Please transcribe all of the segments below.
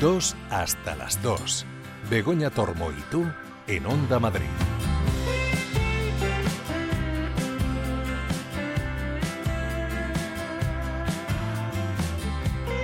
2 hasta las 2. Begoña Tormo y tú en Onda Madrid.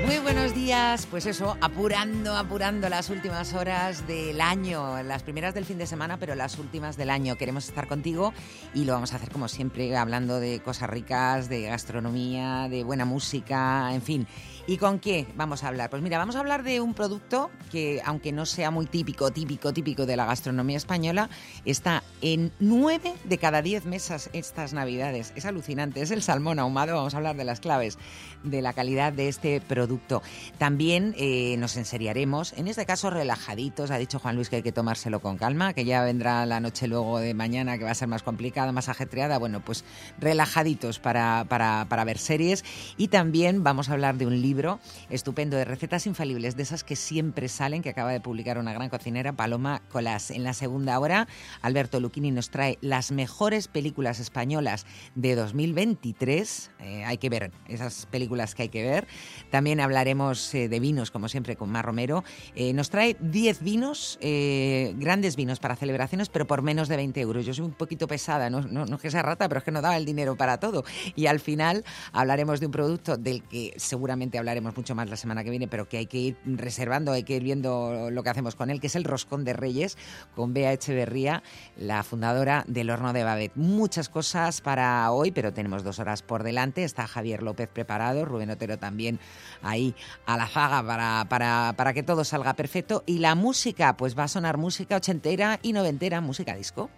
Muy buenos días, pues eso, apurando, apurando las últimas horas del año, las primeras del fin de semana, pero las últimas del año. Queremos estar contigo y lo vamos a hacer como siempre, hablando de cosas ricas, de gastronomía, de buena música, en fin. ¿Y con qué vamos a hablar? Pues mira, vamos a hablar de un producto que, aunque no sea muy típico, típico, típico de la gastronomía española, está en nueve de cada diez mesas estas navidades. Es alucinante, es el salmón ahumado. Vamos a hablar de las claves de la calidad de este producto. También eh, nos enseriaremos, en este caso relajaditos. Ha dicho Juan Luis que hay que tomárselo con calma, que ya vendrá la noche luego de mañana, que va a ser más complicada, más ajetreada. Bueno, pues relajaditos para, para, para ver series. Y también vamos a hablar de un libro libro estupendo de recetas infalibles, de esas que siempre salen, que acaba de publicar una gran cocinera, Paloma Colás. En la segunda hora, Alberto Luchini nos trae las mejores películas españolas de 2023. Eh, hay que ver esas películas que hay que ver. También hablaremos eh, de vinos, como siempre, con Mar Romero. Eh, nos trae 10 vinos, grandes vinos para celebraciones, pero por menos de 20 euros. Yo soy un poquito pesada, no, no, no es que sea rata, pero es que no daba el dinero para todo. Y al final hablaremos de un producto del que seguramente hablaremos mucho más la semana que viene, pero que hay que ir reservando, hay que ir viendo lo que hacemos con él, que es el roscón de Reyes, con Bea Echeverría, la fundadora del Horno de Babet. Muchas cosas para hoy, pero tenemos dos horas por delante. Está Javier López preparado, Rubén Otero también ahí a la faga para, para, para que todo salga perfecto. Y la música, pues va a sonar música ochentera y noventera, música disco.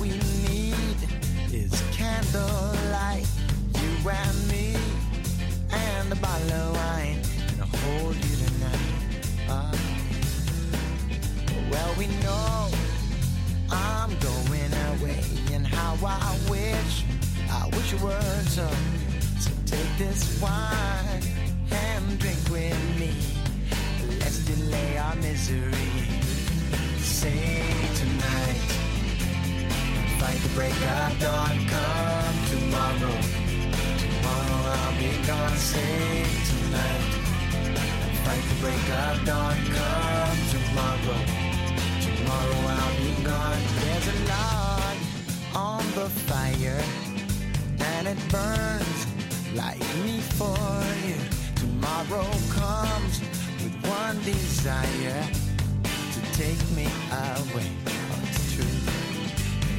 We need is candlelight. You and me, and a bottle of wine. And I'll hold you tonight. Ah. well, we know I'm going away. And how I wish, I wish you were so. So take this wine and drink with me. Let's delay our misery. Say tonight, fight the break of dawn. Come tomorrow, tomorrow I'll be gone. Say tonight, fight the break of dawn. Come tomorrow, tomorrow I'll be gone. There's a log on the fire, and it burns like me for you. Tomorrow comes with one desire to take me away.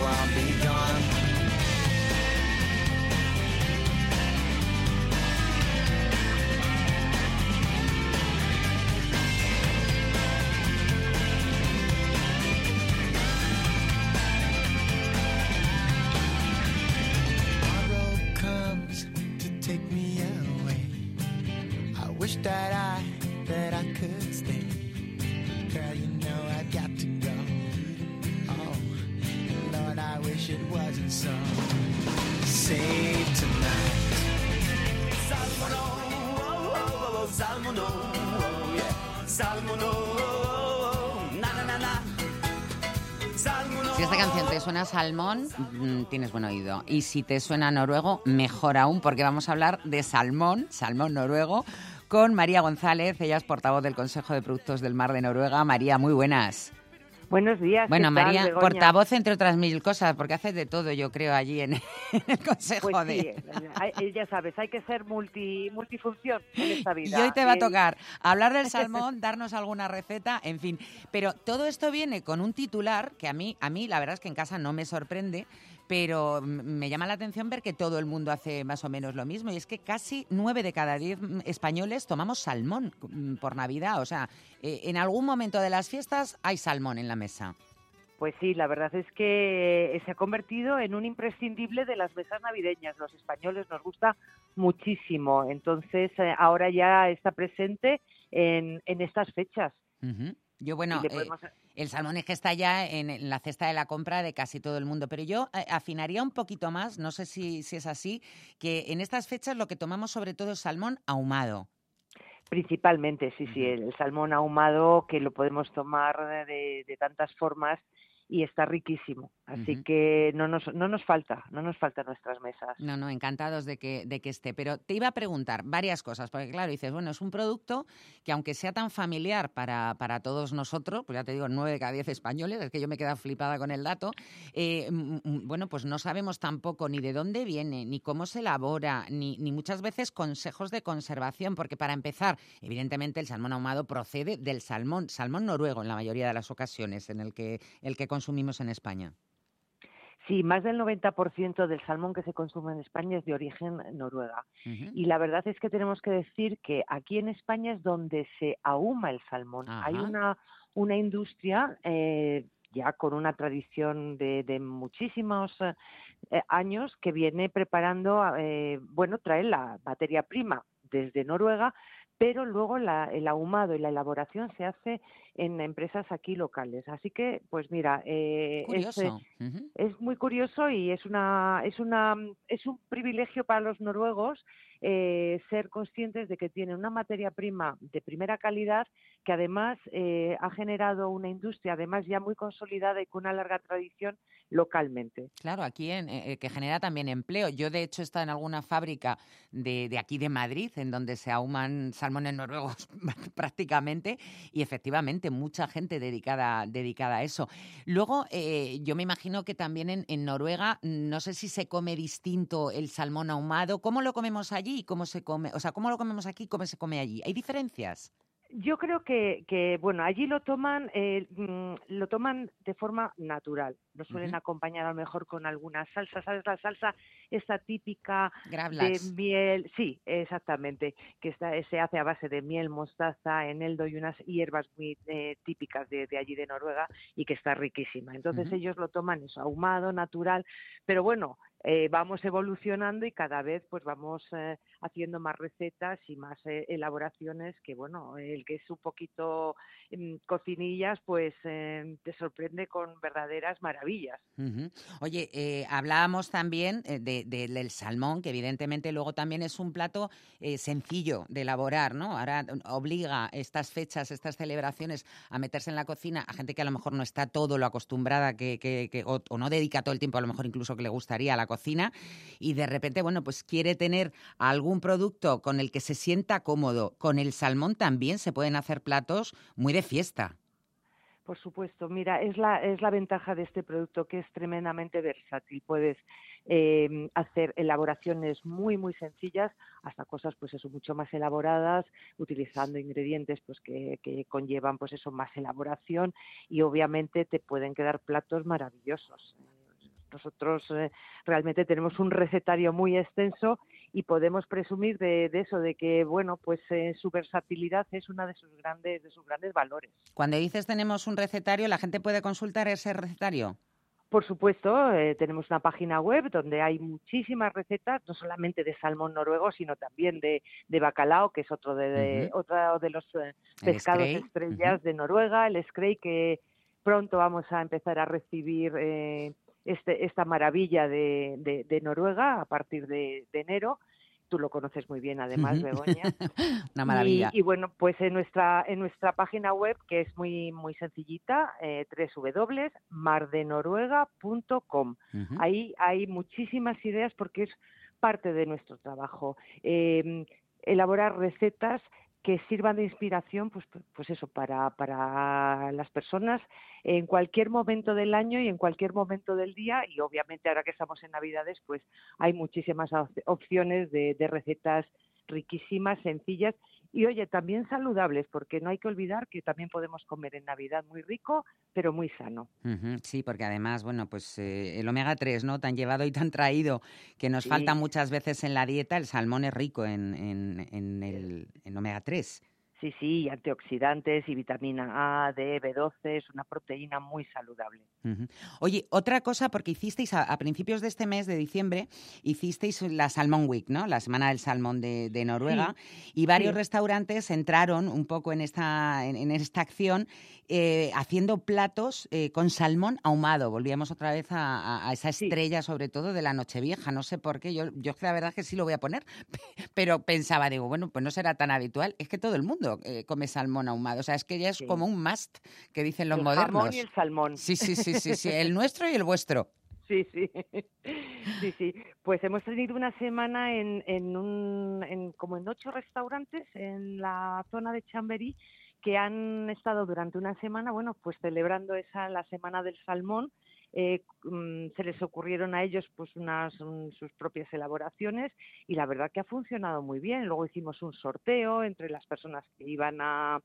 I'll be gone. Salmón, mm, tienes buen oído. Y si te suena noruego, mejor aún, porque vamos a hablar de salmón, salmón noruego, con María González. Ella es portavoz del Consejo de Productos del Mar de Noruega. María, muy buenas. Buenos días. Bueno, ¿qué tal, María, portavoz entre otras mil cosas, porque hace de todo, yo creo, allí en, el Consejo Pues de... sí, eh, hay- ya sabes, hay que ser multi, multifunción en esta vida. Y hoy te va a Eh, tocar hablar del salmón, darnos alguna receta, en fin. Pero todo esto viene con un titular que a mí, a mí la verdad es que en casa no me sorprende, pero me llama la atención ver que todo el mundo hace más o menos lo mismo y es que casi nueve de cada diez españoles tomamos salmón por Navidad. O sea, eh, en algún momento de las fiestas hay salmón en la mesa. Pues sí, la verdad es que se ha convertido en un imprescindible de las mesas navideñas. Los españoles nos gusta muchísimo, entonces eh, ahora ya está presente en, en estas fechas. Yo, bueno, eh, podemos- el salmón es que está ya en, en la cesta de la compra de casi todo el mundo, pero yo eh, afinaría un poquito más, no sé si, si es así, que en estas fechas lo que tomamos sobre todo es salmón ahumado. Principalmente, sí, sí, el salmón ahumado que lo podemos tomar de, de tantas formas y está riquísimo. Así que no nos, no nos falta, no nos falta en nuestras mesas. No, no, encantados de que, de que esté. Pero te iba a preguntar varias cosas, porque claro, dices, bueno, es un producto que aunque sea tan familiar para, para todos nosotros, pues ya te digo, nueve de cada diez españoles, es que yo me quedo flipada con el dato, eh, bueno, pues no sabemos tampoco ni de dónde viene, ni cómo se elabora, ni, ni muchas veces consejos de conservación, porque para empezar, evidentemente el salmón ahumado procede del salmón, salmón noruego en la mayoría de las ocasiones, en el que, el que consumimos en España. Sí, más del 90% del salmón que se consume en España es de origen noruega. Y la verdad es que tenemos que decir que aquí en España es donde se ahuma el salmón. Hay una, una industria eh, ya con una tradición de, de muchísimos eh, eh, años que viene preparando, eh, bueno, trae la materia prima desde Noruega, pero luego la- el ahumado y la elaboración se hace en empresas aquí locales. Así que, pues mira, eh, es, eh, es muy curioso y es una es una es un privilegio para los noruegos eh, ser conscientes de que tienen una materia prima de primera calidad que además eh, ha generado una industria además ya muy consolidada y con una larga tradición localmente. Claro, aquí en, eh, que genera también empleo. Yo, de hecho, he estado en alguna fábrica de, de aquí de Madrid, en donde se ahuman salmones noruegos prácticamente, y efectivamente mucha gente dedicada, dedicada a eso. Luego, eh, yo me imagino que también en, en Noruega, no sé si se come distinto el salmón ahumado. ¿Cómo lo comemos allí y cómo se come? O sea, ¿cómo lo comemos aquí y cómo se come allí? ¿Hay diferencias? Yo creo que, que bueno, allí lo toman, eh, mm, lo toman de forma natural. Lo suelen Ujú. acompañar a lo mejor con alguna salsa, ¿sabes? La salsa esta típica de miel, sí, exactamente, que está, se hace a base de miel, mostaza, eneldo y unas hierbas muy eh, típicas de, de allí de Noruega y que está riquísima. Entonces ellos lo toman eso, ahumado, natural, pero bueno, eh, vamos evolucionando y cada vez pues vamos eh, haciendo más recetas y más eh, elaboraciones que bueno, el que es un poquito mm, cocinillas pues te sorprende con verdaderas maravillas. Ujú. Oye, eh, hablábamos también eh, de- de- del salmón, que evidentemente luego también es un plato eh, sencillo de elaborar, ¿no? Ahora obliga estas fechas, estas celebraciones a meterse en la cocina a gente que a lo mejor no está todo lo acostumbrada que, que- que- o, o no dedica todo el tiempo, a lo mejor incluso que le gustaría a la cocina, y de repente, bueno, pues quiere tener algún producto con el que se sienta cómodo. Con el salmón también se pueden hacer platos muy de fiesta. Por supuesto, mira, es la, es la ventaja de este producto que es tremendamente versátil. Puedes eh, hacer elaboraciones muy, muy sencillas hasta cosas, pues eso, mucho más elaboradas, utilizando ingredientes pues que, que conllevan, pues eso, más elaboración y obviamente te pueden quedar platos maravillosos. Nosotros eh, realmente tenemos un recetario muy extenso y podemos presumir de, de eso, de que bueno, pues eh, su versatilidad es una de sus grandes, de sus grandes valores. Cuando dices tenemos un recetario, ¿la gente puede consultar ese recetario? Por supuesto, eh, tenemos una página web donde hay muchísimas recetas, no solamente de salmón noruego, sino también de, de bacalao, que es otro de, de- otro de los eh, pescados estrellas de Noruega, el screy, que pronto vamos a empezar a recibir eh, este, esta maravilla de, de- de Noruega a partir de, de enero. Tú lo conoces muy bien, además. Begoña. Una maravilla. Y, y bueno, pues en nuestra, en nuestra página web, que es muy, muy sencillita, eh, www.mardenoruega.com. Ujú. Ahí hay muchísimas ideas porque es parte de nuestro trabajo. Eh, elaborar recetas que sirvan de inspiración, pues, pues eso, para, para las personas en cualquier momento del año y en cualquier momento del día. Y obviamente ahora que estamos en Navidades, pues hay muchísimas op- opciones de, de recetas riquísimas, sencillas y oye, también saludables, porque no hay que olvidar que también podemos comer en Navidad muy rico, pero muy sano. Sí, porque además, bueno, pues eh, el omega 3, ¿no? Tan llevado y tan traído que nos Sí. falta muchas veces en la dieta, el salmón es rico en, en, en el en omega 3. Sí, sí, y antioxidantes y vitamina A, D, B12, es una proteína muy saludable. Oye, otra cosa, porque hicisteis a, a principios de este mes de diciembre, hicisteis la Salmon Week, ¿no? La Semana del Salmón de, de Noruega, y varios sí. restaurantes entraron un poco en esta, en, en esta acción eh, haciendo platos eh, con salmón ahumado. Volvíamos otra vez a, esa Sí. estrella, sobre todo de la Nochevieja. No sé por qué, yo, yo la verdad es que sí lo voy a poner, pero pensaba, digo, bueno, pues no será tan habitual. Es que todo el mundo eh, come salmón ahumado. O sea, es que ya es Sí. como un must que dicen los el modernos. jamón y el salmón. Sí, sí, sí, sí, sí, el nuestro y el vuestro. Sí, sí, sí, sí. Pues hemos tenido una semana en, en un, en, como en ocho restaurantes en la zona de Chamberí que han estado durante una semana, bueno, pues celebrando esa la semana del salmón. Eh, mm, se les ocurrieron a ellos pues unas un- sus propias elaboraciones y la verdad que ha funcionado muy bien. Luego hicimos un sorteo entre las personas que iban a,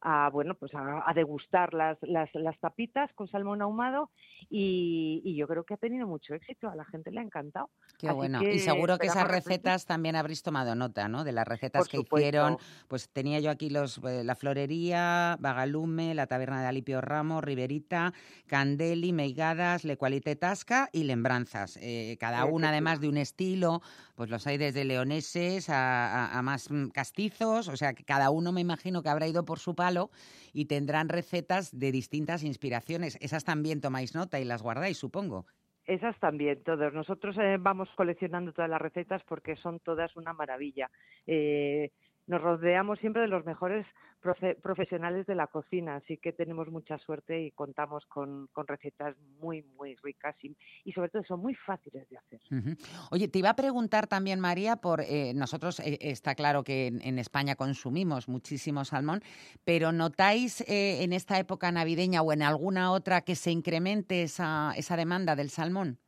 a bueno pues a, a degustar las, las, las tapitas con salmón ahumado y, y yo creo que ha tenido mucho éxito, a la gente le ha encantado. Qué Así bueno. que Y seguro que esas recetas también habréis tomado nota, ¿no? De las recetas Por que hicieron. Pues tenía yo aquí los eh, la florería, Bagalume, la taberna de Alipio Ramos, Riverita, Candeli, Meigadas, Le Qualité Tasca y Lembranzas. Eh, cada una además de un estilo, pues los hay desde leoneses a, a- a más mm, castizos, o sea que cada uno me imagino que habrá ido por su y tendrán recetas de distintas inspiraciones. Esas también tomáis nota y las guardáis, supongo. Esas también, todos. Nosotros eh, vamos coleccionando todas las recetas porque son todas una maravilla. Eh, nos rodeamos siempre de los mejores profe- profesionales de la cocina, así que tenemos mucha suerte y contamos con, recetas muy, muy ricas y, sobre todo son muy fáciles de hacer. Oye, te iba a preguntar también, María, por eh, nosotros eh, está claro que en, en España consumimos muchísimo salmón, pero ¿notáis eh, en esta época navideña o en alguna otra que se incremente esa, esa demanda del salmón?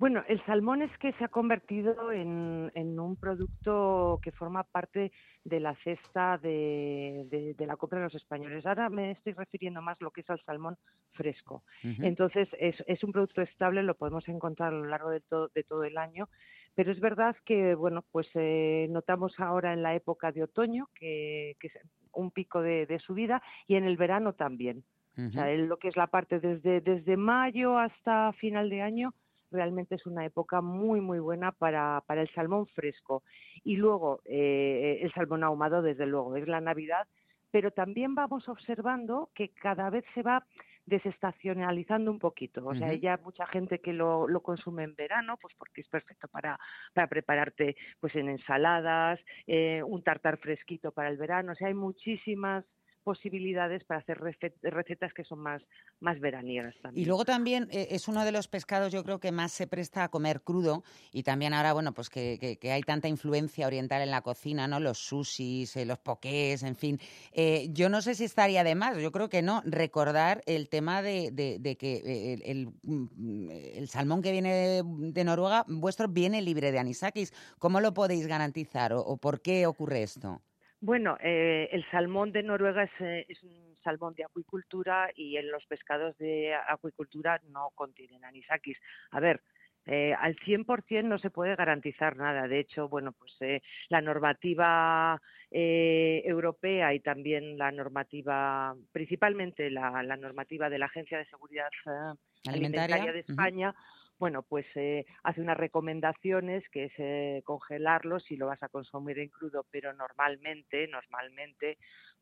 Bueno, el salmón es que se ha convertido en, en un producto que forma parte de la cesta de, de- de la compra de los españoles. Ahora me estoy refiriendo más a lo que es al salmón fresco. Entonces, es, es un producto estable, lo podemos encontrar a lo largo de, todo de todo el año, pero es verdad que, bueno, pues eh, notamos ahora en la época de otoño que, que es un pico de, subida y en el verano también. O sea, lo que es la parte desde, desde mayo hasta final de año, realmente es una época muy, muy buena para, para el salmón fresco. Y luego, eh, el salmón ahumado, desde luego, es la Navidad, pero también vamos observando que cada vez se va desestacionalizando un poquito. O sea, hay ya mucha gente que lo, lo consume en verano, pues porque es perfecto para, para prepararte pues en ensaladas, eh, un tartar fresquito para el verano. O sea, hay muchísimas posibilidades para hacer rece- recetas que son más, más veraniegas también. Y luego también eh, es uno de los pescados, yo creo que más se presta a comer crudo y también ahora, bueno, pues que, que- que hay tanta influencia oriental en la cocina, ¿no? Los sushis, eh, los pokés, en fin. Eh, yo no sé si estaría de más, yo creo que no, recordar el tema de, de- de que el, el, mm, el salmón que viene de, de Noruega, vuestro viene libre de anisakis. ¿Cómo lo podéis garantizar o, o por qué ocurre esto? Bueno, eh, el salmón de Noruega es, eh, es un salmón de acuicultura y en los pescados de acuicultura no contienen anisakis. A ver, eh, al 100% no se puede garantizar nada. De hecho, bueno, pues eh, la normativa eh, europea y también la normativa, principalmente la, la normativa de la Agencia de Seguridad eh, ¿Alimentaria? Alimentaria de. España, bueno, pues eh, hace unas recomendaciones que es eh, congelarlo si lo vas a consumir en crudo, pero normalmente, normalmente,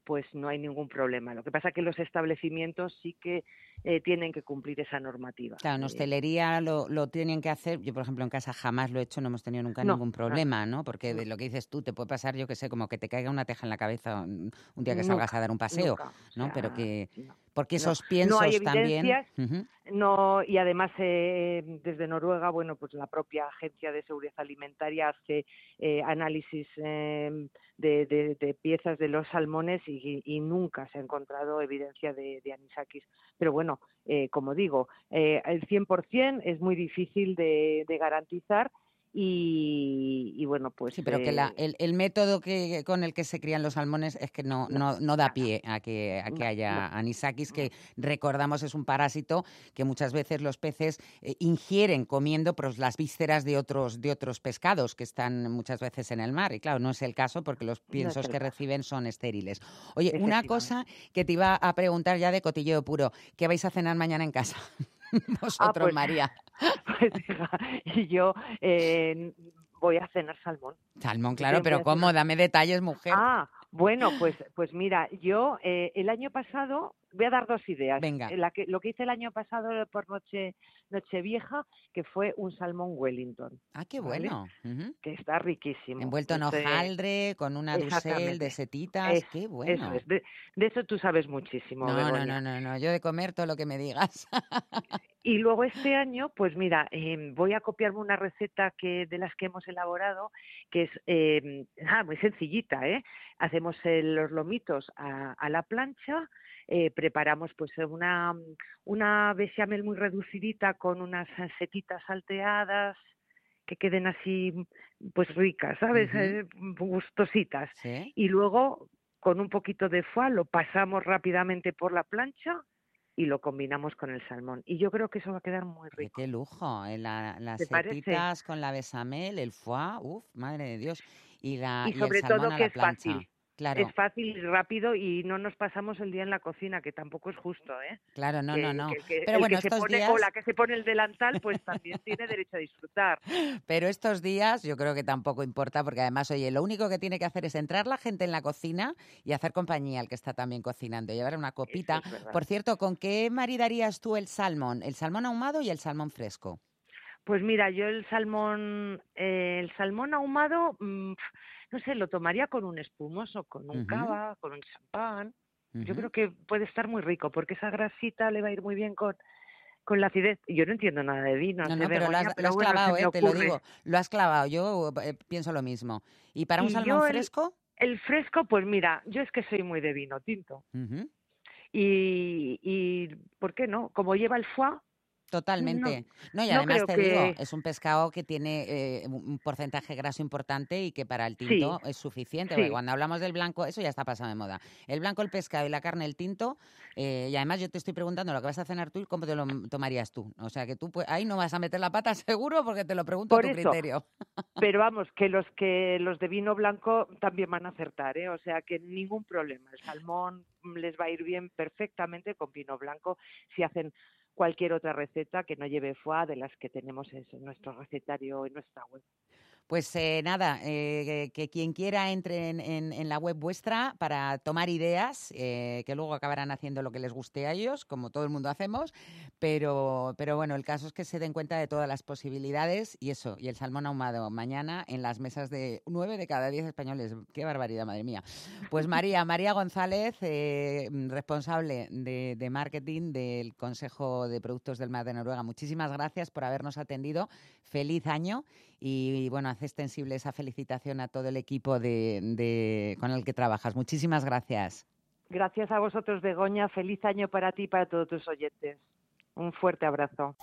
pues no hay ningún problema. Lo que pasa es que los establecimientos sí que eh, tienen que cumplir esa normativa. Claro, en Eh, hostelería lo, lo tienen que hacer. Yo, por ejemplo, en casa jamás lo he hecho, no hemos tenido nunca No, ningún problema, ¿no? Porque de lo que dices tú, te puede pasar, yo que sé, como que te caiga una teja en la cabeza un día que Nunca, salgas a dar un paseo, nunca, o ¿no? Pero que, no. porque esos No piensos hay también. No, y además eh, desde Noruega, bueno, pues la propia Agencia de Seguridad Alimentaria hace eh, análisis eh, de, de- de piezas de los salmones y, y nunca se ha encontrado evidencia de, de anisakis. Pero bueno, eh, como digo, eh, el 100% es muy difícil de, de garantizar y, bueno, pues... Sí, pero que la, eh, el, el método que, con el que se crían los salmones es que no, no, no da pie a que, a que haya anisakis, que recordamos es un parásito que muchas veces los peces eh, ingieren comiendo pues, las vísceras de otros, de otros pescados que están muchas veces en el mar. Y claro, no es el caso porque los piensos que reciben son estériles. Oye, una cosa que te iba a preguntar ya de cotilleo puro. ¿Qué vais a cenar mañana en casa? Vosotros, pues- María. Pues hija, y yo eh, voy a cenar salmón. Salmón, claro, pero ¿cómo? Dame detalles, mujer. Ah, bueno, pues, pues mira, yo eh, el año pasado, voy a dar dos ideas. Venga. Eh, La que, lo que hice el año pasado por noche Nochevieja, que fue un salmón Wellington, Ah, qué ¿vale? bueno. Que está riquísimo. Envuelto en hojaldre, con una dusel de setitas. Es- qué Eso bueno. es, de, de eso tú sabes muchísimo. No, no, Begoña. no, no, no. Yo de comer todo lo que me digas. Y luego este año, pues mira, em, voy a copiarme una receta que de las que hemos elaborado, que es ah, muy sencillita, ¿eh? Hacemos el- los lomitos a, a la plancha, eh, preparamos pues una, una bechamel muy reducidita con unas setitas salteadas que queden así pues ricas, ¿sabes? Eh, gustositas. ¿Sí? Y luego con un poquito de foie lo pasamos rápidamente por la plancha y lo combinamos con el salmón. Y yo creo que eso va a quedar muy rico. qué lujo. eh, la- las setitas con la besamel, el foie, uff, madre de Dios. Y, la, Y sobre todo que es plancha. fácil. Claro, Es fácil y rápido y no nos pasamos el día en la cocina, que tampoco es justo, ¿eh? claro, no, Que- no, no. que Pero el bueno, que se estos pone, días, o la que se pone el delantal, pues también tiene derecho a disfrutar. pero estos días yo creo que tampoco importa porque además, oye, lo único que tiene que hacer es entrar la gente en la cocina y hacer compañía al que está también cocinando, llevar una copita. es. Por cierto, ¿con qué maridarías tú el salmón? El salmón ahumado y el salmón fresco. Pues mira, yo el salmón, eh, el salmón ahumado, mm, no sé, lo tomaría con un espumoso, con un cava, con un champán. Yo creo que puede estar muy rico porque esa grasita le va a ir muy bien con, con la acidez. Yo no entiendo nada de vino, No, no, pero lo has, lo bueno, clavado, eh, te lo digo. Lo has clavado, yo eh, pienso lo mismo. ¿Y para un Y salmón el- fresco? El fresco, pues mira, yo es que soy muy de vino tinto. Y, y ¿por qué no? Como lleva el foie, Totalmente. No, y además te digo, que- es un pescado que tiene eh, un porcentaje graso importante y que para el Sí, tinto es suficiente. porque cuando hablamos del blanco, eso ya está pasado de moda. El blanco, el pescado y la carne, el tinto. eh, y además yo te estoy preguntando lo que vas a cenar tú y cómo te lo tomarías tú. O sea que tú pues, ahí no vas a meter la pata seguro porque te lo pregunto Por a tu eso. criterio. pero vamos, que los que los de vino blanco también van a acertar, ¿eh? O sea que ningún problema. El salmón les va a ir bien perfectamente con vino blanco si hacen cualquier otra receta que no lleve foie de las que tenemos en nuestro recetario en nuestra web. Pues eh, nada, eh, que, quien quiera entre en, la web vuestra para tomar ideas, eh, que luego acabarán haciendo lo que les guste a ellos, como todo el mundo hacemos, pero, pero bueno, el caso es que se den cuenta de todas las posibilidades y eso, y el salmón ahumado mañana en las mesas de nueve de cada diez españoles. Qué barbaridad, madre mía. Pues María, María González, eh, responsable de marketing del Consejo de Productos del Mar de Noruega, muchísimas gracias por habernos atendido. Feliz año y, bueno, hace extensible esa felicitación a todo el equipo de, de- con el que trabajas. Muchísimas gracias. Gracias a vosotros, Begoña. Feliz año para ti y para todos tus oyentes. Un fuerte abrazo.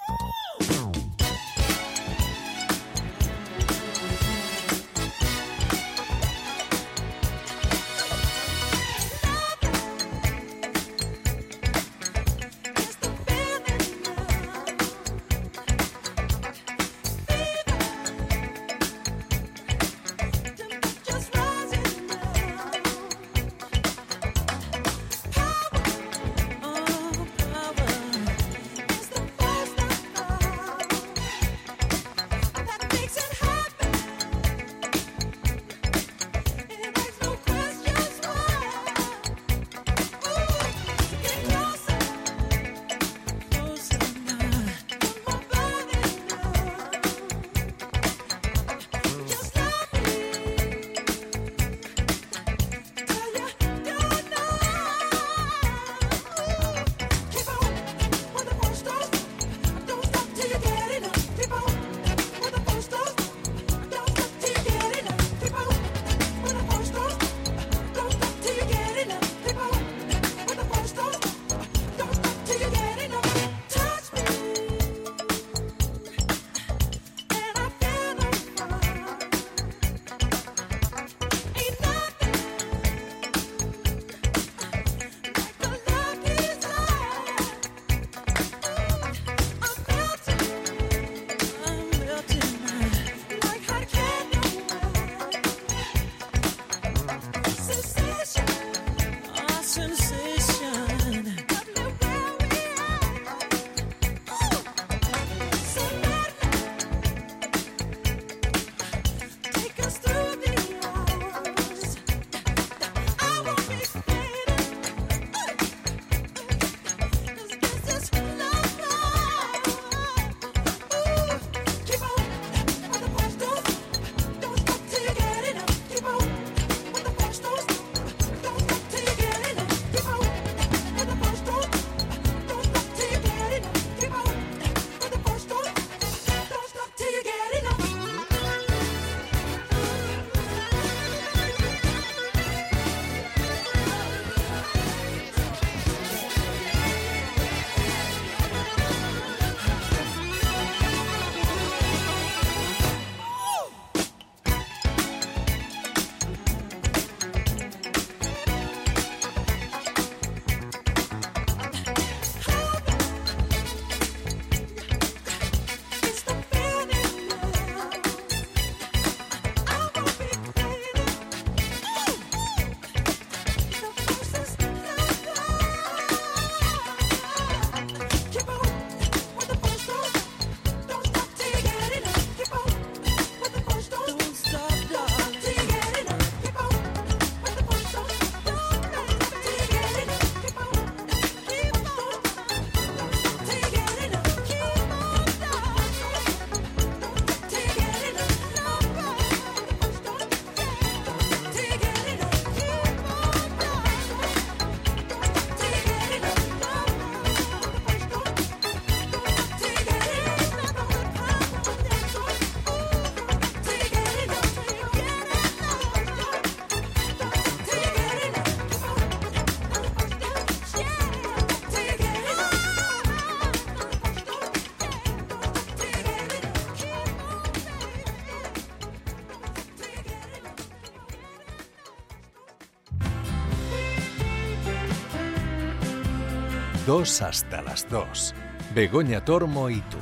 2 hasta las 2. Begoña Tormo y tú.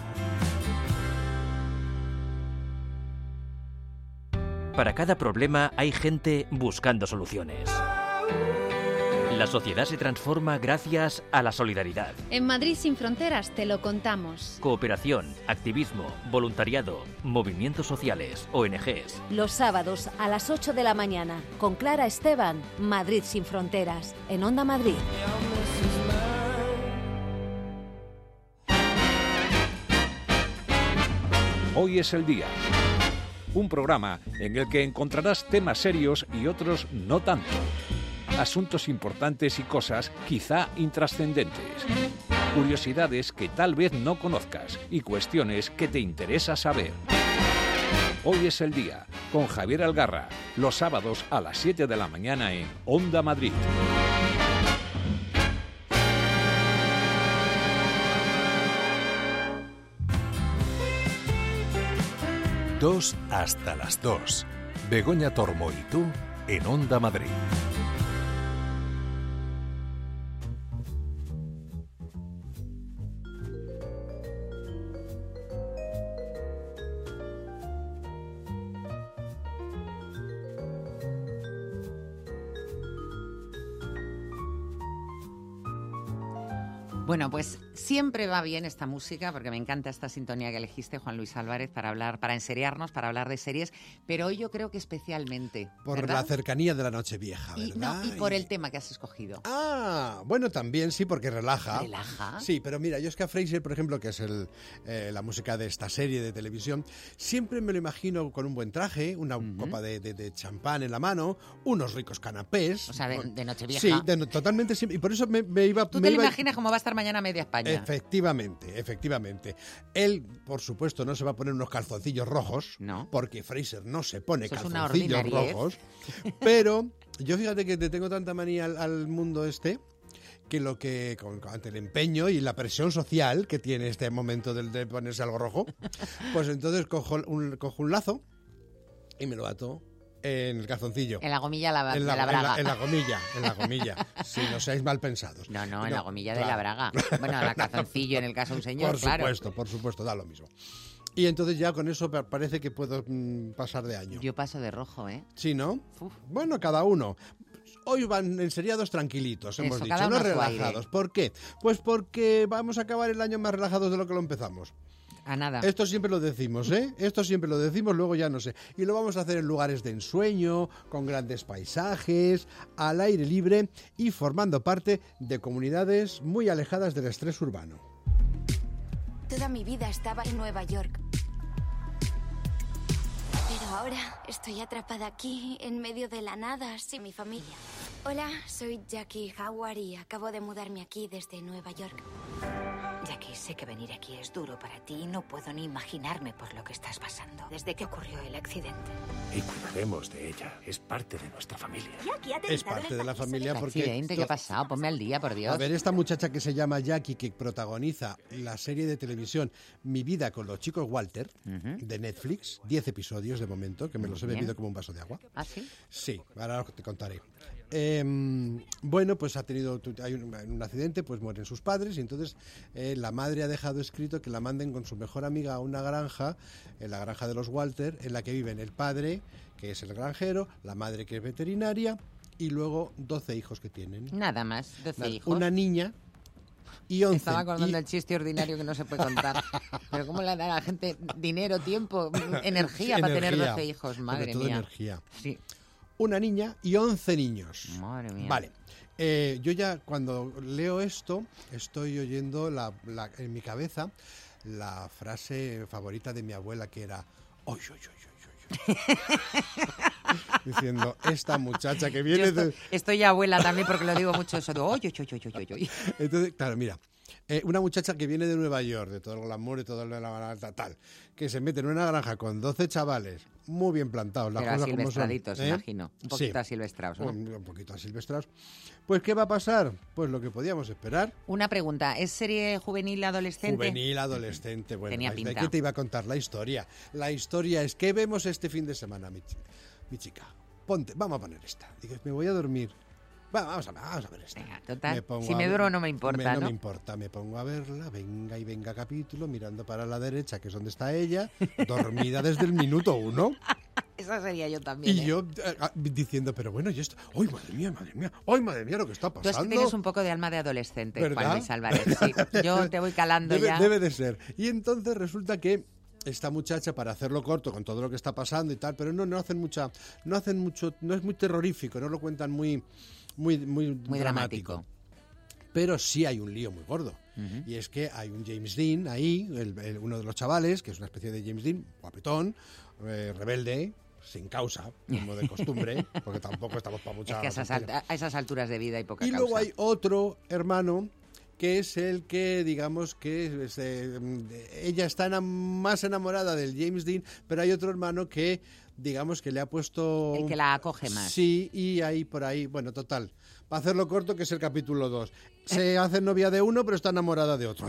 Para cada problema hay gente buscando soluciones. La sociedad se transforma gracias a la solidaridad. En Madrid sin fronteras te lo contamos. Cooperación, activismo, voluntariado, movimientos sociales, ONGs. Los sábados a las 8 de la mañana con Clara Esteban, Madrid sin fronteras, en Onda Madrid. Hoy es el día. Un programa en el que encontrarás temas serios y otros no tanto. Asuntos importantes y cosas quizá intrascendentes. Curiosidades que tal vez no conozcas y cuestiones que te interesa saber. Hoy es el día, con Javier Algarra, los sábados a las 7 de la mañana en Onda Madrid. 2 hasta las 2. Begoña Tormo y tú en Onda Madrid. Bueno, pues siempre va bien esta música porque me encanta esta sintonía que elegiste, Juan Luis Álvarez, para hablar, para enseriarnos, para hablar de series, pero hoy yo creo que especialmente. Por ¿verdad? la cercanía de la Nochevieja, y, ¿verdad? no, y por el tema que has escogido. Ah, bueno, también sí, porque relaja. ¿Relaja? Sí, pero mira, yo es que a Fraser, por ejemplo, que es el, eh, la música de esta serie de televisión, siempre me lo imagino con un buen traje, una copa de, de- de champán en la mano, unos ricos canapés. O sea, de, de Nochevieja. Sí, de- totalmente siempre. Y por eso me, me iba... Tú me te lo imaginas cómo va a estar mañana media España. Efectivamente, efectivamente. Él, por supuesto, no se va a poner unos calzoncillos rojos, No. porque Fraser no se pone Eso calzoncillos rojos. Pero yo fíjate que te tengo tanta manía al, al mundo este que lo que con, ante el empeño y la presión social que tiene este momento del de ponerse algo rojo, pues entonces cojo un, cojo un lazo y me lo ato en el calzoncillo. En la gomilla la- En de la braga. en la gomilla, en la gomilla. si no seáis mal pensados. No, no, en la gomilla de la braga. Bueno, la calzoncillo en el caso de un señor, Por claro. supuesto, por supuesto, da lo mismo. Y entonces ya con eso pa- parece que puedo mm, pasar de año. Yo paso de rojo, ¿eh? Sí, ¿no? Uf. Bueno, cada uno. Hoy van enseriados tranquilitos, hemos Eso, dicho, no relajados. ¿Por qué? Pues porque vamos a acabar el año más relajados de lo que lo empezamos. A nada. Esto siempre lo decimos, ¿eh? Esto siempre lo decimos, luego ya no sé. Y lo vamos a hacer en lugares de ensueño, con grandes paisajes, al aire libre y formando parte de comunidades muy alejadas del estrés urbano. Toda mi vida estaba en Nueva York. Pero ahora estoy atrapada aquí, en medio de la nada, sin mi familia. Hola, soy Jackie Howard y acabo de mudarme aquí desde Nueva York. Jackie, sé que venir aquí es duro para ti y no puedo ni imaginarme por lo que estás pasando desde que ocurrió el accidente. Y cuidaremos de ella. Es parte de nuestra familia. Es parte de la familia ¿El porque... accidente? ¿Qué ha pasado? Ponme al día, por Dios. A ver, esta muchacha que se llama Jackie, que protagoniza la serie de televisión Mi vida con los chicos Walter, de Netflix, 10 episodios de momento, que me los he bebido como un vaso de agua. ¿Ah, sí? Sí, ahora te contaré. Em, bueno, pues ha tenido hay un, un accidente, pues mueren sus padres y entonces eh, la madre ha dejado escrito que la manden con su mejor amiga a una granja, en la granja de los Walter, en la que viven el padre, que es el granjero, la madre que es veterinaria y luego 12 hijos que tienen. Nada más, 12 Nada, hijos. Una niña y 11. Estaba acordando y- el chiste ordinario que no se puede contar. Pero ¿cómo le da a la gente dinero, tiempo, energía para tener energía. 12 hijos? Sobre Madre todo mía. energía. Sí. Una niña y 11 niños. Madre mía. Vale. Eh, yo ya cuando leo esto estoy oyendo la, la- en mi cabeza la frase favorita de mi abuela que era "Oy, oy, oy, oy, oy, oy". diciendo esta muchacha que Yo viene estoy, de estoy abuela también porque lo digo mucho eso de oye, oye, oye, oye, oye". entonces claro mira eh, una muchacha que viene de Nueva York de todo el glamour y todo la tal, tal que se mete en una granja con 12 chavales muy bien plantados las Pero cosas como son ¿eh? imagino. Un poquito Sí. asilvestrados, ¿no? un, un poquito asilvestrados pues qué va a pasar pues lo que podíamos esperar Una pregunta, ¿es serie juvenil adolescente? Juvenil, adolescente. Bueno, Tenía ¿de pinta. qué te iba a contar la historia? La historia es que vemos este fin de semana, mi, mi chica. Ponte, vamos a poner esta. Dices, me voy a dormir. Bueno, vamos a ver, vamos a ver esta. total, pongo si me duro no me importa, me- ¿no? me importa, me pongo a verla, venga y venga capítulo, mirando para la derecha, que es donde está ella, dormida desde el minuto uno. Esa sería yo también. Y ¿eh? yo eh, ah, diciendo, pero bueno, y esto, ¡ay, madre mía, madre mía! ¡ay, madre mía, lo que está Tú es que pasando! tienes un poco de alma de adolescente, Juan ¿Verdad? Luis Álvarez. Sí, yo te voy calando debe, ya. debe de ser. Y entonces resulta que esta muchacha, para hacerlo corto con todo lo que está pasando y tal, pero no, no hacen mucha, no hacen mucho, no es muy terrorífico, no lo cuentan muy, muy, muy, Muy dramático. Pero sí hay un lío muy gordo. Y es que hay un James Dean ahí, el- el- uno de los chavales, que es una especie de James Dean, guapetón, eh, rebelde, sin causa, como de costumbre, porque tampoco estamos para mucha Es que a esas, tontería. alta- a esas alturas de vida hay poca Y luego hay otro hermano que es el que, digamos, que eh, ella está más enamorada del James Dean, pero hay otro hermano que, digamos, que le ha puesto... El que la acoge más. Sí, y ahí por ahí, bueno, total. Para hacerlo corto, que es el capítulo 2. Eh. Se hace novia de uno, pero está enamorada de otro.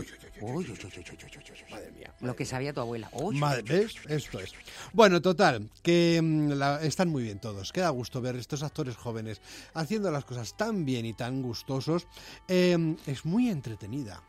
Madre mía. Lo que sabía tu abuela. Madre, ¿ves? Esto es. Bueno, total, que mm, la- están muy bien todos. Queda gusto ver estos actores jóvenes haciendo las cosas tan bien y tan gustosos. Eh, es muy entretenida.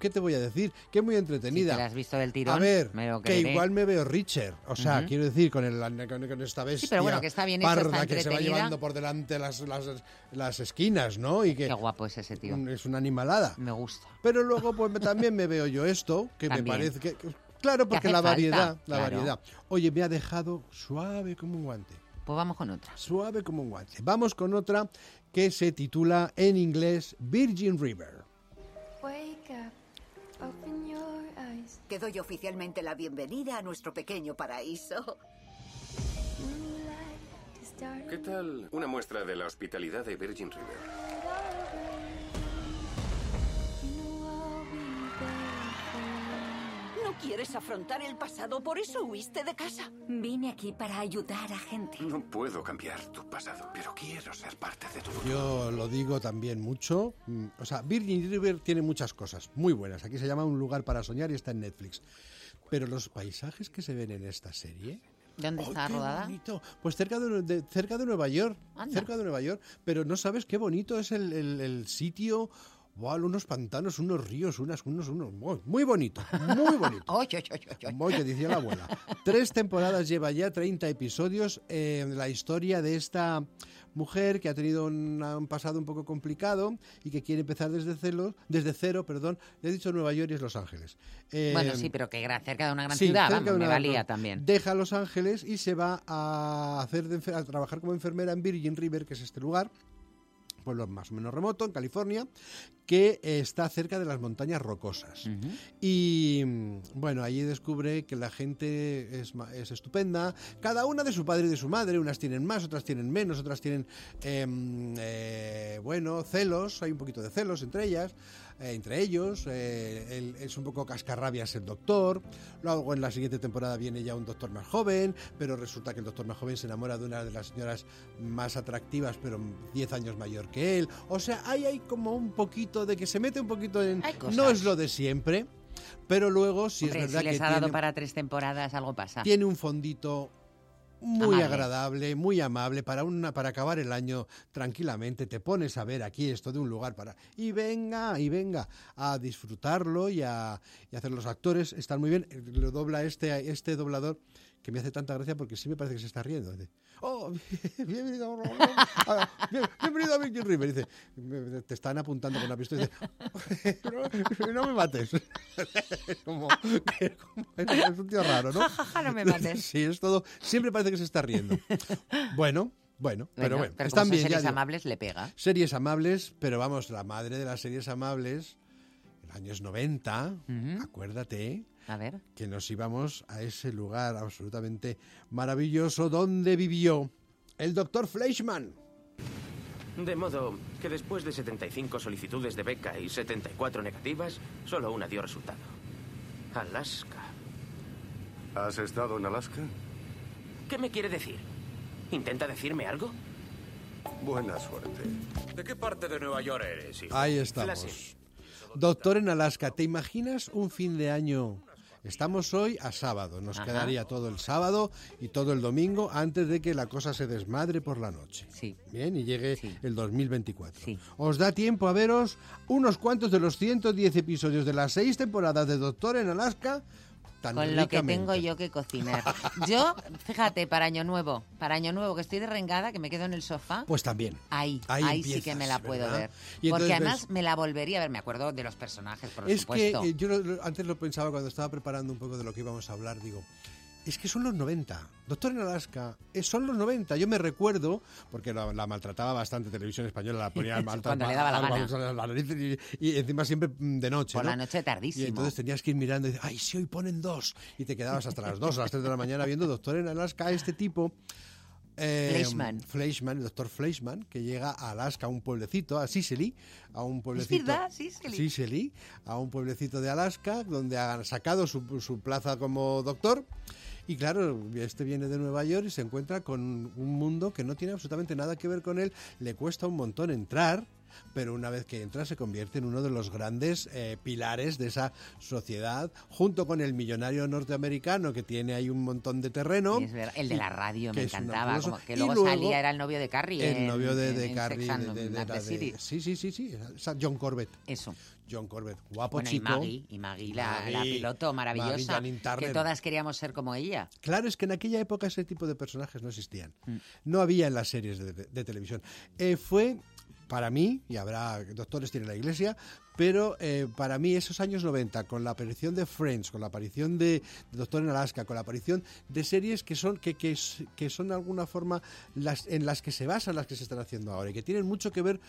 ¿Qué te voy a decir? Que es muy si entretenida. te la has visto del tirón, a ver, me lo que igual me veo Richard. O sea, quiero decir, con, el, con, con esta bestia pero bueno, que está bien parda está que se va llevando por delante las, las, las esquinas, ¿no? Y que Qué guapo es ese tío. es una animalada. Me gusta. Pero luego pues también me veo yo esto, que También. me parece que... Claro, Que porque la falta, variedad, la claro. variedad. Oye, me ha dejado suave como un guante. Pues vamos con otra. Suave como un guante. Vamos con otra que se titula en inglés Virgin River. Te doy oficialmente la bienvenida a nuestro pequeño paraíso. ¿Qué tal una muestra de la hospitalidad de Virgin River? Quieres afrontar el pasado, por eso huiste de casa. Vine aquí para ayudar a gente. No puedo cambiar tu pasado, pero quiero ser parte de tu futuro. Yo lo digo también mucho. Mm, O sea, Virgin River tiene muchas cosas muy buenas. Aquí se llama Un lugar para soñar y está en Netflix. Pero los paisajes que se ven en esta serie... ¿Dónde ¡ay, está qué rodada? bonito! Pues cerca de, de- cerca de Nueva York. Anda. Cerca de Nueva York. Pero no sabes qué bonito es el, el- el sitio. ¡Wow! Unos pantanos, unos ríos, unas, unos, unos. Muy, muy bonito, muy bonito. Oy, oy, oy, oy, oy. Muy que decía la abuela. Tres temporadas lleva ya, 30 episodios. eh, la historia de esta mujer que ha tenido un, un pasado un poco complicado y que quiere empezar desde cero, desde cero, perdón. Le he dicho Nueva York y es Los Ángeles. Eh, Bueno, sí, pero que cerca de una gran sí, ciudad, vamos, de me una- valía también. Deja Los Ángeles y se va a hacer de a trabajar como enfermera en Virgin River, que es este lugar, pueblo más o menos remoto, en California, que está cerca de las montañas rocosas. Y mm, bueno, allí descubre que la gente es, es estupenda, cada una de su padre y de su madre, unas tienen más, otras tienen menos, otras tienen, em, eh, bueno, celos, hay un poquito de celos entre ellas, eh, entre ellos, eh, él es un poco cascarrabias el doctor, luego en la siguiente temporada viene ya un doctor más joven, pero resulta que el doctor más joven se enamora de una de las señoras más atractivas, pero 10 años mayor que él, o sea, ahí hay como un poquito de que se mete un poquito en... No es lo de siempre, pero luego Hombre, es verdad si les que ha dado tiene, para tres temporadas, algo pasa. tiene un fondito muy Amable. agradable, muy amable para una para acabar el año tranquilamente. Te pones a ver aquí esto de un lugar para y venga y venga a disfrutarlo y a, y a hacer los actores están muy bien. Lo dobla este este doblador que me hace tanta gracia porque sí me parece que se está riendo. Dice, oh, bienvenido, a- bien- bienvenido a Virgin River. Dice, "Me- te están apuntando con una pistola. Dice, no, no me mates. como, que- como- es un tío raro, ¿no? No me mates. Sí, es todo. Siempre parece que se está riendo. Bueno, bueno, pero bueno, pero están como ya series digo. amables, le pega. Series amables, pero vamos, la madre de las series amables, en los años 90, Ujú. acuérdate A ver. que nos íbamos a ese lugar absolutamente maravilloso donde vivió el doctor Fleischmann. De modo que después de 75 solicitudes de beca y 74 negativas, solo una dio resultado. Alaska. ¿Has estado en Alaska? ¿Qué me quiere decir? ¿Intenta decirme algo? Buena suerte. ¿De qué parte de Nueva York eres, hijo? Ahí estamos. Doctor en Alaska, ¿te imaginas un fin de año Estamos hoy a sábado. Nos Ajá. quedaría todo el sábado y todo el domingo antes de que la cosa se desmadre por la noche. Sí. Bien, y llegue el 2024. Sí. Os da tiempo a veros unos cuantos de los 110 episodios de las seis temporadas de Doctor en Alaska. Tan Con lo que tengo yo que cocinar. Yo, fíjate, para Año Nuevo, para Año Nuevo, que estoy de rengada, que me quedo en el sofá. Pues también. Ahí, Ahí ahí, sí que me la puedo ¿verdad? ver. Y Porque además ves- me la volvería a ver. Me acuerdo de los personajes, por es supuesto. que eh, yo lo- lo- antes lo pensaba cuando estaba preparando un poco de lo que íbamos a hablar, digo, es que son los 90. Doctor en Alaska, eh, son los 90. Yo me recuerdo, porque la, la maltrataba bastante Televisión Española, la ponía mal Cuando le daba la gana. la nariz y, y encima siempre mm, de noche. Por ¿no? la noche tardísimo. Y entonces tenías que ir mirando y decir, ay, si hoy ponen dos. Y te quedabas hasta las 2 o las 3 de la mañana viendo Doctor en Alaska, este tipo. eh, Fleischmann. Fleischmann, el doctor Fleischmann, que llega a Alaska, a un pueblecito, a Sicily, a un pueblecito. verdad, Sicily. Sicily, a un pueblecito de Alaska, donde han sacado su, su plaza como doctor. Y claro, este viene de Nueva York y se encuentra con un mundo que no tiene absolutamente nada que ver con él. Le cuesta un montón entrar, pero una vez que entra se convierte en uno de los grandes eh, pilares de esa sociedad, junto con el millonario norteamericano que tiene ahí un montón de terreno. Es verdad. El de la radio me encantaba. Como que Y luego, luego salía, era el novio de Carrie. El en- novio de, de Carrie, de- de- de la sí, sí, sí, sí, John Corbett. Eso. John Corbett, guapo Bueno, y chico. Maggie, y Maggie, la, la Maggie, piloto Maggie maravillosa, que todas queríamos ser como ella. Claro, es que en aquella época ese tipo de personajes no existían. Mm. No había en las series de, de- de televisión. Eh, fue, para mí, y habrá doctores tiene la iglesia, pero eh, para mí esos años 90, con la aparición de Friends, con la aparición de, Doctor en Alaska, con la aparición de series que son, que, que, que son de alguna forma las, en las que se basan las que se están haciendo ahora y que tienen mucho que ver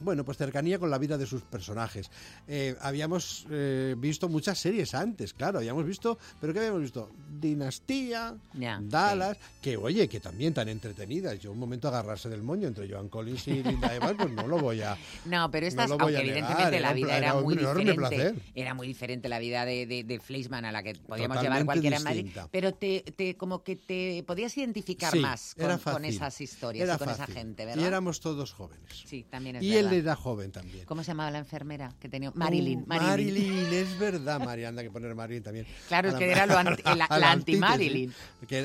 bueno, pues cercanía con la vida de sus personajes. Eh, habíamos eh, visto muchas series antes, claro, habíamos visto, pero ¿qué habíamos visto? Dinastía, Dallas, que oye, que también tan entretenidas. Yo un momento agarrarse del moño entre Joan Collins y Linda Evans, pues no lo voy a... No, pero estas, no aunque negar, evidentemente la un vida era, muy diferente, placer. era muy diferente la vida de, de, de Fleischmann a la que podíamos Totalmente llevar cualquiera en Madrid, pero te, te como que te podías identificar Sí, más con, era esas historias Era y con esa gente, ¿verdad? Y éramos todos jóvenes. Sí, también es y verdad. Él era joven también. ¿Cómo se llamaba la enfermera que tenía? Marilyn. Uh, Marilyn. Marilyn, es verdad, María, anda que poner Marilyn también. Claro, es que era lo anti- la- la anti-Marilyn.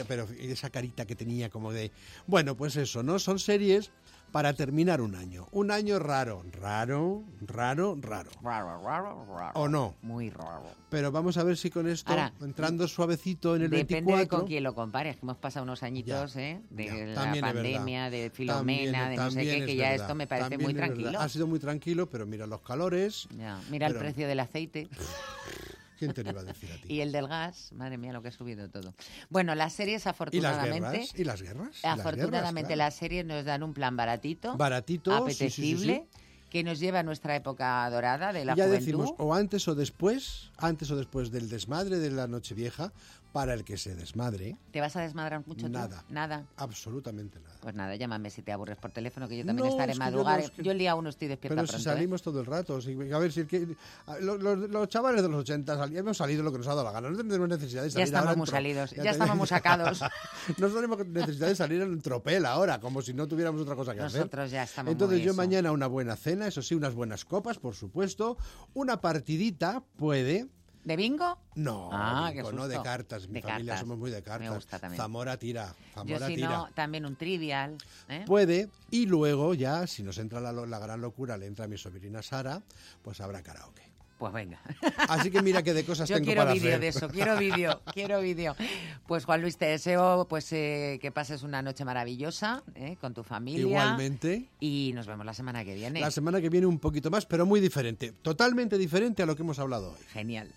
pero esa carita que tenía como de... Bueno, pues eso, ¿no? Son series para terminar un año. Un año raro, raro, raro, raro. Raro, raro, raro. ¿O no? Muy raro. Pero vamos a ver si con esto, Ahora, entrando suavecito en el Depende 24... de con quién lo compares, que hemos pasado unos añitos ¿eh? de Ya, la pandemia, de También- Filomena, de no sé qué, que ya verdad, esto me parece muy verdad. tranquilo. Ha sido muy tranquilo, pero mira los calores. Ya, Mira el precio del aceite ¿Quién te lo iba a decir a ti? y el del gas. Madre mía, lo que ha subido todo. Bueno, las series ¿Y las afortunadamente... guerras? ¿Y las guerras? ¿Y las Afortunadamente las series nos dan un plan baratito, Baratito, sí, sí, sí, apetecible, sí. que nos lleva a nuestra época dorada de la Y ya juventud. decimos, o antes o después, antes o después del desmadre de la Nochevieja, para el que se desmadre, ¿Te vas a desmadrar mucho tú? Nada. Nada. absolutamente nada. Pues nada, llámame si te aburres por teléfono, que yo también No, estaré es que yo madrugar. no, es que- Yo el día uno estoy despierta Pero pronto. si ¿eh? salimos todo el rato, si- a ver si que, los, chavales de los 80 sali- hemos salido lo que nos ha dado la gana, no tenemos necesidad de Ya salir estamos ahora en muy salidos, ya te- estamos muy sacados. no tenemos necesidad de salir en tropel ahora, como si no tuviéramos otra cosa que hacer. Nosotros ya estamos Entonces muy yo eso. mañana una buena cena, eso sí, unas buenas copas, por supuesto, una partidita puede... ¿De bingo? No, Ah, bingo, no de cartas. Mi De familia cartas. somos muy de Me cartas. gusta también. Zamora tira, Yo si tira. no, también un trivial. ¿eh? Puede, y luego ya, si nos entra la, la gran locura, le entra a mi sobrina Sara, pues habrá karaoke. Pues venga. Así que mira qué de cosas Yo tengo quiero para vídeo hacer. de eso, quiero vídeo, quiero vídeo. Pues Juan Luis, te deseo pues eh, que pases una noche maravillosa eh, con tu familia. Igualmente. Y nos vemos la semana que viene. La semana que viene un poquito más, pero muy diferente. Totalmente diferente a lo que hemos hablado hoy. Genial.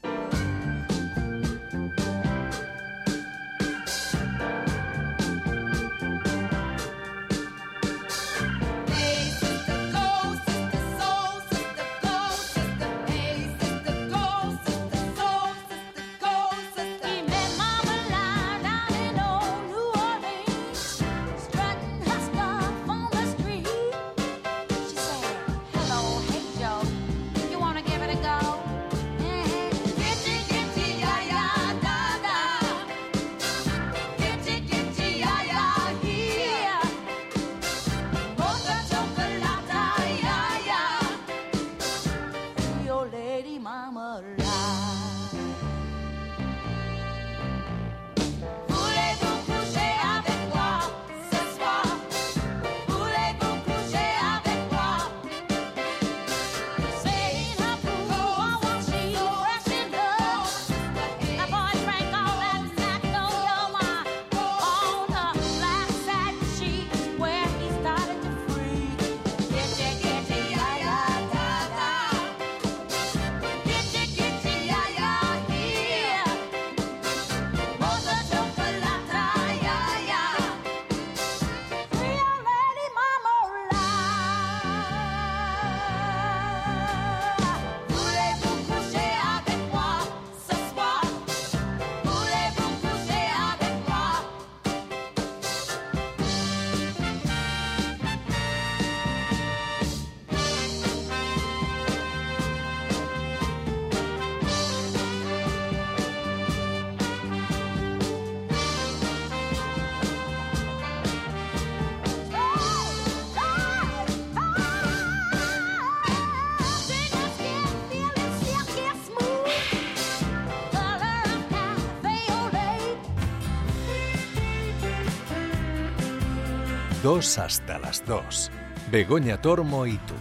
2 hasta las 2. Begoña Tormo y tú.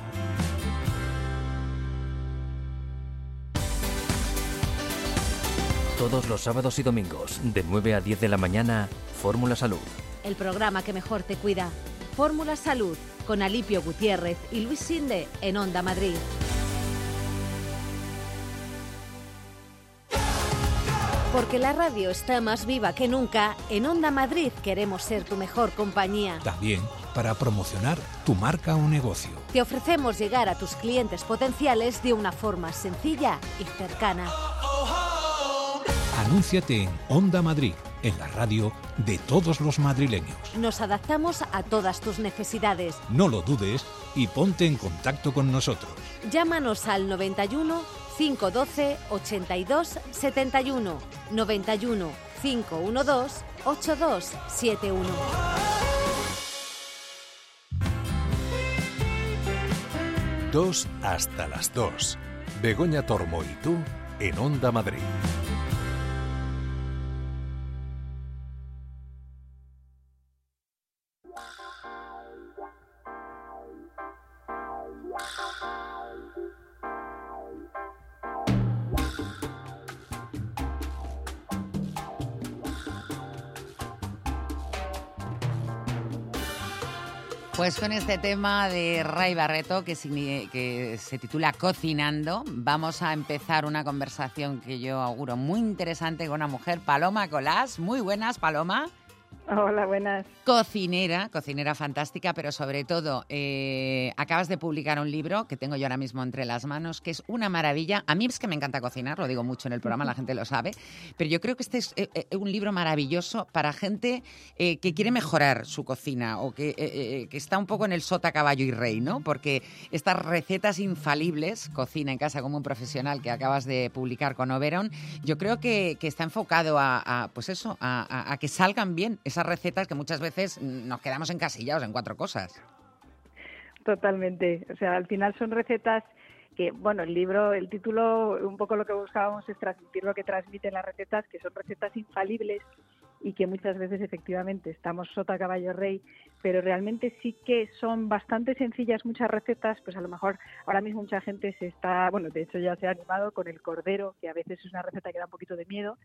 Todos los sábados y domingos, de 9 a 10 de la mañana, Fórmula Salud. El programa que mejor te cuida. Fórmula Salud, con Alipio Gutiérrez y Luis Sinde en Onda Madrid. Porque la radio está más viva que nunca, en Onda Madrid queremos ser tu mejor compañía. También para promocionar tu marca o negocio. Te ofrecemos llegar a tus clientes potenciales de una forma sencilla y cercana. Anúnciate en Onda Madrid, en la radio de todos los madrileños. Nos adaptamos a todas tus necesidades. No lo dudes y ponte en contacto con nosotros. Llámanos al 91 512 82 71 91 512 8271. Dos hasta las 2. Begoña Tormo y tú en Onda Madrid. Pues con este tema de Ray Barreto que, que se titula Cocinando, vamos a empezar una conversación que yo auguro muy interesante con una mujer, Paloma Colás. Muy buenas, Paloma. Hola, buenas. Cocinera, cocinera fantástica, pero sobre todo eh, acabas de publicar un libro que tengo yo ahora mismo entre las manos, que es una maravilla. A mí es que me encanta cocinar, lo digo mucho en el programa, la gente lo sabe, pero yo creo que este es eh, eh, un libro maravilloso para gente que quiere mejorar su cocina o que, está un poco en el sota, caballo y rey, ¿no? Porque estas recetas infalibles, cocina en casa como un profesional que acabas de publicar con Oberon, yo creo que, está enfocado a, pues eso, a que salgan bien esas recetas que muchas veces nos quedamos encasillados en cuatro cosas. Totalmente. O sea, al final son recetas que, bueno, el libro, el título, un poco lo que buscábamos es transmitir lo que transmiten las recetas, que son recetas infalibles y que muchas veces efectivamente estamos sota caballo rey, pero realmente sí que son bastante sencillas muchas recetas, pues a lo mejor ahora mismo mucha gente se está, bueno, de hecho ya se ha animado con el cordero, que a veces es una receta que da un poquito de miedo,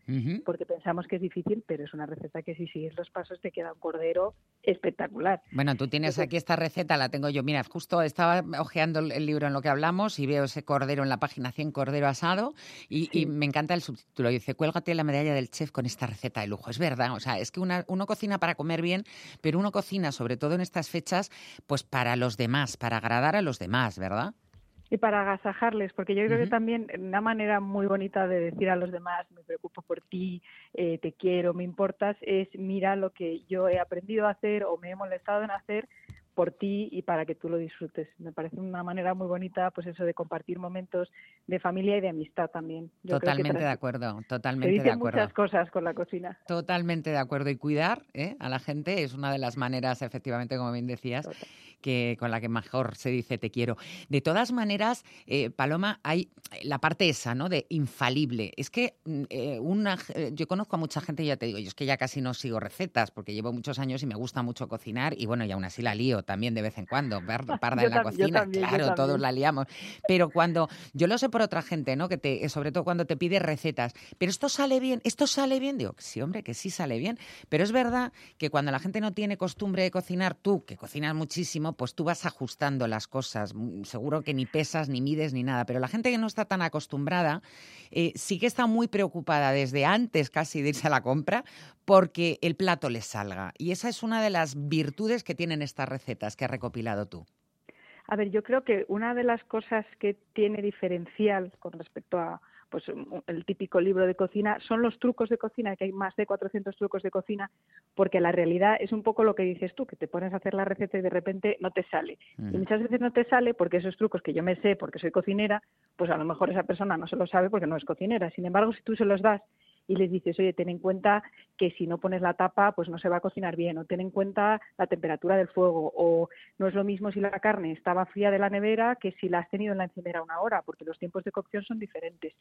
porque pensamos que es difícil, pero es una receta que si sigues los pasos te queda un cordero espectacular. Bueno, tú tienes aquí esta receta, la tengo yo. Mira, justo estaba hojeando el- libro en lo que hablamos y veo ese cordero en la página 100, cordero asado, y, y me encanta el subtítulo. Dice, cuélgate la medalla del chef con esta receta de lujo. Es verdad, o sea, es que una- uno cocina para comer bien, pero uno cocina, sobre todo en estas fechas, pues para los demás, para agradar a los demás, ¿verdad? y para agasajarles, porque yo creo que también una manera muy bonita de decir a los demás, me preocupo por ti, eh, te quiero, me importas, es mira lo que yo he aprendido a hacer o me he molestado en hacer por ti y para que tú lo disfrutes. Me parece una manera muy bonita, pues eso de compartir momentos de familia y de amistad también. Yo totalmente de acuerdo, totalmente de dicen acuerdo. muchas cosas con la cocina. Totalmente de acuerdo. Y cuidar ¿eh? a la gente es una de las maneras, efectivamente, como bien decías, que con la que mejor se dice te quiero. De todas maneras, eh, Paloma, hay la parte esa, ¿no? De infalible. Es que mm, eh, una, yo conozco a mucha gente, ya te digo, yo es que ya casi no sigo recetas porque llevo muchos años y me gusta mucho cocinar y bueno, y aún así la lío también de vez en cuando, parda en la cocina, también, claro, todos la liamos. Pero cuando, yo lo sé por otra gente, ¿no? Que te, sobre todo cuando te pide recetas, pero esto sale bien, esto sale bien, digo, sí, hombre, que sí sale bien, pero es verdad que cuando la gente no tiene costumbre de cocinar, tú, que cocinas muchísimo, pues tú vas ajustando las cosas, Mm, seguro que ni pesas, ni mides, ni nada, pero la gente que no está tan acostumbrada, eh, sí que está muy preocupada desde antes casi de irse a la compra, porque el plato les salga. Y esa es una de las virtudes que tienen estas recetas que has recopilado tú. A ver, yo creo que una de las cosas que tiene diferencial con respecto a pues el típico libro de cocina son los trucos de cocina, que hay más de 400 trucos de cocina, porque la realidad es un poco lo que dices tú, que te pones a hacer la receta y de repente no te sale. Y muchas veces no te sale porque esos trucos que yo me sé porque soy cocinera, pues a lo mejor esa persona no se los sabe porque no es cocinera. Sin embargo, si tú se los das y les dices, oye, ten en cuenta que si no pones la tapa, pues no se va a cocinar bien, o ten en cuenta la temperatura del fuego, o no es lo mismo si la carne estaba fría de la nevera que si la has tenido en la encimera una hora, porque los tiempos de cocción son diferentes.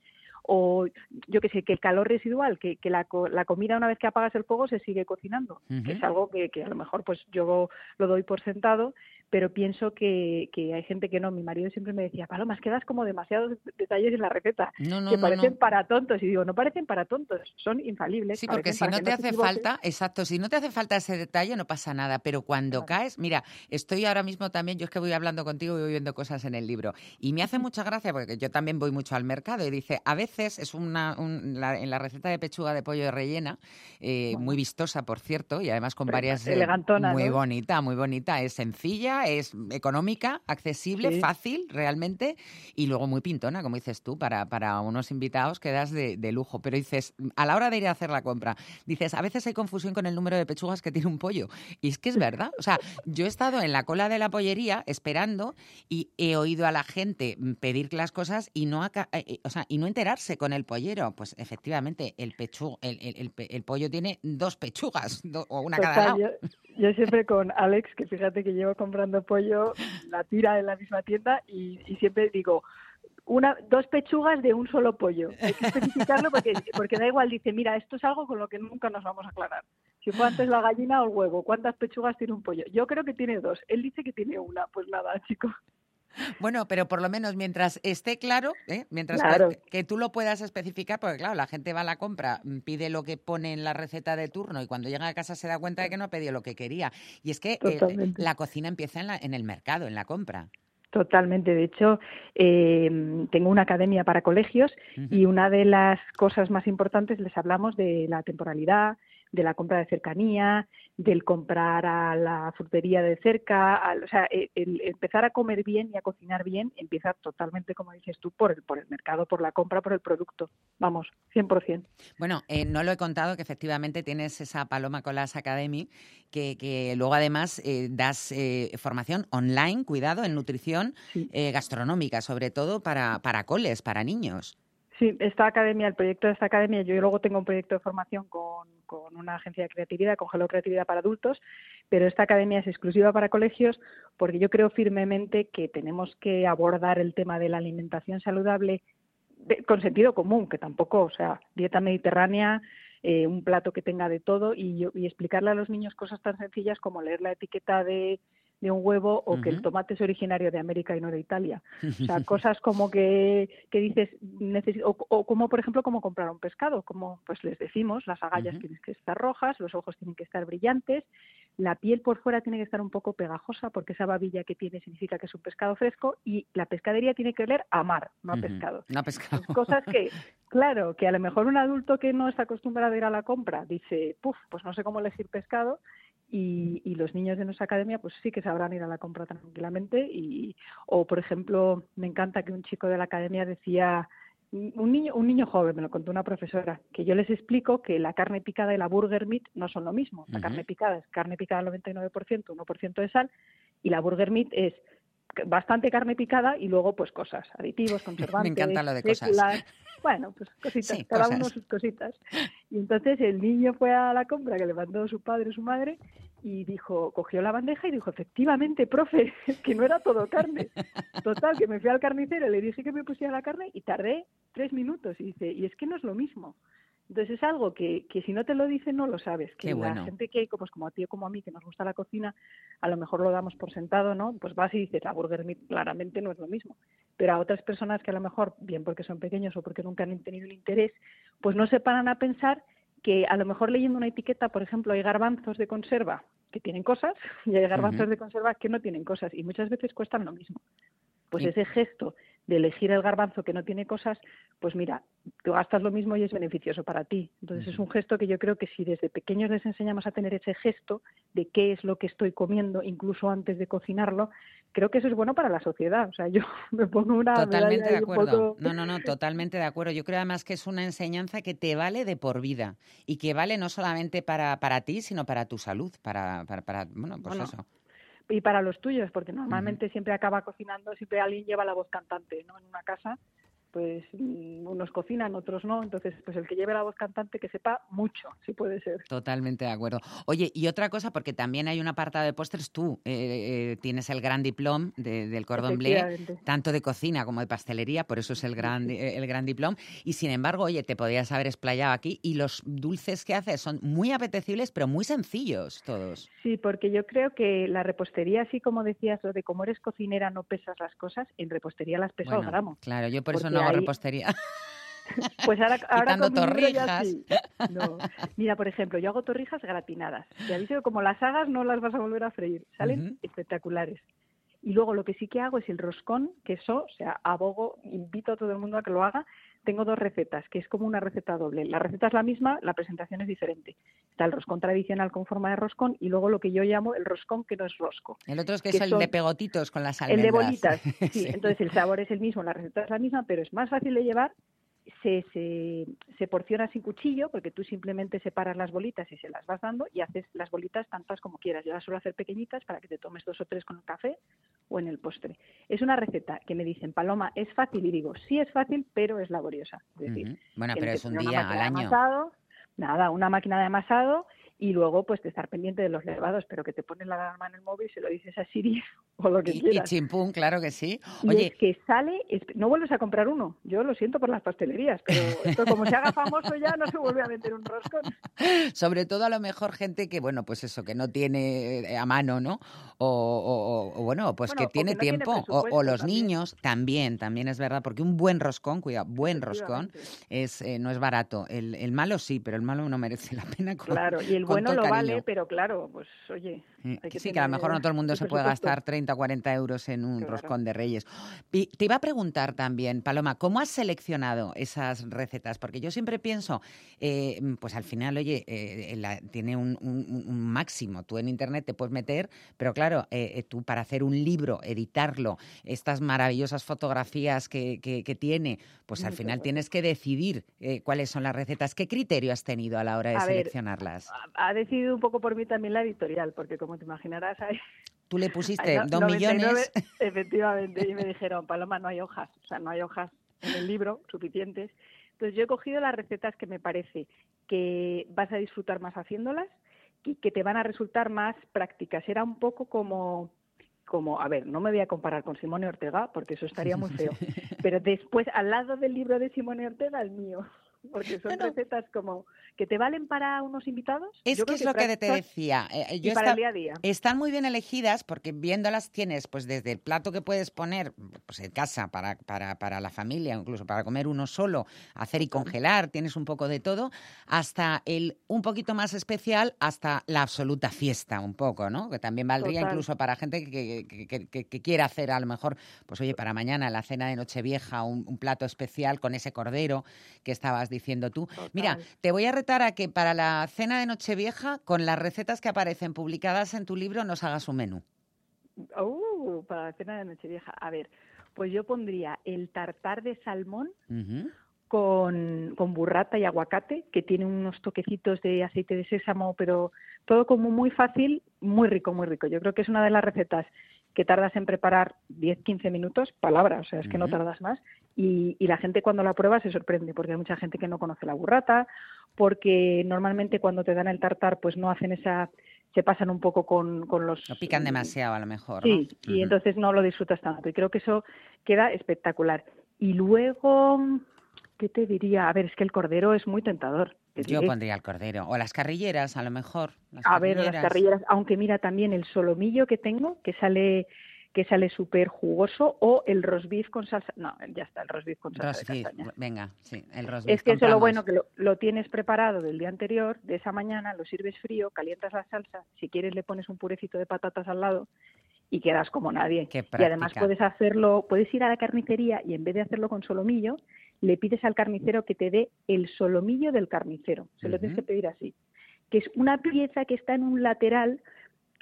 O yo que sé, que el calor residual, que, que la, la, comida una vez que apagas el fuego se sigue cocinando, que es algo que, que a lo mejor pues yo lo doy por sentado, pero pienso que, que, hay gente que no. Mi marido siempre me decía, Paloma, quedas como demasiados detalles en la receta, que parecen para tontos. Y digo, no parecen para tontos, son infalibles. Sí, porque si no te hace falta, exacto, si no te hace falta ese detalle no pasa nada, pero cuando caes, mira, estoy ahora mismo también, yo es que voy hablando contigo y voy viendo cosas en el libro, y me hace mucha gracia porque yo también voy mucho al mercado y dice, a veces es una, en la receta de pechuga de pollo de rellena, eh, muy vistosa, por cierto, y además con varias... Eh, muy bonita, muy bonita, es sencilla es económica, accesible, fácil realmente y luego muy pintona, como dices tú, para, para unos invitados quedas de, de, lujo. Pero dices, a la hora de ir a hacer la compra, dices, a veces hay confusión con el número de pechugas que tiene un pollo. Y es que es verdad. O sea, yo he estado en la cola de la pollería esperando y he oído a la gente pedir las cosas y no, eh, eh, o sea, y no enterarse con el pollero. Pues efectivamente, el, pechu, el, el, el pollo tiene dos pechugas o una cada lado. Yo siempre con Alex, que fíjate que llevo comprando pollo, la tira en la misma tienda y, y siempre digo, una, dos pechugas de un solo pollo. Hay que especificarlo porque, porque da igual, dice, mira, esto es algo con lo que nunca nos vamos a aclarar. Si fue antes la gallina o el huevo, ¿cuántas pechugas tiene un pollo? Yo creo que tiene dos. Él dice que tiene una. Pues nada, chicos. Bueno, pero por lo menos mientras esté claro, ¿eh? mientras que, tú lo puedas especificar, porque claro, la gente va a la compra, mm, pide lo que pone en la receta de turno y cuando llega a casa se da cuenta de que no ha pedido lo que quería. Y es que eh, la cocina empieza en, la, en el mercado, en la compra. Totalmente. De hecho, eh, tengo una academia para colegios y una de las cosas más importantes les hablamos de la temporalidad, de la compra de cercanía, del comprar a la frutería de cerca, o sea, el, empezar a comer bien y a cocinar bien empieza totalmente, como dices tú, por el, por el mercado, por la compra, por el producto. Vamos, 100%. Bueno, eh, no lo he contado que efectivamente tienes esa Paloma Colas Academy, que, que luego además eh, das eh, formación online, cuidado, en nutrición gastronómica, sobre todo para, para coles, para niños. Sí, esta academia, el proyecto de esta academia, yo luego tengo un proyecto de formación con, con una agencia de creatividad, con Hello Creatividad para adultos, pero esta academia es exclusiva para colegios porque yo creo firmemente que tenemos que abordar el tema de la alimentación saludable con sentido común, que tampoco, o sea, dieta mediterránea, eh, un plato que tenga de todo y, y explicarle a los niños cosas tan sencillas como leer la etiqueta de de un huevo o que el tomate es originario de América y no de Italia. O sea, cosas como que, que dices, o, o, como por ejemplo como comprar un pescado, como pues les decimos, las agallas tienen que estar rojas, los ojos tienen que estar brillantes, la piel por fuera tiene que estar un poco pegajosa porque esa babilla que tiene significa que es un pescado fresco y la pescadería tiene que oler a mar, no a pescado. No pescado. cosas que, claro, que a lo mejor un adulto que no está acostumbrado a ir a la compra dice, puf, pues no sé cómo elegir pescado y, los niños de nuestra academia pues sí que sabrán ir a la compra tranquilamente y o por ejemplo me encanta que un chico de la academia decía un niño un niño joven me lo contó una profesora que yo les explico que la carne picada y la burger meat no son lo mismo. La carne picada es carne picada al 99% 1% de sal y la burger meat es bastante carne picada y luego pues cosas, aditivos, conservantes, Me encanta lo de cosas. Bueno, pues cositas, cada uno sus cositas. Y entonces el niño fue a la compra que le mandó su padre o su madre y dijo, cogió la bandeja y dijo, efectivamente, profe, que no era todo carne. Total, que me fui al carnicero, le dije que me pusiera la carne y tardé tres minutos. Y dice, y es que no es lo mismo. Entonces es algo que, que si no te lo dicen no lo sabes. Que la gente que, pues como a ti o como a mí, que nos gusta la cocina, a lo mejor lo damos por sentado, ¿no? Pues vas y dices, la burger meat claramente no es lo mismo. Pero a otras personas que a lo mejor, bien porque son pequeños o porque nunca han tenido el interés, pues no se paran a pensar que a lo mejor leyendo una etiqueta, por ejemplo, hay garbanzos de conserva que tienen cosas y hay garbanzos de conserva que no tienen cosas y muchas veces cuestan lo mismo. Pues ese gesto de elegir el garbanzo que no tiene cosas, pues mira, tú gastas lo mismo y es beneficioso para ti. Entonces es un gesto que yo creo que si desde pequeños les enseñamos a tener ese gesto de qué es lo que estoy comiendo, incluso antes de cocinarlo, creo que eso es bueno para la sociedad. O sea, yo me pongo una... Totalmente de acuerdo. No, no, no, totalmente de acuerdo. Yo creo además que es una enseñanza que te vale de por vida y que vale no solamente para, para ti, sino para tu salud, para, para, para bueno, pues eso y para los tuyos, porque normalmente siempre acaba cocinando, siempre alguien lleva la voz cantante, ¿no? En una casa pues mm, unos cocinan, otros no, entonces pues el que lleve la voz cantante que sepa mucho, si puede ser. Totalmente de acuerdo. Oye, y otra cosa, porque también hay un apartado de postres, tú eh, eh, tienes el gran diploma del cordón bleu, tanto de cocina como de pastelería, por eso es el gran, eh, el gran diploma, y sin embargo, oye, te podías haber explayado aquí, y los dulces que haces son muy apetecibles, pero muy sencillos todos. Sí, porque yo creo que la repostería, así como decías, lo de como eres cocinera no pesas las cosas, en repostería las pesas al gramo. Claro, yo por eso no hago repostería. Pues ahora, ahora con torrijas. Sí. No. Mira, por ejemplo, yo hago torrijas gratinadas. Te aviso que como las hagas no las vas a volver a freír. Salen espectaculares. Y luego lo que sí que hago es el roscón, que eso, o sea, abogo, invito a todo el mundo a que lo haga. Tengo dos recetas, que es como una receta doble. La receta es la misma, la presentación es diferente. Está el roscón tradicional con forma de roscón y luego lo que yo llamo el roscón que no es rosco. El otro es que, es el de pegotitos con las almendras. El de bolitas, sí. Entonces el sabor es el mismo, la receta es la misma, pero es más fácil de llevar se, se, se, porciona sin cuchillo porque tú simplemente separas las bolitas y se las vas dando y haces las bolitas tantas como quieras. Yo las suelo hacer pequeñitas para que te tomes dos o tres con el café o en el postre. Es una receta que me dicen, Paloma, es fácil y digo, sí es fácil, pero es laboriosa. Es decir, bueno, pero es un día al año. Amasado, nada, una máquina de amasado y luego pues de estar pendiente de los levados, pero que te pones la alarma en el móvil, se lo dices a Siri o lo que y, quieras. Y chimpún, claro que sí. Oye, es que sale, no vuelves a comprar uno. Yo lo siento por las pastelerías, pero esto como se haga famoso ya no se vuelve a meter un roscón. Sobre todo a lo mejor gente que, bueno, pues eso, que no tiene eh, a mano, ¿no? O, bueno, pues que tiene tiempo. o, los niños también, también es verdad, porque un buen roscón, cuidado, buen roscón, es eh, no es barato. El, el, malo sí, pero el malo no merece la pena. claro, y el bueno lo vale, pero claro, pues oye. Hay que sí, que a lo mejor no todo el mundo se puede gastar 30 o 40 euros en un roscón de reyes. te iba a preguntar también, Paloma, ¿cómo has seleccionado esas recetas? Porque yo siempre pienso, eh, pues al final, oye, eh, tiene un, máximo. Tú en Internet te puedes meter, pero claro, eh, tú para hacer un libro, editarlo, estas maravillosas fotografías que, que, tiene, pues al final tienes que decidir cuáles son las recetas. ¿Qué criterio has tenido a la hora de seleccionarlas? ha decidido un poco por mí también la editorial, porque como te imaginarás, hay, Tú le pusiste dos millones. Efectivamente, y me dijeron, Paloma, no hay hojas, o sea, no hay hojas en el libro suficientes. Entonces yo he cogido las recetas que me parece que vas a disfrutar más haciéndolas y que te van a resultar más prácticas. Era un poco como como, a ver, no me voy a comparar con Simone Ortega porque eso estaría muy feo, pero después al lado del libro de Simone Ortega el mío porque son recetas como que te valen para unos invitados. Es que es lo que te decía. Eh, yo para el día a día. Están muy bien elegidas porque viéndolas tienes pues desde el plato que puedes poner pues en casa para, para, para la familia, incluso para comer uno solo, hacer y congelar, tienes un poco de todo, hasta el un poquito más especial, hasta la absoluta fiesta un poco, ¿no? Que también valdría incluso para gente que, que, que, quiera hacer a lo mejor, pues oye, para mañana la cena de Nochevieja, un, un plato especial con ese cordero que estabas diciendo tú. Mira, te voy a retar a que para la cena de Nochevieja, con las recetas que aparecen publicadas en tu libro, nos hagas un menú. Uh, para la cena de Nochevieja. A ver, pues yo pondría el tartar de salmón con, con burrata y aguacate, que tiene unos toquecitos de aceite de sésamo, pero todo como muy fácil, muy rico, muy rico. Yo creo que es una de las recetas que tardas en preparar 10-15 minutos, palabra, o sea, es que no tardas más, y, la gente cuando la prueba se sorprende, porque hay mucha gente que no conoce la burrata, porque normalmente cuando te dan el tartar, pues no hacen esa, se pasan un poco con, con los... Lo pican demasiado a lo mejor. Sí, y entonces no lo disfrutas tanto, y creo que eso queda espectacular. Y luego, ¿qué te diría? A ver, es que el cordero es muy tentador. Yo pondría el cordero. O las carrilleras, a lo mejor. a ver, las carrilleras. Aunque mira también el solomillo que tengo, que sale que sale súper jugoso, o el rosbif con salsa. No, ya está, el rosbif con salsa de castaña. Venga, sí, el rosbif. Es que eso lo bueno, que lo, tienes preparado del día anterior, de esa mañana, lo sirves frío, calientas la salsa, si quieres le pones un purecito de patatas al lado y quedas como nadie. y además puedes hacerlo, puedes ir a la carnicería y en vez de hacerlo con solomillo, le pides al carnicero que te dé el solomillo del carnicero. Se lo tienes que pedir así. Que es una pieza que está en un lateral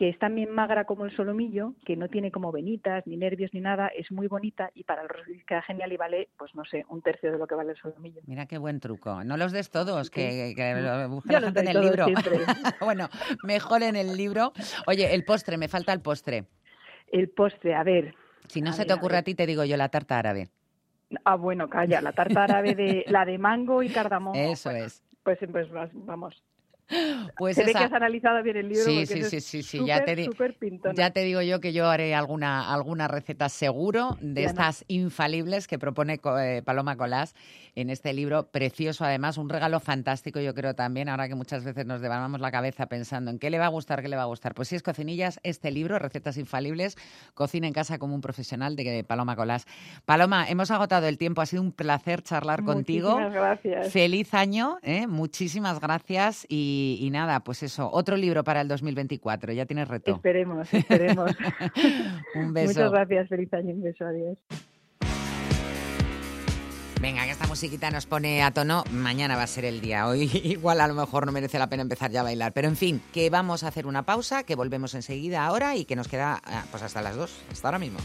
que es también magra como el solomillo, que no tiene como venitas, ni nervios, ni nada, es muy bonita y para el rosbif queda genial y vale, pues no sé, un tercio de lo que vale el solomillo. Mira qué buen truco. No los des todos, que, lo busca la gente en el libro. bueno, mejor en el libro. Oye, el postre, me falta el postre. El postre, a ver. Si no se te ocurre a, ti, te digo yo la tarta árabe. Ah, bueno, calla, la tarta árabe de la de mango y cardamomo. Eso es. Pues, pues vamos, pues Se esa... ve que has analizado bien el libro. Sí, sí, sí, sí, sí. Ya, te di- súper pintona. ya te digo yo que yo haré alguna, alguna receta seguro de Ya no. estas infalibles que propone eh, Paloma Colás en este libro precioso, además, un regalo fantástico, yo creo también, ahora que muchas veces nos devanamos la cabeza pensando en qué le va a gustar, qué le va a gustar. Pues si es cocinillas, este libro, Recetas Infalibles, Cocina en casa como un profesional de Paloma Colás. Paloma, hemos agotado el tiempo, ha sido un placer charlar contigo. Muchísimas gracias. Feliz año, ¿eh? muchísimas gracias y, y nada, pues eso, otro libro para el 2024, ya tienes reto. Esperemos, esperemos. Un beso. Muchas gracias, feliz año, un beso, adiós. Venga, que esta musiquita nos pone a tono. Mañana va a ser el día. Hoy igual a lo mejor no merece la pena empezar ya a bailar. Pero en fin, que vamos a hacer una pausa, que volvemos enseguida ahora y que nos queda ah, pues hasta las dos, hasta ahora mismo.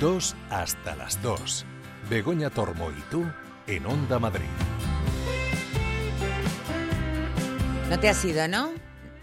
2 hasta las 2. Begoña Tormo y tú en Onda Madrid. No te has ido, ¿no?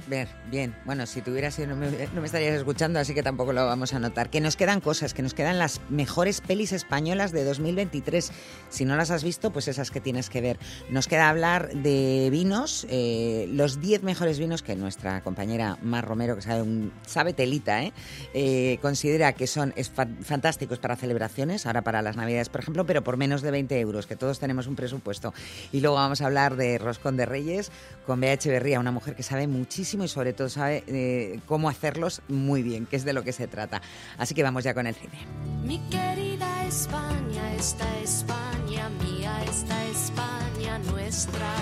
Ver, bien. Bueno, si tuvieras sido no me, no me estarías escuchando, así que tampoco lo vamos a notar. Que nos quedan cosas, que nos quedan las mejores pelis españolas de 2023. Si no las has visto, pues esas que tienes que ver. Nos queda hablar de vinos, eh, los 10 mejores vinos que nuestra compañera Mar Romero, que sabe, un, sabe telita, ¿eh? Eh, considera que son fantásticos para celebraciones, ahora para las Navidades, por ejemplo, pero por menos de 20 euros, que todos tenemos un presupuesto. Y luego vamos a hablar de Roscón de Reyes con Bea Echeverría, una mujer que sabe muchísimo y sobre todo sabe eh, cómo hacerlos muy bien, que es de lo que se trata. Así que vamos ya con el cine. Mi querida España, esta España mía, esta España nuestra.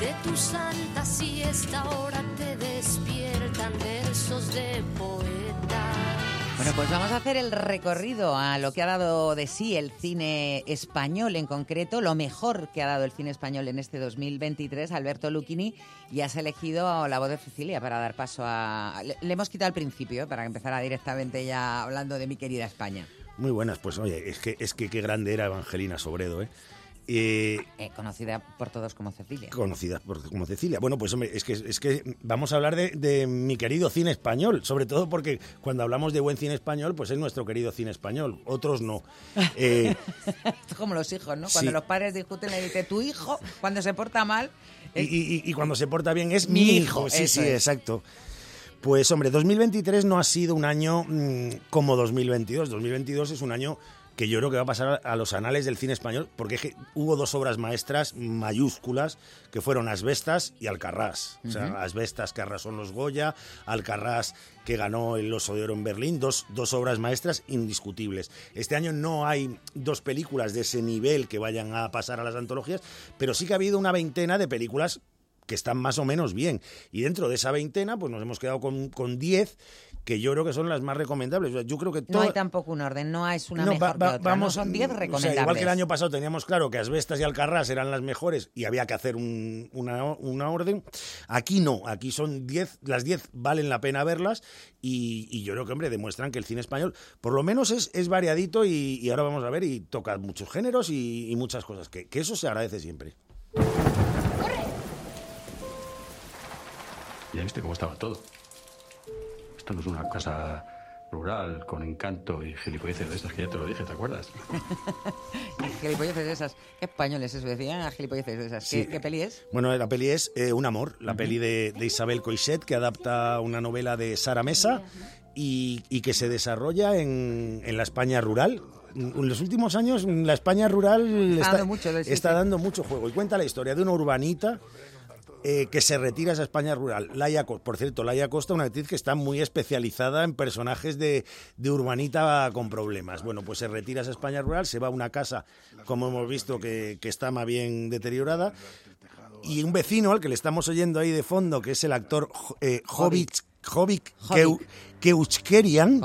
De tu santa siesta ahora te despiertan versos de poeta. Bueno, pues vamos a hacer el recorrido a lo que ha dado de sí el cine español en concreto, lo mejor que ha dado el cine español en este 2023, Alberto Lucchini, y has elegido La voz de Cecilia para dar paso a... Le, hemos quitado al principio, para que empezara directamente ya hablando de mi querida España. Muy buenas, pues oye, es que, es que qué grande era Evangelina Sobredo, ¿eh? Eh, Eh, conocida por todos como Cecilia. conocida por- como Cecilia. Bueno, pues hombre, es que, es que vamos a hablar de, de mi querido cine español, sobre todo porque cuando hablamos de buen cine español, pues es nuestro querido cine español, otros no. Eh, como los hijos, ¿no? Cuando Sí. los padres discuten, le dice, tu hijo, cuando se porta mal... y, y- y cuando se porta bien es Mi mi, hijo, hijo. Sí, eso sí, es. exacto. Pues hombre, 2023 no ha sido un año mm, como 2022. 2022 es un año que yo creo que va a pasar a los anales del cine español, porque es que hubo dos obras maestras mayúsculas que fueron Asbestas y Alcarrás. O sea. Asbestas que arrasó en los Goya, Alcarrás que ganó el Oso de Oro en Berlín, dos, dos obras maestras indiscutibles. Este año no hay dos películas de ese nivel que vayan a pasar a las antologías, pero sí que ha habido una veintena de películas que están más o menos bien. Y dentro de esa veintena, pues nos hemos quedado con, con 10 que yo creo que son las más recomendables. O sea, Yo creo que No hay tampoco un orden, no es una no, mejor va- que va- otra. vamos, no son 10 o sea, recomendables. igual que el año pasado teníamos claro que Asbestas y Alcarrás eran las mejores y había que hacer un- una, una orden. Aquí no, aquí son 10, las 10 valen la pena verlas y, y yo creo que, hombre, demuestran que el cine español por lo menos es, es variadito y, y ahora vamos a ver y toca muchos géneros y, y muchas cosas, que, que eso se agradece siempre. Ya viste cómo estaba todo. Esto no es una casa rural con encanto y gilipolleces de estas que ya te lo dije, ¿te acuerdas? Gilipolleces de esas. Qué españoles eso decían, ah, gilipolleces de esas. ¿Qué, Sí. qué peli es? Bueno, la peli es eh, Un amor, la peli de, de Isabel Coixet, que adapta una novela de Sara Mesa y, y que se desarrolla en, en la España rural. En los últimos años la España rural Está dando mucho está dando mucho juego. Y cuenta la historia de una urbanita eh, que se retira a esa España rural. Laia, por cierto, Laia Costa, una actriz que está muy especializada en personajes de, de urbanita con problemas. Bueno, pues se retira a esa España rural, se va a una casa, como hemos visto, que, que está más bien deteriorada. Y un vecino al que le estamos oyendo ahí de fondo, que es el actor eh, Jovic, Jovic Keu- Keuchkerian,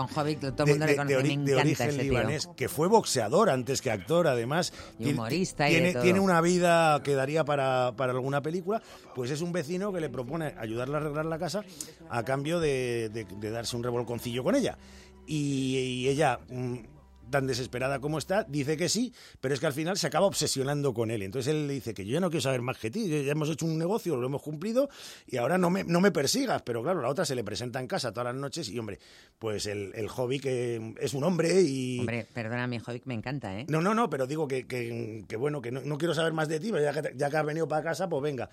de, origen libanés, que fue boxeador antes que actor, además. Y Tiene- humorista y de tiene, todo. tiene una vida que daría para, para alguna película, pues es un vecino que le propone ayudarle a arreglar la casa a cambio de, de- de darse un revolconcillo con ella. Y, y ella, mm, tan desesperada como está, dice que sí, pero es que al final se acaba obsesionando con él. Entonces él le dice que yo ya no quiero saber más que ti, ya hemos hecho un negocio, lo hemos cumplido y ahora no me, no me persigas. Pero claro, la otra se le presenta en casa todas las noches y hombre, pues el, el hobby que es un hombre y... Hombre, perdóname, Jovic, me encanta, ¿eh? No, no, no, pero digo que, que- que bueno, que no, no quiero saber más de ti, pero ya que, ya que has venido para casa, pues venga.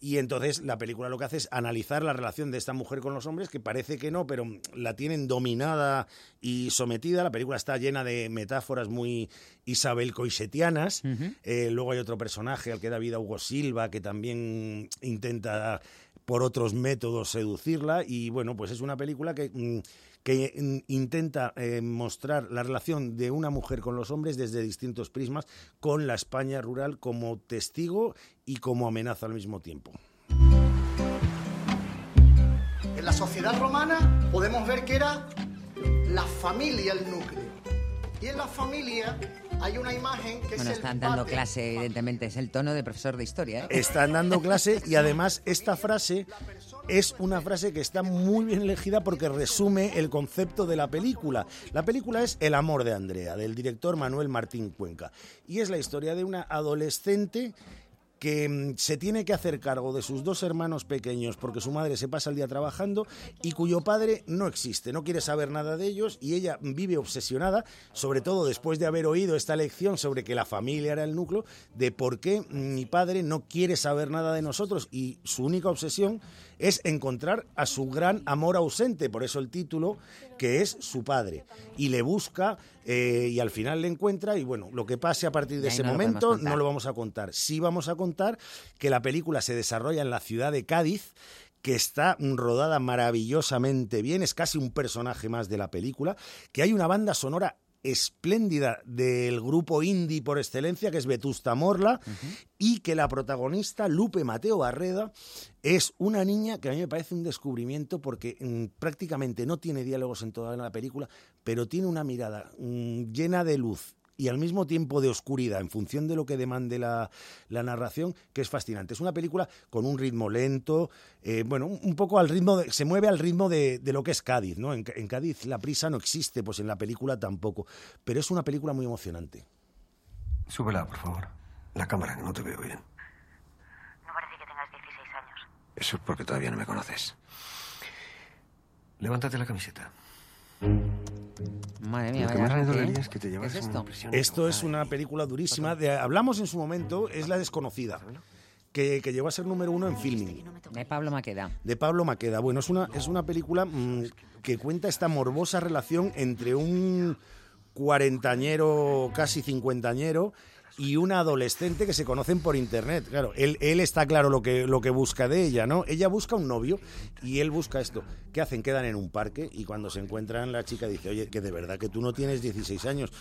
Y entonces la película lo que hace es analizar la relación de esta mujer con los hombres, que parece que no, pero la tienen dominada y sometida. La película está llena de metáforas muy Isabel Coixetianas. Eh, luego hay otro personaje al que da vida Hugo Silva, que también intenta por otros métodos seducirla. Y bueno, pues es una película que... mm, que mm, intenta eh, mostrar la relación de una mujer con los hombres desde distintos prismas, con la España rural como testigo y como amenaza al mismo tiempo. En la sociedad romana podemos ver que era la familia el núcleo. Y en la familia hay una imagen que Bueno, es el están dando clase, evidentemente, es el tono de profesor de historia, ¿eh? Están dando clase y además esta frase es una frase que está muy bien elegida porque resume el concepto de la película. La película es El amor de Andrea, del director Manuel Martín Cuenca. Y es la historia de una adolescente que mm, se tiene que hacer cargo de sus dos hermanos pequeños porque su madre se pasa el día trabajando y cuyo padre no existe, no quiere saber nada de ellos y ella vive obsesionada, sobre todo después de haber oído esta lección sobre que la familia era el núcleo, de por qué mi padre no quiere saber nada de nosotros y su única obsesión es encontrar a su gran amor ausente, por eso el título, que es su padre. Y le busca eh, y al final le encuentra y bueno, lo que pase a partir de ese no momento no lo vamos a contar. Sí vamos a contar que la película se desarrolla en la ciudad de Cádiz, que está rodada maravillosamente bien, es casi un personaje más de la película, que hay una banda sonora espléndida del grupo indie por excelencia, que es Vetusta Morla, y que la protagonista, Lupe Mateo Barreda, es una niña que a mí me parece un descubrimiento porque mm, prácticamente no tiene diálogos en toda la película, pero tiene una mirada mm, llena de luz y al mismo tiempo de oscuridad en función de lo que demande la, la narración, que es fascinante. Es una película con un ritmo lento, eh, bueno, un, poco al ritmo, de- se mueve al ritmo de, de lo que es Cádiz, ¿no? En, en Cádiz la prisa no existe, pues en la película tampoco, pero es una película muy emocionante. Súbela, por favor. La cámara, que no te veo bien. No parece que tengas 16 años. Eso es porque todavía no me conoces. Levántate la camiseta. Madre mía, Lo que vaya más me dolería ¿eh? es que te ¿Qué llevas es esto? Esto es una película durísima, de, hablamos en su momento, es La Desconocida, que, que llegó a ser número uno en filming. De Pablo Maqueda. de Pablo Maqueda. Bueno, es una, es una película mm, que cuenta esta morbosa relación entre un cuarentañero, casi cincuentañero, y una adolescente que se conocen por internet. Claro, él, él está claro lo que, lo que busca de ella, ¿no? Ella busca un novio y él busca esto. ¿Qué hacen? Quedan en un parque y cuando se encuentran la chica dice, oye, que de verdad que tú no tienes 16 años.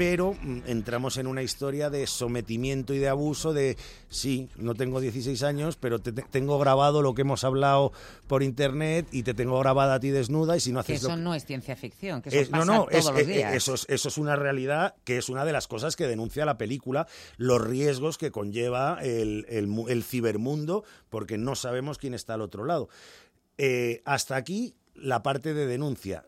Pero mm, entramos en una historia de sometimiento y de abuso de, sí, no tengo 16 años, pero te, te- tengo grabado lo que hemos hablado por internet y te tengo grabada a ti desnuda y si no Que haces lo eso que- no es ciencia ficción, que eso es- pasa no, no, todos es- los eh, días. eso, es, eso es una realidad que es una de las cosas que denuncia la película, los riesgos que conlleva el, el mu- el cibermundo, porque no sabemos quién está al otro lado. Eh, hasta aquí la parte de denuncia.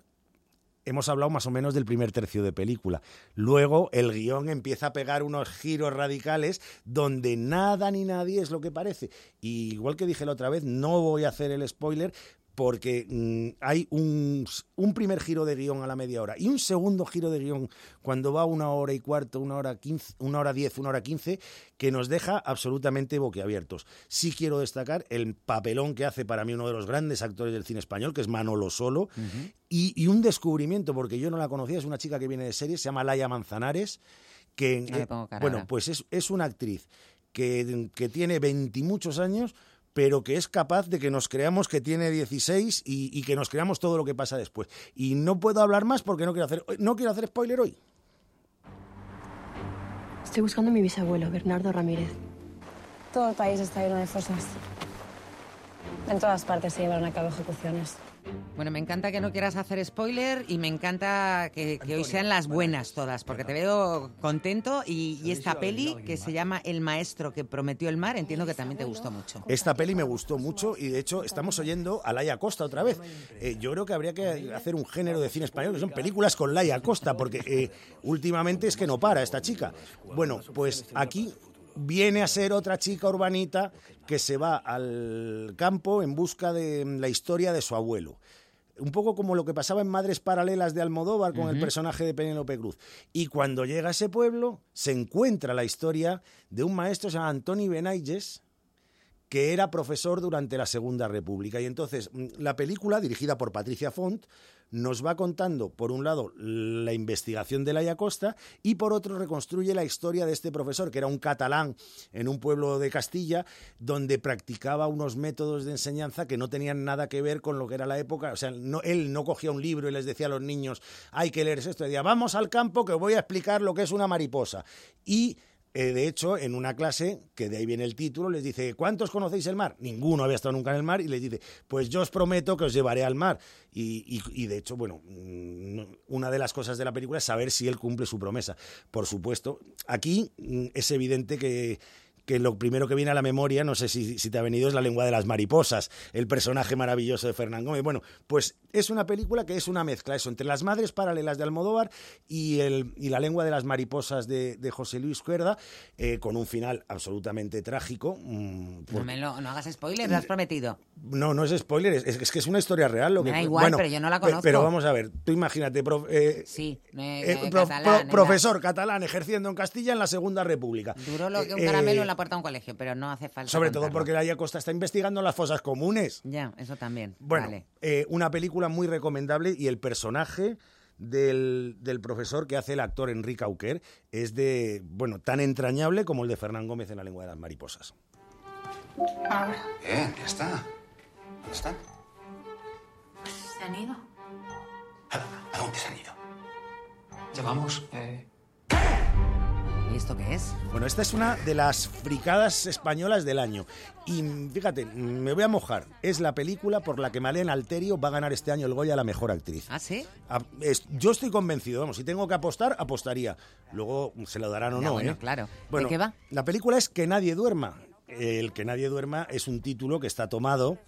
Hemos hablado más o menos del primer tercio de película. Luego el guion empieza a pegar unos giros radicales donde nada ni nadie es lo que parece. Y igual que dije la otra vez, no voy a hacer el spoiler porque mm, hay un, un primer giro de guion a la media hora y un segundo giro de guion cuando va una hora y cuarto, una hora quince, una hora diez, una hora quince, que nos deja absolutamente boquiabiertos. Sí quiero destacar el papelón que hace para mí uno de los grandes actores del cine español, que es Manolo Solo, y, y un descubrimiento, porque yo no la conocía, es una chica que viene de serie, se llama Laia Manzanares, que, cara bueno, ahora. pues es, es una actriz que, que tiene veintimuchos años, pero que es capaz de que nos creamos que tiene 16 y, y que nos creamos todo lo que pasa después. Y no puedo hablar más porque no quiero hacer, no quiero hacer spoiler hoy. Estoy buscando a mi bisabuelo, Bernardo Ramírez. Todo el país está lleno de fosas. En todas partes se llevaron a cabo ejecuciones. Bueno, me encanta que no quieras hacer spoiler y me encanta que, que hoy sean las buenas todas, porque te veo contento y, y esta peli que se llama El maestro que prometió el mar, entiendo que también te gustó mucho. Esta peli me gustó mucho y de hecho estamos oyendo a Laia Costa otra vez. Eh, yo creo que habría que hacer un género de cine español que son películas con Laia Costa, porque eh, últimamente es que no para esta chica. Bueno, pues aquí viene a ser otra chica urbanita que se va al campo en busca de la historia de su abuelo. Un poco como lo que pasaba en Madres Paralelas de Almodóvar con el personaje de Penélope Cruz. Y cuando llega a ese pueblo, se encuentra la historia de un maestro llamado Antoni Benayges, que era profesor durante la Segunda República. Y entonces, mm, la película, dirigida por Patricia Font, nos va contando, por un lado, la investigación de Laia Costa y por otro reconstruye la historia de este profesor, que era un catalán en un pueblo de Castilla, donde practicaba unos métodos de enseñanza que no tenían nada que ver con lo que era la época. O sea, él no cogía un libro y les decía a los niños, hay que leer esto. Decía, vamos al campo que os voy a explicar lo que es una mariposa. Y eh, de hecho, en una clase, que de ahí viene el título, les dice, ¿cuántos conocéis el mar? Ninguno había estado nunca en el mar y les dice, pues yo os prometo que os llevaré al mar. Y, y- de hecho, bueno, mm, una de las cosas de la película es saber si él cumple su promesa. Por supuesto, aquí mm, es evidente que que lo primero que viene a la memoria, no sé si, si te ha venido, es La lengua de las mariposas, el personaje maravilloso de Fernán Gómez. Bueno, pues es una película que es una mezcla, eso, entre las madres paralelas de Almodóvar y, el, y La lengua de las mariposas de, de José Luis Cuerda, eh, con un final absolutamente trágico. mm, No, por- me lo, no hagas spoiler, lo has prometido. no, no es spoiler, es, es que es una historia real. Lo Me que, da igual, bueno, pero yo no la conozco. Pero vamos a ver, tú imagínate, prof- eh, Sí, eh, pro- pro- profesor catalán ejerciendo en Castilla en la Segunda República. Duró lo que un Eh, caramelo en la puerta de un colegio, pero no hace falta. Sobre todo porque Laia Costa está investigando las fosas comunes. Ya, eso también. Bueno, Vale. eh, una película muy recomendable y el personaje del, del profesor que hace el actor Enrique Auquer es de, bueno, tan entrañable como el de Fernán Gómez en La lengua de las mariposas. Bien, ya está. ¿Dónde están? ¿Se han ido? ¿A dónde se han ido? Llevamos... Eh... ¿Y esto qué es? Bueno, esta es una de las fricadas españolas del año. Y fíjate, me voy a mojar. Es la película por la que Malena Alterio va a ganar este año el Goya a la mejor actriz. ¿Ah, sí? A- es- yo estoy convencido, vamos, si tengo que apostar, apostaría. Luego se lo darán o Ya, no, bueno, ¿eh? claro. Bueno, ¿De qué va? La película es Que nadie duerma. El Que nadie duerma es un título que está tomado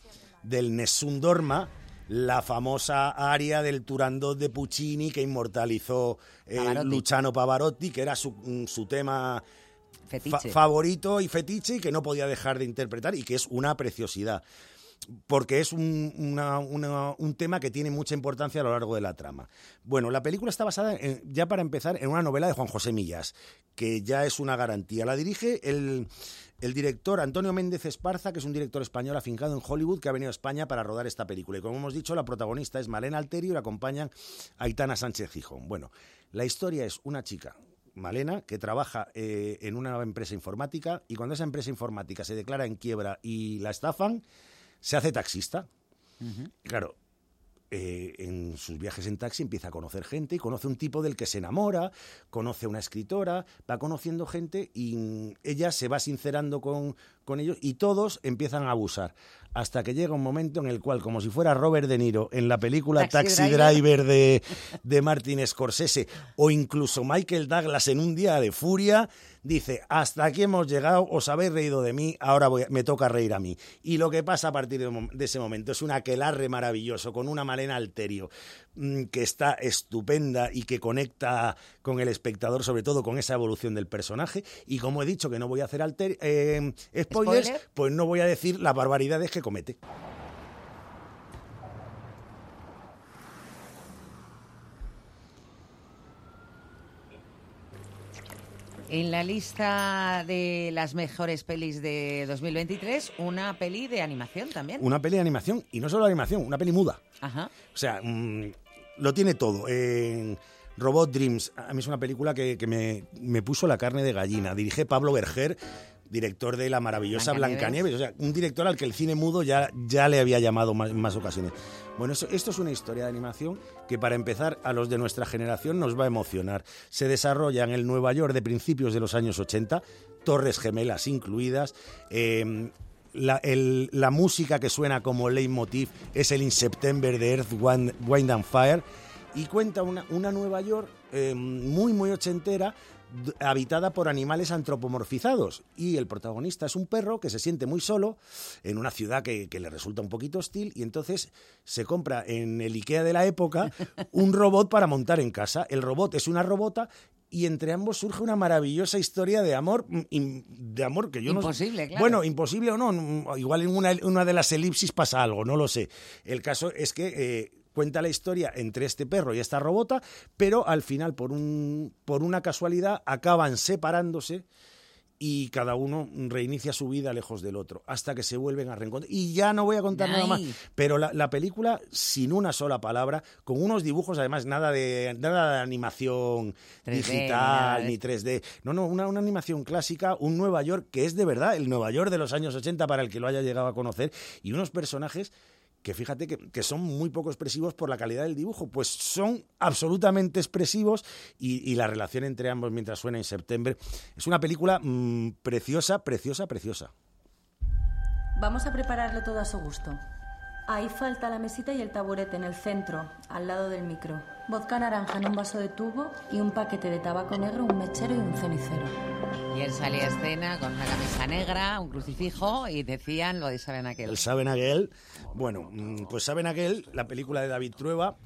del Nessun Dorma, la famosa aria del Turandot de Puccini que inmortalizó eh, Pavarotti. Luciano Pavarotti, que era su, mm, su tema fa- favorito y fetiche y que no podía dejar de interpretar y que es una preciosidad. Porque es un, una- una- un tema que tiene mucha importancia a lo largo de la trama. Bueno, la película está basada, en- ya para empezar, en una novela de Juan José Millas, que ya es una garantía. La dirige el, el director Antonio Méndez Esparza, que es un director español afincado en Hollywood, que ha venido a España para rodar esta película. Y como hemos dicho, la protagonista es Malena Alterio y la acompañan Aitana Sánchez Gijón. Bueno, la historia es una chica Malena, que trabaja eh, en una empresa informática y cuando esa empresa informática se declara en quiebra y la estafan, se hace taxista. Claro, eh, en sus viajes en taxi empieza a conocer gente y conoce un tipo del que se enamora, conoce a una escritora, va conociendo gente y mm, ella se va sincerando con, con ellos y todos empiezan a abusar. Hasta que llega un momento en el cual, como si fuera Robert De Niro en la película Taxi Taxi, Driver. Driver de, de Martin Scorsese o incluso Michael Douglas en un día de furia, dice, hasta aquí hemos llegado, os habéis reído de mí, ahora voy me toca reír a mí. Y lo que pasa a partir de, ese momento es un aquelarre maravilloso con una Malena Alterio mm, que está estupenda y que conecta con el espectador, sobre todo con esa evolución del personaje. Y como he dicho que no voy a hacer alter- eh, spoilers, Spoiler. pues no voy a decir las barbaridades que comete. En la lista de las mejores pelis de 2023, una peli de animación también. Una peli de animación, y no solo animación, una peli muda. Ajá. O sea, mm, lo tiene todo. Robot Dreams, a mí es una película que, que me, me puso la carne de gallina. Dirige Pablo Berger, director de la maravillosa Blancanieves. Blancanieves. O sea, un director al que el cine mudo ya, ya le había llamado más, en más ocasiones. Bueno, esto es una historia de animación que para empezar a los de nuestra generación nos va a emocionar. Se desarrolla en el Nueva York de principios de los años 80, torres gemelas incluidas. eh, la, el- la música que suena como leitmotiv es el In September de Earth, Wind, Wind and Fire y cuenta una, una Nueva York eh, muy, muy ochentera habitada por animales antropomorfizados y el protagonista es un perro que se siente muy solo en una ciudad que, que le resulta un poquito hostil y entonces se compra en el Ikea de la época un robot para montar en casa. El robot es una robota y entre ambos surge una maravillosa historia de amor, mm, de amor que yo no- Imposible, claro. Bueno, imposible o no, igual en una, una de las elipsis pasa algo, no lo sé. El caso es que eh, cuenta la historia entre este perro y esta robota, pero al final, por, un, por una casualidad, acaban separándose y cada uno reinicia su vida lejos del otro, hasta que se vuelven a reencontrar. Y ya no voy a contar nada más, pero la, la película, sin una sola palabra, con unos dibujos, además, nada de, nada de animación 3D, digital, ni 3D. No, no, una, una animación clásica, un Nueva York que es de verdad el Nueva York de los años 80 para el que lo haya llegado a conocer, y unos personajes que fíjate que, que son muy poco expresivos por la calidad del dibujo, pues son absolutamente expresivos y, y la relación entre ambos mientras suena en septiembre es una película mm, preciosa, preciosa, preciosa. Vamos a prepararlo todo a su gusto. Ahí falta la mesita y el taburete en el centro, al lado del micro. Vodka naranja en un vaso de tubo y un paquete de tabaco negro, un mechero y un cenicero. Y él salía a escena con una camisa negra, un crucifijo y decían lo de Saben aquel. El Saben aquel. Bueno, mm, pues Saben aquel, la película de David Trueba,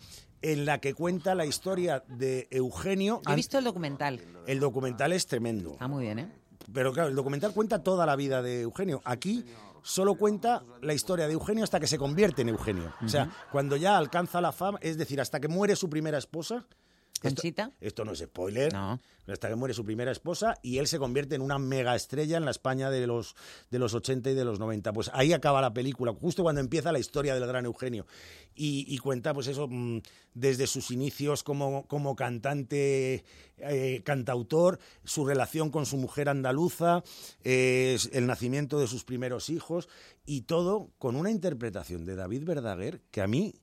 en la que cuenta la historia de Eugenio. He visto el documental. El documental es tremendo. Está muy bien, ¿eh? Pero claro, el documental cuenta toda la vida de Eugenio. Aquí solo cuenta la historia de Eugenio hasta que se convierte en Eugenio. O sea, cuando ya alcanza la fama, es decir, hasta que muere su primera esposa. Esto, ¿Conchita? esto no es spoiler. Hasta que muere su primera esposa y él se convierte en una mega estrella en la España de los, de los 80 y de los 90. Pues ahí acaba la película, justo cuando empieza la historia del gran Eugenio. Y, y cuenta, pues eso, mm, desde sus inicios como, como cantante, eh, cantautor, su relación con su mujer andaluza, eh, el nacimiento de sus primeros hijos y todo con una interpretación de David Verdaguer que a mí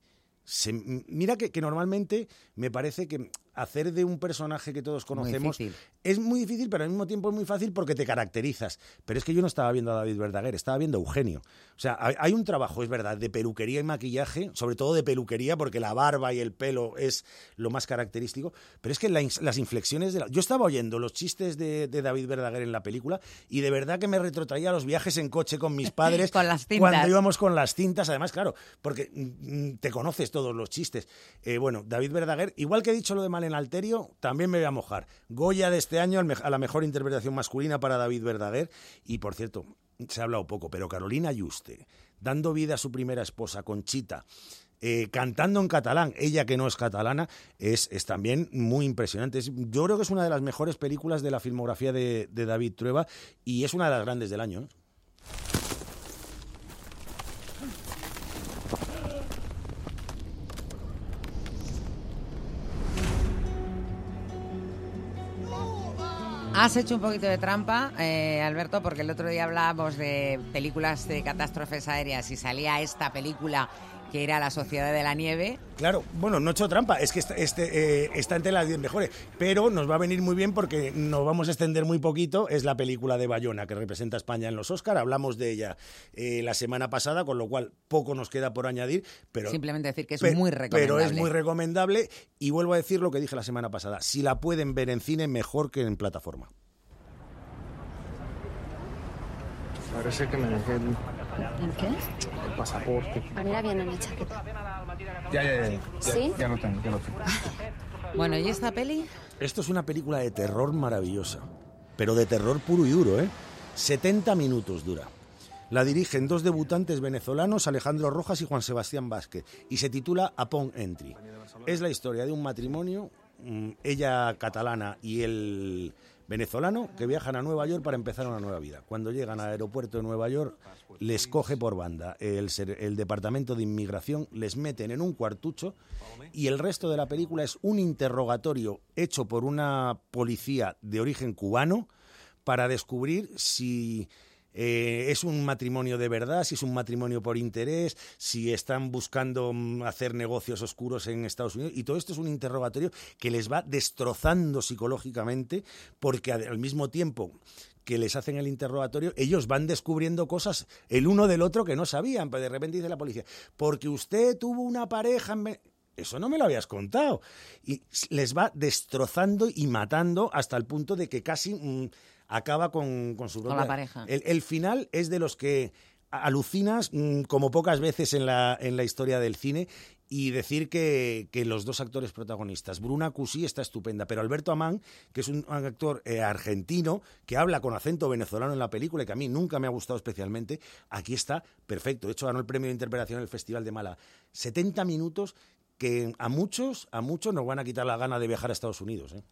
se- mira que, que normalmente me parece que hacer de un personaje que todos conocemos difícil. es muy difícil, pero al mismo tiempo es muy fácil porque te caracterizas. Pero es que yo no estaba viendo a David Verdaguer, estaba viendo a Eugenio. O sea, hay, un trabajo, es verdad, de peluquería y maquillaje, sobre todo de peluquería, porque la barba y el pelo es lo más característico. Pero es que la las inflexiones de la... Yo estaba oyendo los chistes de, de David Verdaguer en la película y de verdad que me retrotraía a los viajes en coche con mis padres. Con las cintas. Cuando íbamos con las cintas, además, claro, porque mm, te conoces todos los chistes. Eh, bueno, David Verdaguer, igual que he dicho lo de Malen Alterio, también me voy a mojar. Goya de este año a la mejor interpretación masculina para David Verdaguer. Y por cierto, se ha hablado poco, pero Carolina Yuste, dando vida a su primera esposa, Conchita. eh, cantando en catalán, ella que no es catalana, es, es también muy impresionante. Es- yo creo que es una de las mejores películas de la filmografía de, de David Trueba y es una de las grandes del año. ¿eh? Has hecho un poquito de trampa, eh, Alberto, porque el otro día hablábamos de películas de catástrofes aéreas y salía esta película que era La Sociedad de la Nieve. Claro, bueno, no he hecho trampa, es que está, este, eh, está entre las 10 mejores, pero nos va a venir muy bien porque nos vamos a extender muy poquito, es la película de Bayona que representa a España en los Oscar, hablamos de ella eh, la semana pasada, con lo cual poco nos queda por añadir, pero... Simplemente decir que es pe- muy Pero recomendable. es muy recomendable y vuelvo a decir lo que dije la semana pasada, si la pueden ver en cine, mejor que en plataforma. Parece que me dejé el, ¿En qué? el pasaporte. Ah, mira bien en la chaqueta. Ya, ya, ya. ya, ¿Sí? Ya lo tengo, ya lo tengo. Bueno, ¿y esta peli? Esto es una película de terror maravillosa, pero de terror puro y duro, ¿eh? 70 minutos dura. La dirigen dos debutantes venezolanos, Alejandro Rojas y Juan Sebastián Vázquez, y se titula Upon Entry. Es la historia de un matrimonio, mm, ella catalana y él venezolano, que viajan a Nueva York para empezar una nueva vida. Cuando llegan al aeropuerto de Nueva York, les coge por banda el, departamento de inmigración, les meten en un cuartucho y el resto de la película es un interrogatorio hecho por una policía de origen cubano para descubrir si eh, es un matrimonio de verdad, si es un matrimonio por interés, si están buscando mm, hacer negocios oscuros en Estados Unidos. Y todo esto es un interrogatorio que les va destrozando psicológicamente porque al mismo tiempo que les hacen el interrogatorio, ellos van descubriendo cosas el uno del otro que no sabían. Pero de repente dice la policía, porque usted tuvo una pareja en... Ve-". Eso no me lo habías contado. Y les va destrozando y matando hasta el punto de que casi mm, acaba con, con su Con la propia- pareja. El, el final es de los que alucinas mm, como pocas veces en la, en la historia del cine y decir que, que los dos actores protagonistas, Bruna Cusí está estupenda, pero Alberto Amán, que es un, un actor eh, argentino que habla con acento venezolano en la película y que a mí nunca me ha gustado especialmente, aquí está perfecto. De hecho, ganó el premio de interpretación en el Festival de Málaga. 70 minutos que a muchos, a muchos nos van a quitar la gana de viajar a Estados Unidos. ¿eh?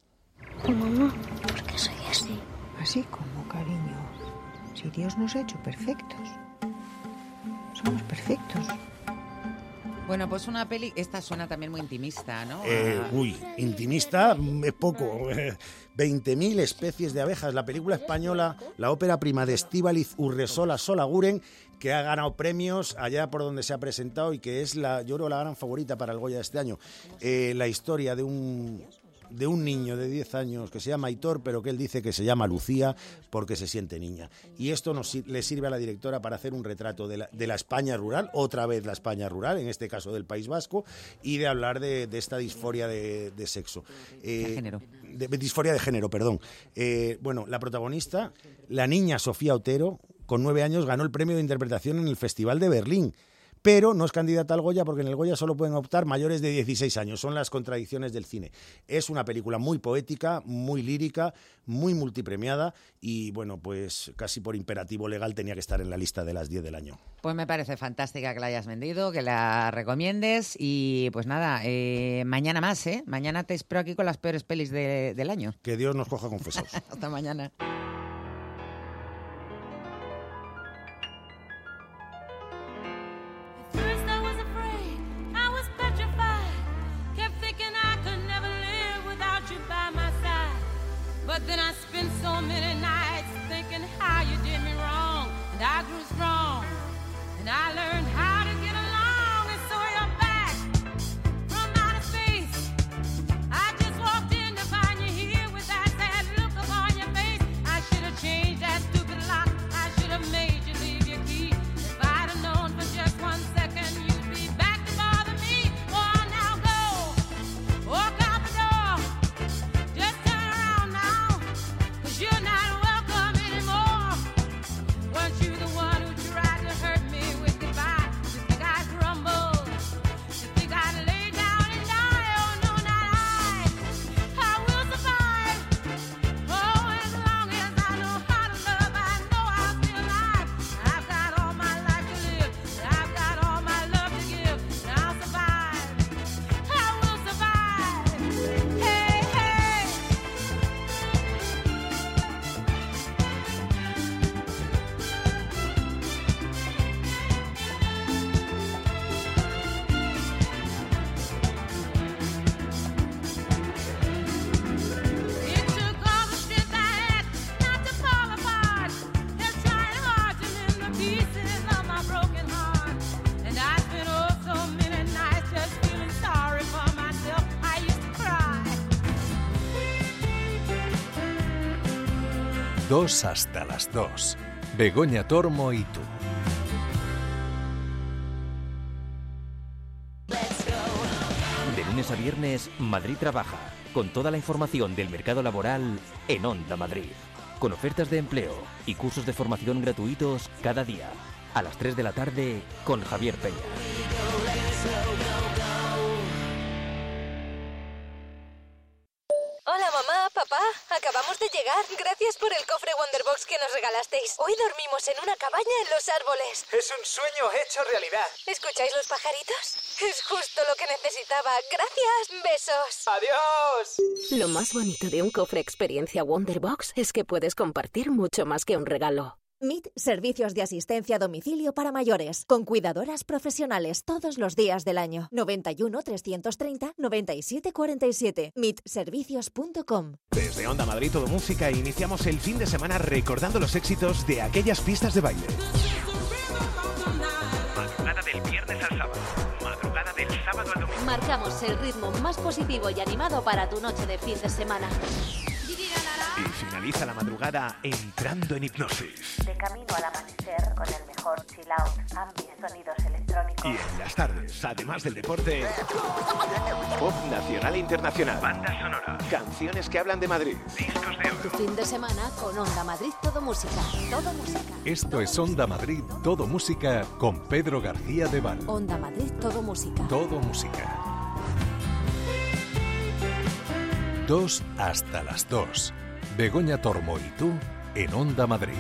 Mamá, ¿por qué soy así? Así como, cariño. Si Dios nos ha hecho perfectos. Somos perfectos. Bueno, pues una peli, esta suena también muy intimista, ¿no? Eh, Ah, uy, intimista es poco. 20.000 especies de abejas. La película española, la ópera prima de Estíbaliz Urresola Solaguren, que ha ganado premios allá por donde se ha presentado y que es la, yo creo, la gran favorita para el Goya de este año. Eh, la historia de un de un niño de 10 años que se llama Aitor, pero que él dice que se llama Lucía porque se siente niña. Y esto nos, le sirve a la directora para hacer un retrato de la, de la España rural, otra vez la España rural, en este caso del País Vasco, y de hablar de, de esta disforia de, de sexo. Eh, De género. disforia de género, perdón. Eh, bueno, la protagonista, la niña Sofía Otero, con nueve años, ganó el premio de interpretación en el Festival de Berlín. Pero no es candidata al Goya porque en el Goya solo pueden optar mayores de 16 años. Son las contradicciones del cine. Es una película muy poética, muy lírica, muy multipremiada y, bueno, pues casi por imperativo legal tenía que estar en la lista de las 10 del año. Pues me parece fantástica que la hayas vendido, que la recomiendes y pues nada, eh, mañana más, ¿eh? Mañana te espero aquí con las peores pelis de- del año. Que Dios nos coja confesos. Hasta mañana. 2 hasta las 2. Begoña Tormo y tú. De lunes a viernes, Madrid trabaja, con toda la información del mercado laboral en Onda Madrid, con ofertas de empleo y cursos de formación gratuitos cada día, a las 3 de la tarde, con Javier Peña. Acabamos de llegar. Gracias por el cofre Wonderbox que nos regalasteis. Hoy dormimos en una cabaña en los árboles. Es un sueño hecho realidad. ¿Escucháis los pajaritos? Es justo lo que necesitaba. Gracias, besos. Adiós. Lo más bonito de un cofre experiencia Wonderbox es que puedes compartir mucho más que un regalo. MIT Servicios de Asistencia a Domicilio para Mayores, con cuidadoras profesionales todos los días del año. 91 330 97 47. mitservicios.com. Desde Onda Madrid Todo Música iniciamos el fin de semana recordando los éxitos de aquellas pistas de baile. Madrugada del viernes al sábado. Madrugada del sábado al domingo. Marcamos el ritmo más positivo y animado para tu noche de fin de semana. Y finaliza la madrugada entrando en hipnosis. De camino al amanecer con el mejor chill out, ambient, sonidos electrónicos. Y en las tardes, además del deporte, pop nacional e internacional. Banda sonora. Canciones que hablan de Madrid. Discos de Tu fin de semana con Onda Madrid Todo Música. Todo Música. Esto es Onda Madrid, todo música con Pedro García de Val. Onda Madrid Todo Música. Todo música. Dos hasta las dos. Begoña Tormo y tú en Onda Madrid.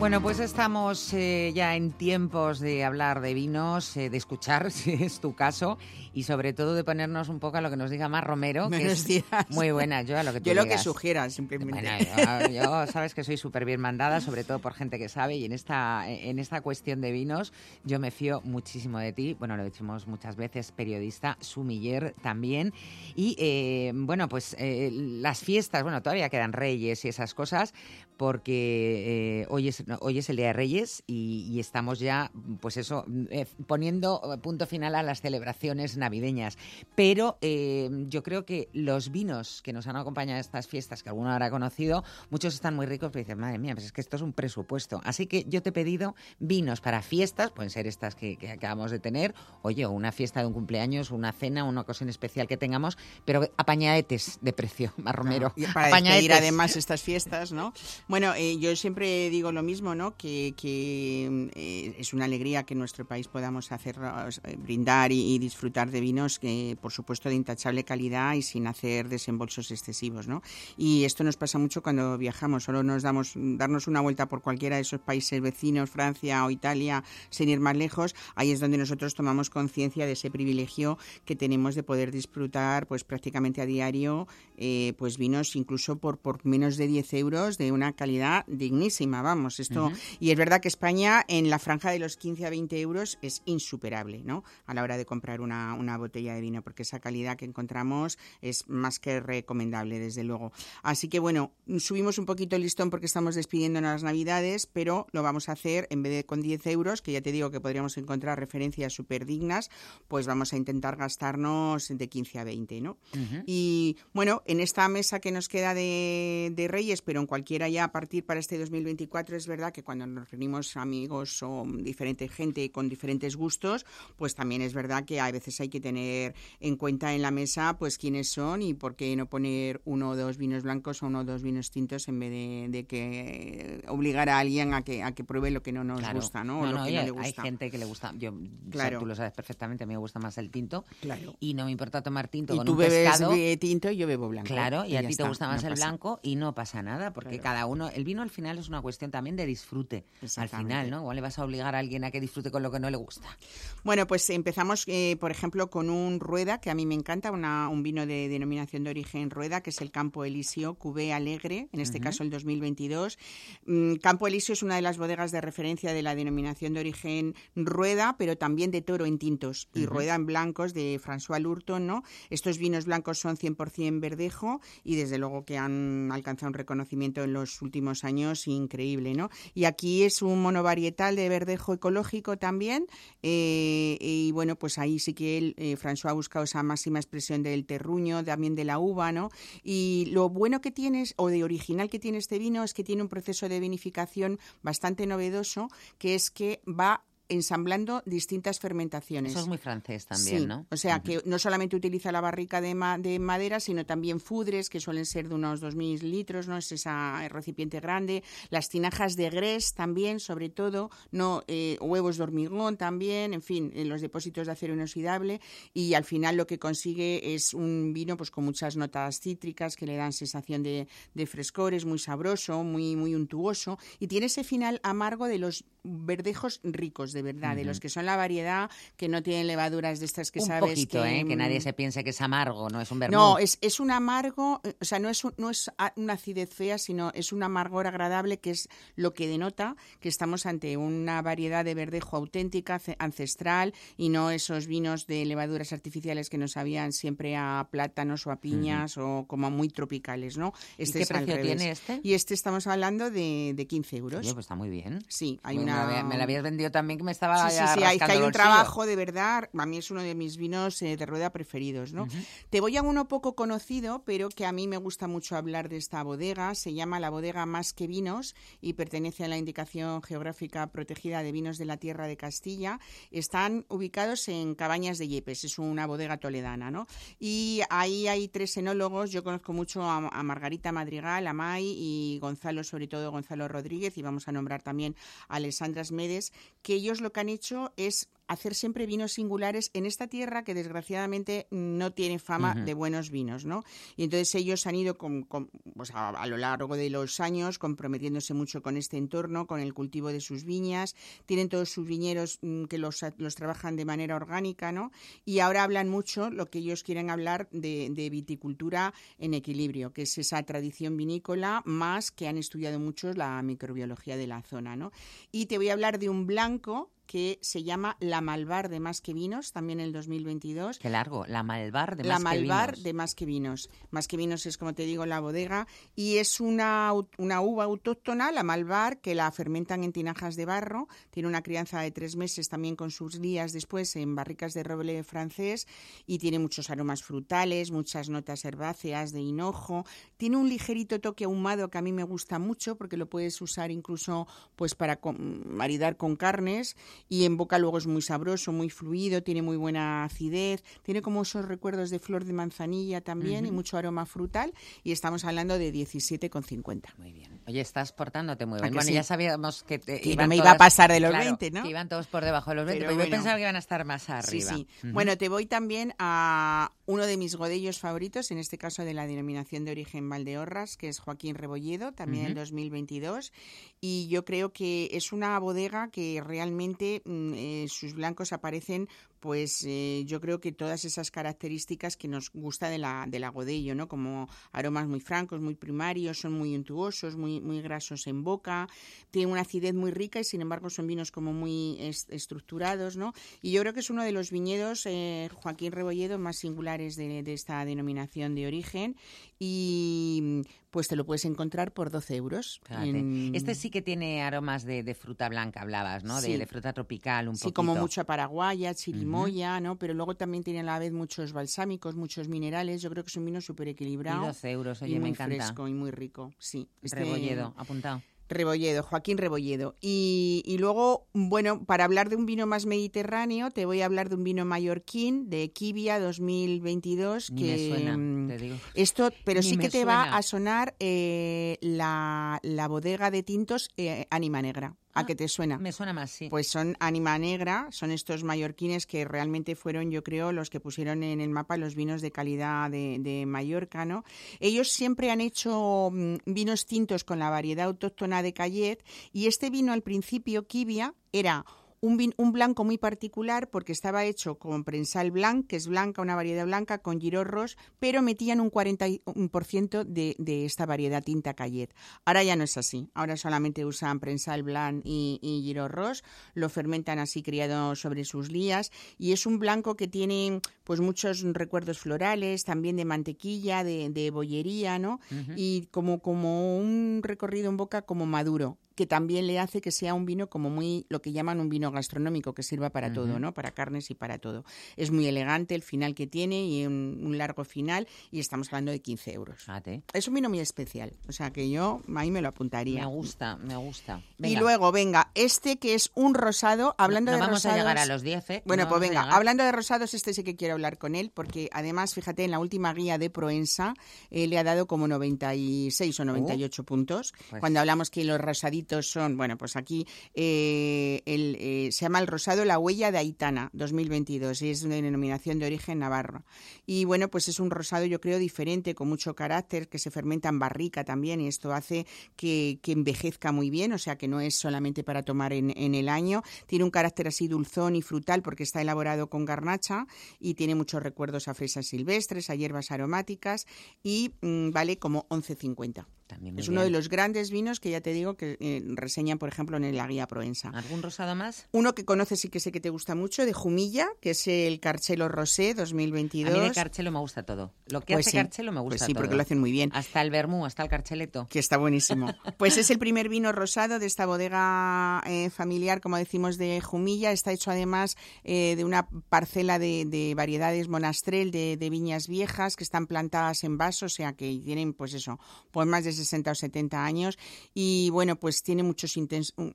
Bueno, pues estamos eh, ya en tiempos de hablar de vinos, eh, de escuchar, si es tu caso, y sobre todo de ponernos un poco a lo que nos diga Mar Romero, que Buenos es días. muy buena. Yo a lo que tú Yo lo que digas. sugieras, simplemente. Bueno, yo, yo sabes que soy súper bien mandada, sobre todo por gente que sabe, y en esta, en esta cuestión de vinos yo me fío muchísimo de ti. Bueno, lo decimos muchas veces, periodista, sumiller también. Y eh, bueno, pues eh, las fiestas, bueno, todavía quedan reyes y esas cosas, porque eh, hoy, es, no, hoy es el Día de Reyes y, y estamos ya, pues eso, eh, poniendo punto final a las celebraciones navideñas. Pero eh, yo creo que los vinos que nos han acompañado a estas fiestas, que alguno habrá conocido, muchos están muy ricos, pero dicen, madre mía, pues es que esto es un presupuesto. Así que yo te he pedido vinos para fiestas, pueden ser estas que, que acabamos de tener, oye, una fiesta de un cumpleaños, una cena, una ocasión especial que tengamos, pero apañadetes de precio, Mar Romero. Y para Apañadetes. además estas fiestas, ¿no? Bueno, eh, yo siempre digo lo mismo, ¿no? Que, que, eh, es una alegría que en nuestro país podamos hacer eh, brindar y, disfrutar de vinos que, por supuesto, de intachable calidad y sin hacer desembolsos excesivos, ¿no? Y esto nos pasa mucho cuando viajamos, solo nos damos darnos una vuelta por cualquiera de esos países vecinos, Francia o Italia, sin ir más lejos, ahí es donde nosotros tomamos conciencia de ese privilegio que tenemos de poder disfrutar, pues prácticamente a diario, eh, pues vinos incluso por, por menos de 10 euros de una calidad dignísima, vamos, esto y es verdad que España en la franja de los 15 a 20 euros es insuperable, ¿no? A la hora de comprar una, una botella de vino, porque esa calidad que encontramos es más que recomendable, desde luego. Así que bueno, subimos un poquito el listón porque estamos despidiendo las navidades, pero lo vamos a hacer en vez de con 10 euros, que ya te digo que podríamos encontrar referencias súper dignas, pues vamos a intentar gastarnos de 15 a 20, ¿no? Y bueno, en esta mesa que nos queda de, de Reyes, pero en cualquiera ya a partir para este 2024, es verdad que cuando nos reunimos amigos o diferente gente con diferentes gustos, pues también es verdad que a veces hay que tener en cuenta en la mesa pues quiénes son y por qué no poner uno o dos vinos blancos o uno o dos vinos tintos en vez de, de que obligar a alguien a que, a que pruebe lo que no nos Claro. gusta, ¿no? O No, lo no, que y no hay, le hay gusta. gente que le gusta. Yo, o sea, Claro. tú lo sabes perfectamente, a mí me gusta más el tinto. Claro. Y no me importa tomar tinto Y con tú un bebes pescado. tinto y yo bebo blanco. Claro, y, a ya ti te gusta más el blanco y no pasa nada, porque Claro. cada uno, el vino al final es una cuestión también de disfrute. Al final, ¿no? Igual le vas a obligar a alguien a que disfrute con lo que no le gusta. Bueno, pues empezamos, eh, por ejemplo, con un Rueda, que a mí me encanta, una- un vino de denominación de origen Rueda, que es el Campo Elisio Cubé Alegre, en este caso el 2022. Mm, Campo Elisio es una de las bodegas de referencia de la denominación de origen Rueda, pero también de Toro en tintos y. Rueda en blancos de François Lurton, ¿no? Estos vinos blancos son 100% verdejo y desde luego que han alcanzado un reconocimiento en los últimos años increíble, ¿no? Y aquí es un monovarietal de verdejo ecológico también eh, y bueno, pues ahí sí que él, eh, François ha buscado esa máxima expresión del terruño, también de la uva, ¿no? Y lo bueno que tienes, o de original que tiene este vino, es que tiene un proceso de vinificación bastante novedoso, que es que va ensamblando distintas fermentaciones. Eso es muy francés también, Sí, ¿no? O sea, que no solamente utiliza la barrica de, ma- de madera, sino también fudres, que suelen ser de unos 2.000 litros, ¿no? Es esa recipiente grande. Las tinajas de grés también, sobre todo, no eh, huevos de hormigón también, en fin, eh, los depósitos de acero inoxidable. Y al final lo que consigue es un vino pues con muchas notas cítricas que le dan sensación de, de frescor, es muy sabroso, muy, muy untuoso. Y tiene ese final amargo de los verdejos ricos, de verdad, de los que son la variedad que no tienen levaduras de estas que un sabes poquito, que, ¿eh? Que nadie mm, se piense que es amargo, no es un no, es, es un amargo, eh, o sea, no es, un- no es una acidez fea, sino es un amargor agradable que es lo que denota que estamos ante una variedad de verdejo auténtica, ce- ancestral, y no esos vinos de levaduras artificiales que nos sabían siempre a plátanos o a piñas o como muy tropicales, ¿no? ¿Y Este qué precio tiene este? Y este estamos hablando de, de 15 euros. Oye, pues está muy bien. Sí, hay una... Me lo habías vendido también que me estaba Sí, sí, sí, hay, que hay un trabajo de verdad, a mí es uno de mis vinos eh, de rueda preferidos, ¿no? Te voy a uno poco conocido, pero que a mí me gusta mucho hablar de esta bodega, se llama la bodega Más que Vinos y pertenece a la indicación geográfica protegida de vinos de la tierra de Castilla. Están ubicados en Cabañas de Yepes, es una bodega toledana, ¿no? Y ahí hay tres enólogos, yo conozco mucho a, a Margarita Madrigal, a May y Gonzalo, sobre todo Gonzalo Rodríguez, y vamos a nombrar también a Alessandra Medes, que ellos lo que han hecho es hacer siempre vinos singulares en esta tierra que desgraciadamente no tiene fama de buenos vinos, ¿no? Y entonces ellos han ido con, con- pues, a, a lo largo de los años comprometiéndose mucho con este entorno, con el cultivo de sus viñas, tienen todos sus viñeros mm, que los, los trabajan de manera orgánica, ¿no? Y ahora hablan mucho, lo que ellos quieren hablar, de, de viticultura en equilibrio, que es esa tradición vinícola, más que han estudiado muchos la microbiología de la zona, ¿no? Y te voy a hablar de un blanco que se llama La Malvar de Más que Vinos, también en el 2022. Qué largo, la Malvar de La Más que Malvar Vinos. de Más que Vinos. Más que Vinos es, como te digo, la bodega y es una, una uva autóctona, la Malvar, que la fermentan en tinajas de barro. Tiene una crianza de tres meses también con sus días después en barricas de roble francés y tiene muchos aromas frutales, muchas notas herbáceas de hinojo. Tiene un ligerito toque ahumado que a mí me gusta mucho porque lo puedes usar incluso pues para con- maridar con carnes y en boca luego es muy sabroso, muy fluido, tiene muy buena acidez, tiene como esos recuerdos de flor de manzanilla también y Ujú. mucho aroma frutal y estamos hablando de 17,50. Muy bien. Oye, estás portándote muy ¿A bien. Bueno, sí? ya sabíamos que, te, Que no iban me iba a todas- pasar de los claro, 20, ¿no? Que iban todos por debajo de los 20, Pero pero, yo bueno. pensaba que iban a estar más arriba. Sí, sí. Ujú. Bueno, te voy también a uno de mis godellos favoritos, en este caso de la denominación de origen Valdeorras, que es Joaquín Rebolledo, también en Ujú. 2022. Y yo creo que es una bodega que realmente mm, eh, sus blancos aparecen, pues eh, yo creo que todas esas características que nos gusta de la, de la godello, ¿no? Como aromas muy francos, muy primarios, son muy untuosos, muy, muy grasos en boca, tienen una acidez muy rica y sin embargo son vinos como muy es- estructurados, ¿no? Y yo creo que es uno de los viñedos, eh, Joaquín Rebolledo, más singulares de, de esta denominación de origen y pues te lo puedes encontrar por 12 euros. En- Este sí que tiene aromas de, de fruta blanca, hablabas, ¿no? De, Sí. de fruta tropical, un Sí, poquito. como mucha paraguaya, chirimoya, ¿no? Pero luego también tiene a la vez muchos balsámicos, muchos minerales. Yo creo que es un vino súper equilibrado. Y 12 euros, oye, y me muy encanta. fresco y muy rico, sí. Este- Rebolledo, apuntado. Rebolledo, Joaquín Rebolledo. Y, y luego, bueno, para hablar de un vino más mediterráneo, te voy a hablar de un vino mallorquín de Kibia 2022. Ni que, me suena, mm, te digo. Esto, pero Ni sí que te suena. va a sonar eh, la, la bodega de tintos eh, Ánima Negra. ¿A qué te suena? Ah, Me suena más, sí. Pues son Ánima Negra, son estos mallorquines que realmente fueron, yo creo, los que pusieron en el mapa los vinos de calidad de, de Mallorca, ¿no? Ellos siempre han hecho mm, vinos tintos con la variedad autóctona de Callet y este vino al principio, Kibia, era un, vin- un blanco muy particular porque estaba hecho con prensal blanc, que es blanca, una variedad blanca, con girorros, pero metían un 40% de, de esta variedad tinta Callet. Ahora ya no es así. Ahora solamente usan prensal blanc y, y girorros, lo fermentan así criado sobre sus lías y es un blanco que tiene pues muchos recuerdos florales, también de mantequilla, de, de bollería, ¿no? Y como, como un recorrido en boca como maduro que también le hace que sea un vino como muy, lo que llaman un vino gastronómico, que sirva para todo. ¿no? Para carnes y para todo. Es muy elegante el final que tiene y un, un largo final y estamos hablando de 15 euros. Es un vino muy especial, o sea que yo ahí me lo apuntaría. Me gusta, me gusta. Y luego, venga, este que es un rosado, hablando no de vamos a rosados... llegar a los 10, ¿eh? Bueno, No pues vamos a venga, hablando de rosados, este sí que quiero hablar con él, porque además, fíjate, en la última guía de Proensa eh, le ha dado como 96 o 98 puntos. pues- Cuando hablamos que los rosaditos son, bueno, pues aquí eh, el, eh, se llama el rosado La Huella de Aitana 2022 y es una denominación de origen navarro. Y bueno, pues es un rosado yo creo diferente, con mucho carácter, que se fermenta en barrica también y esto hace que, que envejezca muy bien, o sea que no es solamente para tomar en, en el año. Tiene un carácter así dulzón y frutal porque está elaborado con garnacha y tiene muchos recuerdos a fresas silvestres, a hierbas aromáticas y mm, vale como 11,50. También Es uno de los grandes vinos que ya te digo que eh, reseñan, por ejemplo, en la guía Proensa. ¿Algún rosado más? Uno que conoces y que sé que te gusta mucho, de Jumilla, que es el Carchelo Rosé 2022. A mí de Carchelo me gusta todo. Lo que Pues hace sí, Carchelo me gusta pues sí, porque todo. lo hacen muy bien. Hasta el vermú, hasta el carcheleto. Que está buenísimo. Pues es el primer vino rosado de esta bodega eh, familiar, como decimos, de Jumilla. Está hecho además eh, de una parcela de, de variedades monastrel de, de viñas viejas que están plantadas en vasos, o sea que tienen, pues eso, pues más de 60 o 70 años y bueno, pues tiene muchos,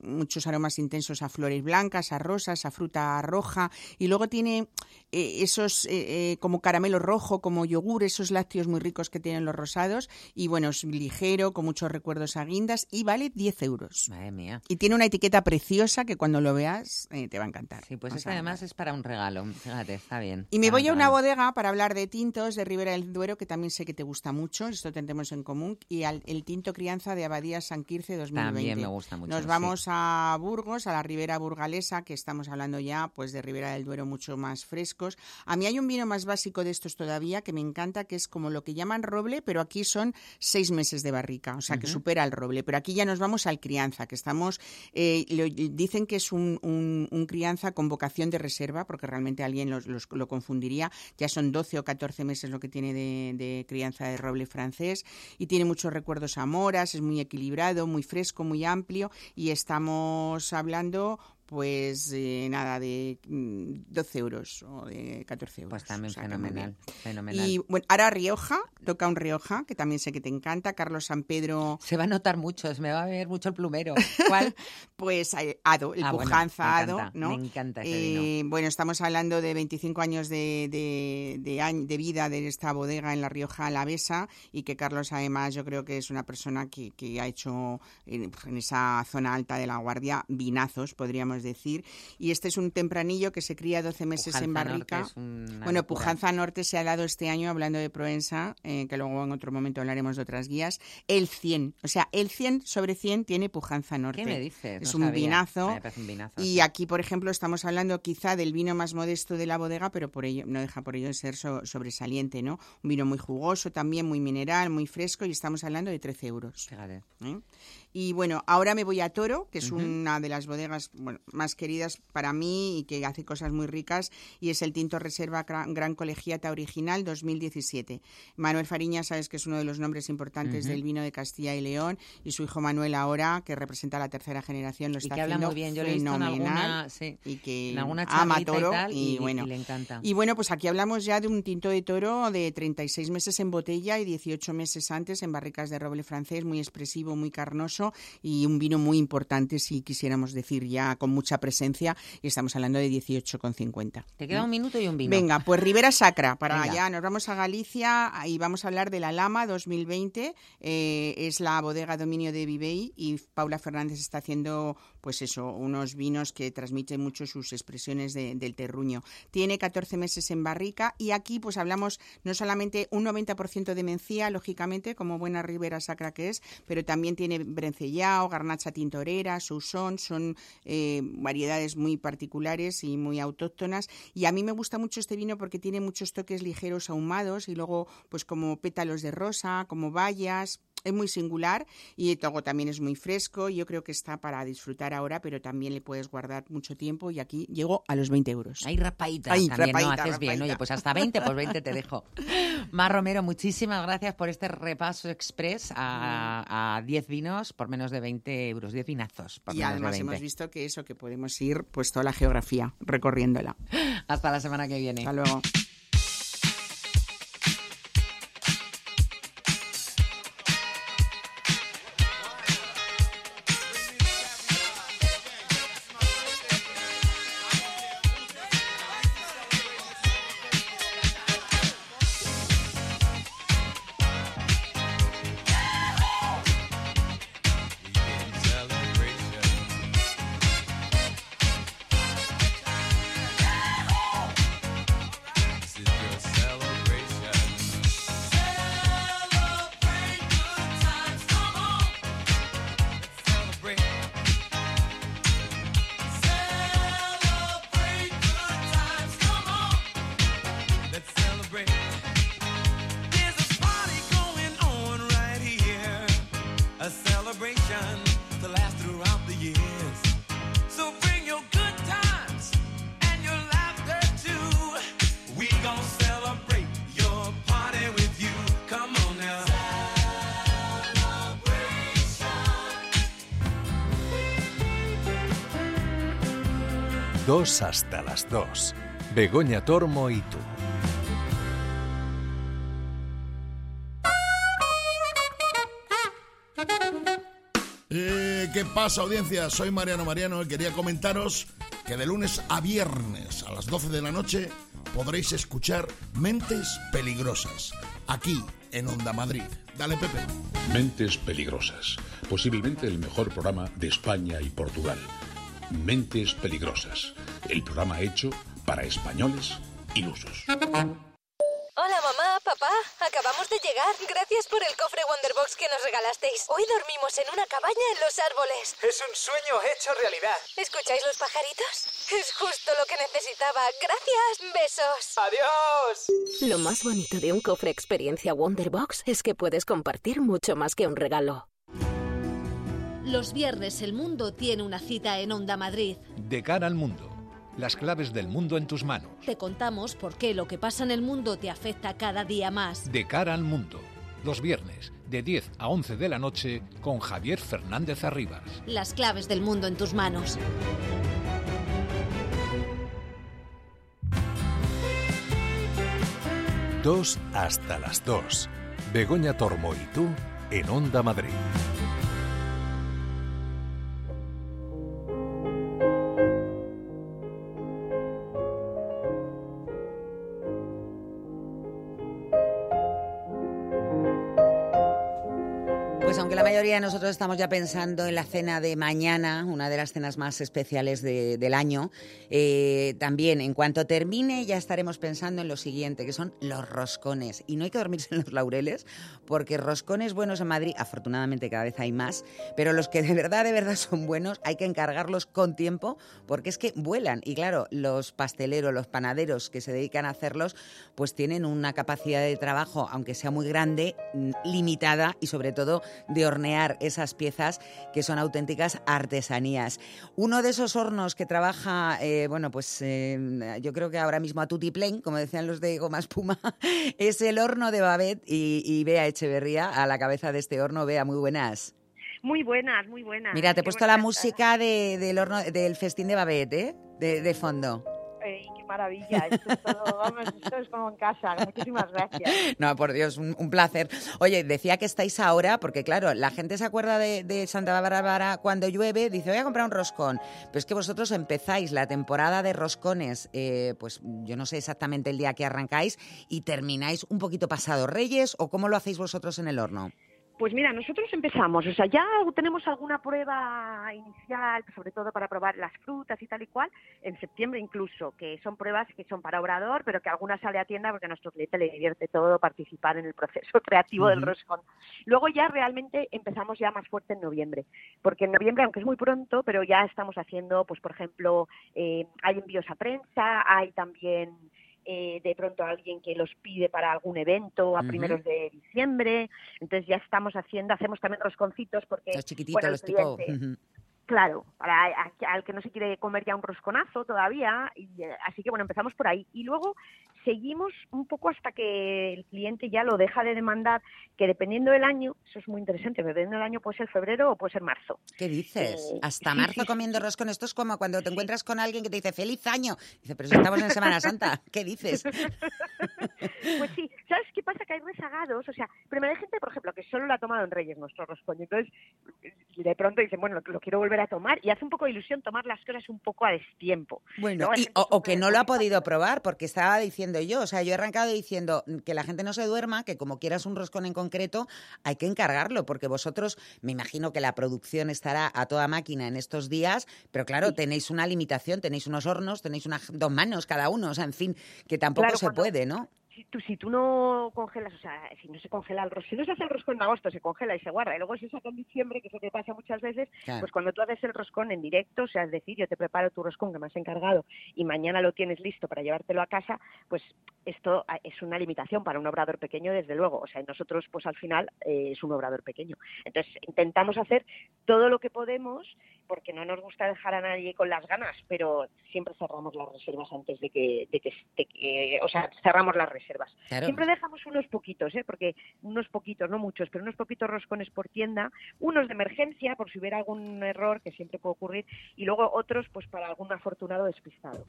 muchos aromas intensos a flores blancas, a rosas, a fruta roja y luego tiene eh, esos eh, eh, como caramelo rojo, como yogur, esos lácteos muy ricos que tienen los rosados y bueno, es ligero, con muchos recuerdos a guindas y vale 10 euros. Madre mía. Y tiene una etiqueta preciosa que cuando lo veas eh, te va a encantar. Sí, pues O sea, además es para un regalo. Fíjate, está bien. y me voy a una bodega para hablar de tintos de Ribera del Duero, que también sé que te gusta mucho, esto tendremos en común, y al- el tinto crianza de Abadía San Quirce 2020. También me gusta mucho, Nos sí. vamos a Burgos, a la Ribera Burgalesa, que estamos hablando ya pues de Ribera del Duero mucho más frescos. A mí hay un vino más básico de estos todavía que me encanta, que es como lo que llaman roble, pero aquí son seis meses de barrica, o sea que supera el roble. Pero aquí ya nos vamos al crianza, que estamos, eh, lo- dicen que es un, un- un crianza con vocación de reserva, porque realmente alguien los- los- lo confundiría. Ya son 12 o 14 meses lo que tiene de, de crianza de roble francés y tiene muchos recuerdos a moras, es muy equilibrado, muy fresco, muy amplio y estamos hablando pues eh, nada de mm, 12 euros o de 14 euros. Pues también O sea, fenomenal. fenomenal. Y bueno, ahora Rioja, toca un Rioja, que también sé que te encanta, Carlos San Pedro. Se va a notar mucho, se me va a ver mucho el plumero. ¿Cuál? pues eh, Ado, el Ah, bueno, Pujanza me Ado, encanta, ¿no? me encanta ese Eh, Bueno, estamos hablando de 25 años de, de, de de vida de esta bodega en La Rioja Alavesa y que Carlos además yo creo que es una persona que, que ha hecho en, en esa zona alta de la Guardia vinazos, podríamos decir. Y este es un tempranillo que se cría 12 meses en barrica. Bueno, locura. Pujanza Norte se ha dado este año, hablando de Proensa, eh, que luego en otro momento hablaremos de otras guías, el 100. O sea, el 100 sobre 100 tiene Pujanza Norte. ¿Qué me dices? Es No un sabía. vinazo. Me parece un vinazo, Y aquí, por ejemplo, estamos hablando quizá del vino más modesto de la bodega, pero por ello no deja por ello de ser so- sobresaliente, ¿no? Un vino muy jugoso también, muy mineral, muy fresco y estamos hablando de 13 euros. Fíjate. ¿eh? Y bueno, ahora me voy a Toro, que es una de las bodegas bueno, más queridas para mí y que hace cosas muy ricas, y es el Tinto Reserva Gra- Gran Colegiata Original 2017. Manuel Fariña, sabes que es uno de los nombres importantes del vino de Castilla y León, y su hijo Manuel ahora, que representa la tercera generación, lo Y está que habla haciendo muy bien. Yo lo he visto en fenomenal alguna, sí, y que en alguna ama toro y tal, y, y bueno le encanta. y bueno pues aquí hablamos ya de un tinto de toro de 36 meses en botella y 18 meses antes en barricas de roble francés muy expresivo muy carnoso y un vino muy importante si quisiéramos decir ya con mucha presencia y estamos hablando de 18,50 Te queda ¿no? un minuto y un vino. Venga, pues Ribera Sacra, para Venga. allá. Nos vamos a Galicia y vamos a hablar de la Lama 2020. Eh, es la bodega dominio de Vivey y Paula Fernández está haciendo, pues eso, unos vinos que transmiten mucho sus expresiones de- del terruño. Tiene 14 meses en barrica y aquí pues hablamos no solamente un 90% de mencía, lógicamente, como buena Ribera Sacra que es, pero también tiene brencellao, garnacha tintorera, sousón, son eh, variedades muy particulares y muy autóctonas. Y a mí me gusta mucho este vino porque tiene muchos toques ligeros ahumados y luego pues como pétalos de rosa, como bayas. Es muy singular y luego también es muy fresco. Yo creo que está para disfrutar ahora, pero también le puedes guardar mucho tiempo y aquí llego a los 20 euros. Hay rapaíta Ay, también, ¿no? rapaíta, Haces bien. Oye, pues hasta 20, pues 20 te dejo. Mar Romero, muchísimas gracias por este repaso express a, a 10 vinos por menos de 20 euros, 10 vinazos por Y menos además de 20. hemos visto que eso, que podemos ir pues toda la geografía recorriéndola. Hasta la semana que viene. Hasta luego. Hasta las dos. Begoña Tormo y tú. pasa audiencia? Soy Mariano Mariano y quería comentaros que de lunes a viernes a las 12 de la noche podréis escuchar Mentes Peligrosas, aquí en Onda Madrid. Dale Pepe. Mentes Peligrosas, posiblemente el mejor programa de España y Portugal. Mentes Peligrosas, el programa hecho para españoles ilusos. Hola mamá, papá, acabamos de llegar. Gracias por el cofre Wonderbox que nos regalasteis. Hoy dormimos en una cabaña en los árboles. Es un sueño hecho realidad. ¿Escucháis los pajaritos? Es justo lo que necesitaba. Gracias. Besos. Adiós. Lo más bonito de un cofre experiencia Wonderbox es que puedes compartir mucho más que un regalo. Los viernes el mundo tiene una cita en Onda Madrid. De cara al mundo. Las claves del mundo en tus manos. Te contamos por qué lo que pasa en el mundo te afecta cada día más. De cara al mundo. Los viernes, de 10 a 11 de la noche, con Javier Fernández Arribas. Las claves del mundo en tus manos. Dos hasta las 2. Begoña Tormo y tú en Onda Madrid. Nosotros estamos ya pensando en la cena de mañana, una de las cenas más especiales de- del año, eh, también en cuanto termine ya estaremos pensando en lo siguiente, que son los roscones. Y no hay que dormirse en los laureles, porque roscones buenos en Madrid, afortunadamente cada vez hay más, pero los que de verdad, de verdad son buenos, hay que encargarlos con tiempo, porque es que vuelan. Y claro, los pasteleros, los panaderos que se dedican a hacerlos, pues tienen una capacidad de trabajo, aunque sea muy grande, mm, limitada y sobre todo de hornear esas piezas que son auténticas artesanías. Uno de esos hornos que trabaja, eh, bueno, pues eh, yo creo que ahora mismo a tutiplén, como decían los de Goma Espuma, es el horno de Babet y, y Bea Echeverría a la cabeza de este horno. Bea, muy buenas. Muy buenas, muy buenas. Mira, te he puesto la música de- del horno, del festín de Babet, ¿eh? De, de fondo. Ey, qué maravilla. Esto es, todo, vamos, esto es como en casa. Muchísimas gracias. No, por Dios, un, placer. Oye, decía que estáis ahora, porque claro, la gente se acuerda de, de Santa Bárbara cuando llueve, dice, voy a comprar un roscón. Pero es que vosotros empezáis la temporada de roscones, eh, pues yo no sé exactamente el día que arrancáis, y termináis un poquito pasado Reyes, o cómo lo hacéis vosotros en el horno. Pues mira, nosotros empezamos, o sea, ya tenemos alguna prueba inicial, sobre todo para probar las frutas y tal y cual, en septiembre incluso, que son pruebas que son para obrador, pero que alguna sale a tienda porque a nuestro cliente le divierte todo participar en el proceso creativo del roscón. Luego ya realmente empezamos ya más fuerte en noviembre, porque en noviembre, aunque es muy pronto, pero ya estamos haciendo, pues por ejemplo, eh, hay envíos a prensa, hay también eh, de pronto alguien que los pide para algún evento a primeros de diciembre, entonces ya estamos haciendo, hacemos también rosconcitos porque Los chiquititos, bueno, los tipo... Claro, para al que no se quiere comer ya un rosconazo todavía, y, eh, así que bueno, empezamos por ahí. Y luego seguimos un poco hasta que el cliente ya lo deja de demandar, que dependiendo del año, eso es muy interesante, dependiendo del año puede ser febrero o puede ser marzo. ¿Qué dices? Eh, Hasta sí, marzo sí, comiendo roscón. Esto es como cuando te encuentras con alguien que te dice ¡Feliz año! Dice, pero si estamos en Semana Santa. ¿Qué dices? Pues sí, ¿sabes qué pasa? Que hay rezagados, o sea, primero hay gente, por ejemplo, que solo lo ha tomado en Reyes nuestro roscón, y entonces de pronto dicen, bueno, lo, lo quiero volver a tomar, y hace un poco de ilusión tomar las cosas un poco a destiempo. Bueno, o, o que no lo ha podido probar, porque estaba diciendo yo, o sea, yo he arrancado diciendo que la gente no se duerma, que como quieras un roscón en concreto, hay que encargarlo, porque vosotros, me imagino que la producción estará a toda máquina en estos días, pero claro, tenéis una limitación, tenéis unos hornos, tenéis unas dos manos cada uno, o sea, en fin, que tampoco Claro, se cuando- puede, ¿no? Si tú, si tú no congelas, o sea, si no se congela el roscón, si no se hace el roscón en agosto, se congela y se guarda, y luego se saca en diciembre, que es lo que pasa muchas veces, Claro. pues cuando tú haces el roscón en directo, o sea, es decir, yo te preparo tu roscón que me has encargado y mañana lo tienes listo para llevártelo a casa, pues esto ah, es una limitación para un obrador pequeño, desde luego. O sea, nosotros, pues al final, eh, es un obrador pequeño. Entonces, intentamos hacer todo lo que podemos porque no nos gusta dejar a nadie con las ganas, pero siempre cerramos las reservas antes de que, de que, de que- o sea, cerramos las reservas. Claro. Siempre dejamos unos poquitos, ¿eh? porque unos poquitos, no muchos, pero unos poquitos roscones por tienda, unos de emergencia, por si hubiera algún error, que siempre puede ocurrir, y luego otros, pues para algún afortunado despistado.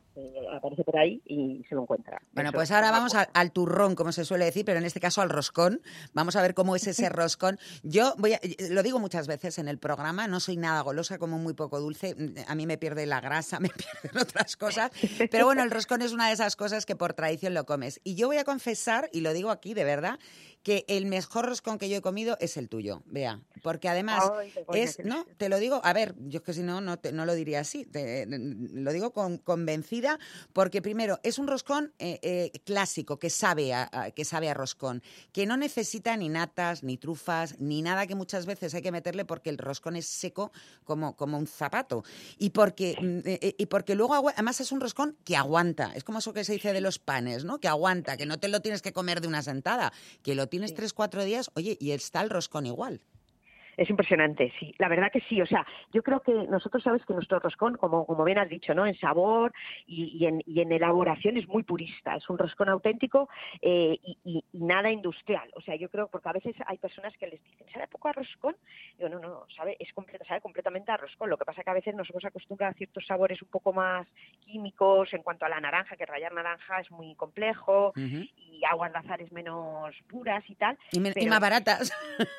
aparece por ahí y se lo encuentra. Bueno, Eso pues es ahora vamos a- al turrón, como se suele decir, pero en este caso al roscón. Vamos a ver cómo es ese roscón. Yo voy a- lo digo muchas veces en el programa, no soy nada golosa, como muy poco dulce. A mí me pierde la grasa, me pierden otras cosas. Pero bueno, el roscón es una de esas cosas que por tradición lo comes. Y yo voy a confesar, y lo digo aquí de verdad, que el mejor roscón que yo he comido es el tuyo, vea. Porque además Ay, es, no, te lo digo, a ver, yo es que si no, no, te- no lo diría así. te- lo digo con, convencida, porque primero es un roscón eh, eh, clásico que sabe, a, a- que sabe a roscón, que no necesita ni natas, ni trufas, ni nada que muchas veces hay que meterle porque el roscón es seco como, como un zapato. Y porque, mm, eh, y porque luego, además es un roscón que aguanta. Es como eso que se dice de los panes, ¿no? Que aguanta, que no te lo tienes que comer de una sentada, que lo tienes tres, cuatro días, oye, y está el roscón igual. Es impresionante, sí. La verdad que sí. O sea, yo creo que nosotros sabes que nuestro roscón, como, como bien has dicho, ¿no? En sabor y, y en, y en elaboración es muy purista. Es un roscón auténtico eh, y, y- nada industrial. O sea, yo creo, porque a veces hay personas que les dicen, ¿sabe poco a roscón? Digo, no, no, no, sabe, es completa, sabe completamente a roscón. Lo que pasa que a veces nos hemos acostumbrado a ciertos sabores un poco más químicos en cuanto a la naranja, que rallar naranja es muy complejo y aguas de azares menos puras y tal. Y, me- y más baratas.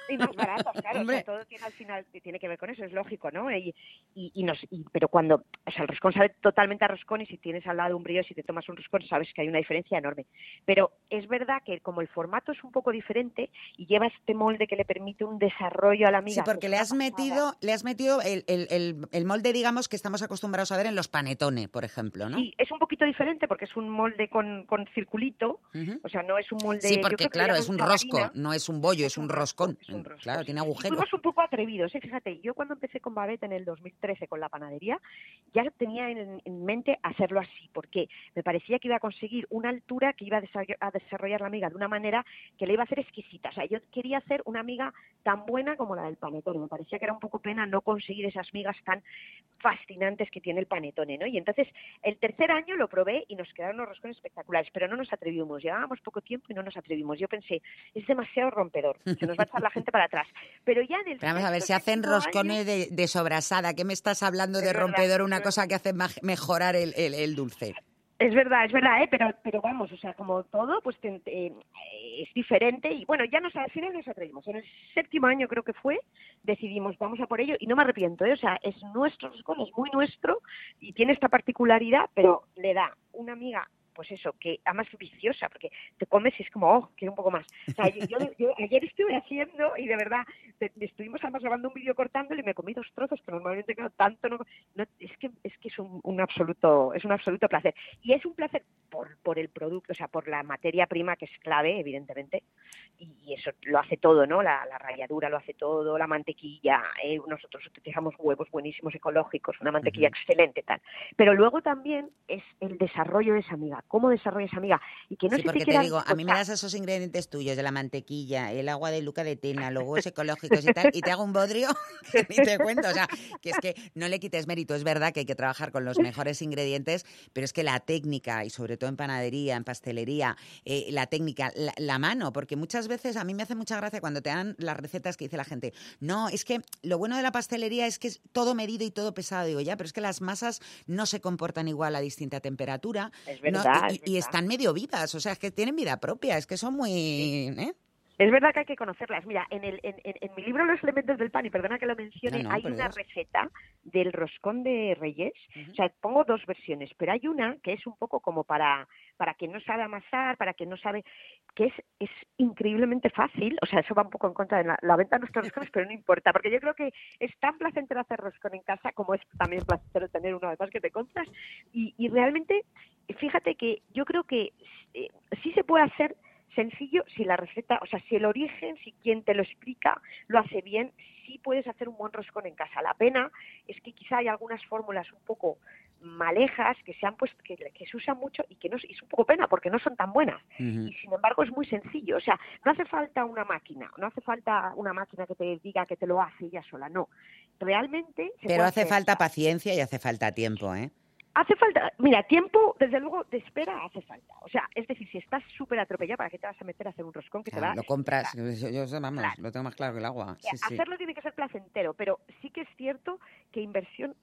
y más baratas, claro. Hombre. Todo tiene al final tiene que ver con eso, es lógico, ¿no? Y, y, y nos, y- pero cuando, o sea, el roscón sabe totalmente a roscón y si tienes al lado un brillo, si te tomas un roscón, sabes que hay una diferencia enorme. Pero es verdad que como el formato es un poco diferente y lleva este molde que le permite un desarrollo a la amiga. Sí, porque que le es has metido, le has metido el, el- el- el molde, digamos, que estamos acostumbrados a ver en los panetones, por ejemplo, ¿no? Sí, es un poquito diferente porque es un molde con, con circulito, o sea, no es un molde... Sí, porque claro, es un rosco, no es un bollo, es un roscón. Claro, tiene agujeros. Un poco atrevidos, ¿eh? fíjate, yo cuando empecé con Babette en el 2013 con la panadería, ya tenía en, en mente hacerlo así, porque me parecía que iba a conseguir una altura que iba a desarrollar la amiga de una manera que le iba a hacer exquisita. O sea, yo quería hacer una amiga tan buena como la del panetone. Me parecía que era un poco pena no conseguir esas migas tan fascinantes que tiene el panetone, ¿no? Y entonces, el tercer año lo probé y nos quedaron unos roscones espectaculares, pero no nos atrevimos. Llevábamos poco tiempo y no nos atrevimos. Yo pensé, es demasiado rompedor, se nos va a echar la gente para atrás. Pero ya en el Pero vamos a ver, se hacen roscones de, de sobrasada. ¿Qué me estás hablando de verdad, rompedor? Una cosa que hace mejorar el, el- el dulce. Es verdad, es verdad, ¿eh? pero, pero vamos, o sea, como todo, pues te- te- es diferente y bueno, ya nos, al final nos atrevimos. En el séptimo año creo que fue, decidimos, vamos a por ello y no me arrepiento, ¿eh? o sea, es nuestro roscón, es muy nuestro y tiene esta particularidad, pero le da una amiga pues eso, que además viciosa, porque te comes y es como, oh, quiero un poco más. O sea, yo, yo- yo ayer estuve haciendo y de verdad, te- estuvimos además grabando un vídeo cortándolo y me comí dos trozos, que normalmente claro, tanto no, no- es que es que es un, un absoluto, es un absoluto placer. Y es un placer por, por el producto, o sea, por la materia prima que es clave, evidentemente, y, y eso lo hace todo, ¿no? La, la ralladura lo hace todo, la mantequilla, eh, nosotros utilizamos huevos buenísimos ecológicos, una mantequilla excelente, tal. Pero luego también es el desarrollo de esa amiga, cómo desarrolla esa amiga, y que no Sí, se porque te digo, a mí me das esos ingredientes tuyos de la mantequilla, el agua de Luca de Tena, los huevos ecológicos y tal, y te hago un bodrio que ni te cuento. O sea, que es que no le quites mérito. Es verdad que hay que trabajar con los mejores ingredientes, pero es que la técnica, y sobre todo en panadería, en pastelería, eh, la técnica, la, la mano, porque muchas veces a mí me hace mucha gracia cuando te dan las recetas que dice la gente, no, es que lo bueno de la pastelería es que es todo medido y todo pesado. Digo, ya, pero es que las masas no se comportan igual a distinta temperatura. Es verdad, y- y están medio vivas, o sea, es que tienen vida propia, es que son muy... ¿eh? Es verdad que hay que conocerlas. Mira, en, el, en, en- en mi libro Los elementos del pan, y perdona que lo mencione, No, no, hay una Dios. receta del roscón de Reyes. O sea, pongo dos versiones, pero hay una que es un poco como para, para quien no sabe amasar, para quien no sabe, que es, es increíblemente fácil. O sea, eso va un poco en contra de la, la venta de nuestros roscones, pero no importa, porque yo creo que es tan placentero hacer roscón en casa como es también placentero tener uno además que te compras. Y, y realmente, fíjate que yo creo que eh, sí se puede hacer sencillo si la receta, o sea, si el origen, si quien te lo explica lo hace bien, sí puedes hacer un buen roscón en casa. La pena es que quizá hay algunas fórmulas un poco malejas que se han puesto, que, que se usan mucho y que no, y es un poco pena porque no son tan buenas. Y sin embargo es muy sencillo. O sea, no hace falta una máquina, no hace falta una máquina que te diga que te lo hace ella sola, no. Realmente se Pero hace hacer. falta paciencia y hace falta tiempo, ¿eh? Hace falta, mira, tiempo, desde luego, de espera hace falta. O sea, es decir, si estás súper atropellado, ¿para qué te vas a meter a hacer un roscón que te va Lo compras, yo, yo- vamos, lo tengo más claro que el agua. Sí. Hacerlo tiene que ser placentero, pero sí que es cierto que inversión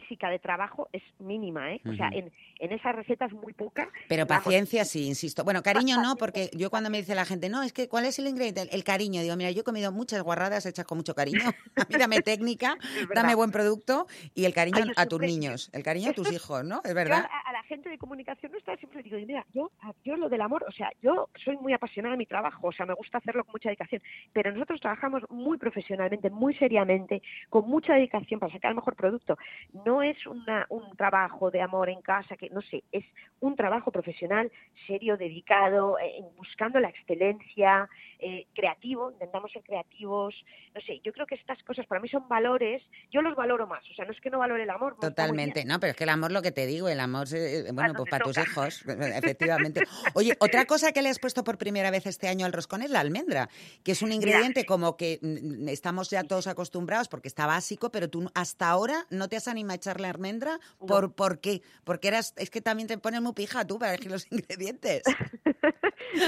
física de trabajo es mínima, ¿eh? O sea, en, en esas recetas muy poca. Pero Vamos, paciencia sí, insisto. Bueno, cariño no, porque yo cuando me dice la gente, no, es que ¿cuál es el ingrediente? El, el cariño. Digo, mira, yo he comido muchas guarradas hechas con mucho cariño. A mí dame técnica, dame buen producto y el cariño Ay, a tus niños, el cariño a tus hijos, ¿no? Es Yo verdad. a, a la gente de comunicación nuestra siempre digo, mira, yo, yo lo del amor, o sea, yo soy muy apasionada de mi trabajo, o sea, me gusta hacerlo con mucha dedicación, pero nosotros trabajamos muy profesionalmente, muy seriamente, con mucha dedicación para sacar el mejor producto. No es una- un trabajo de amor en casa, que no sé, es un trabajo profesional, serio, dedicado, eh, buscando la excelencia, eh, creativo, intentamos ser creativos, no sé, yo creo que estas cosas para mí son valores, yo los valoro más, o sea, no es que no valore el amor. Totalmente, no, pero es que el amor, lo que te digo, el amor, eh, bueno, pues para tus hijos, efectivamente. Oye, otra cosa que le has puesto por primera vez este año al roscón es la almendra, que es un ingrediente como que mm, estamos ya todos acostumbrados porque está básico, pero tú hasta ahora no te has animado a echarle almendra. ¿Por, ¿Por qué? Porque eras, es que también te pones muy pija tú para elegir los ingredientes.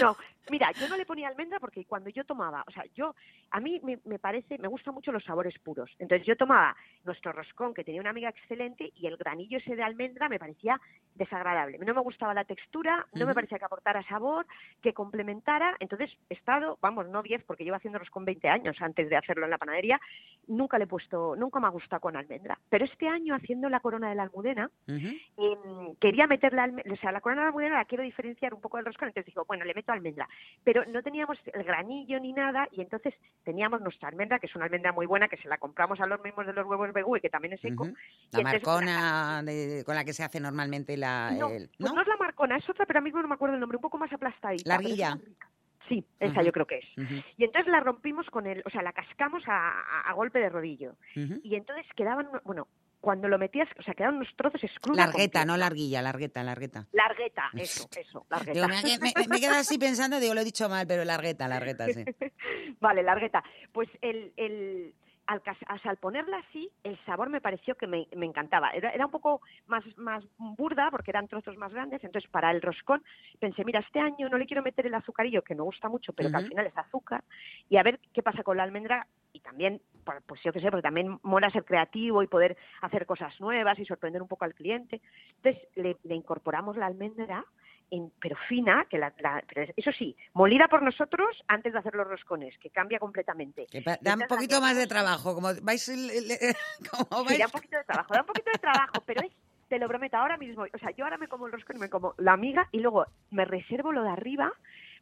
No, mira, yo no le ponía almendra porque cuando yo tomaba, o sea, yo, a mí me, me parece, me gustan mucho los sabores puros. Entonces yo tomaba nuestro roscón, que tenía una amiga excelente, y el granillo ese de almendra me parecía desagradable. No me gustaba la textura, no me parecía que aportara sabor, que complementara. Entonces he estado, vamos, no 10, porque llevo haciendo roscón 20 años antes de hacerlo en la panadería, nunca le he puesto, nunca me ha gustado con almendra. Pero este año, haciendo la corona de la almudena, em, quería meter la almendra, o sea, la corona de la almudena la quiero diferenciar un poco del roscón, entonces digo, bueno, le meto almendra, pero no teníamos el granillo ni nada, y entonces teníamos nuestra almendra, que es una almendra muy buena, que se la compramos a los mismos de los huevos Begú y que también es seco. La marcona de- con la que se hace normalmente la... no, el- pues no es la marcona, es otra, pero ahora mismo no me acuerdo el nombre, un poco más aplastadita. La pero es arguilla. muy rica. Sí, esa yo creo que es. Y entonces la rompimos con el, o sea, la cascamos a, a- a golpe de rodillo. Y entonces quedaban, bueno, cuando lo metías, o sea, quedaban unos trozos escrudos. Largueta, no larguilla, largueta, largueta. Largueta, eso, eso, largueta. Digo, me, me- así pensando, digo, lo he dicho mal, pero largueta, largueta, sí. Vale, largueta. Pues el, el, al, cas- o sea, al ponerla así, el sabor me pareció que me, me encantaba. Era, era un poco más, más burda porque eran trozos más grandes. Entonces, para el roscón, pensé, mira, este año no le quiero meter el azucarillo, que me gusta mucho, pero que al final es azúcar, y a ver qué pasa con la almendra. Y también, pues yo qué sé, porque también mola ser creativo y poder hacer cosas nuevas y sorprender un poco al cliente. Entonces, le, le incorporamos la almendra en- pero fina, que la, la- pero eso sí, molida por nosotros antes de hacer los roscones, que cambia completamente. Que da un poquito más de trabajo, como vais... como Sí, vais- da un poquito de trabajo, da un poquito de trabajo, pero es, te lo prometo, ahora mismo, o sea, yo ahora me como el roscón y me como la miga y luego me reservo lo de arriba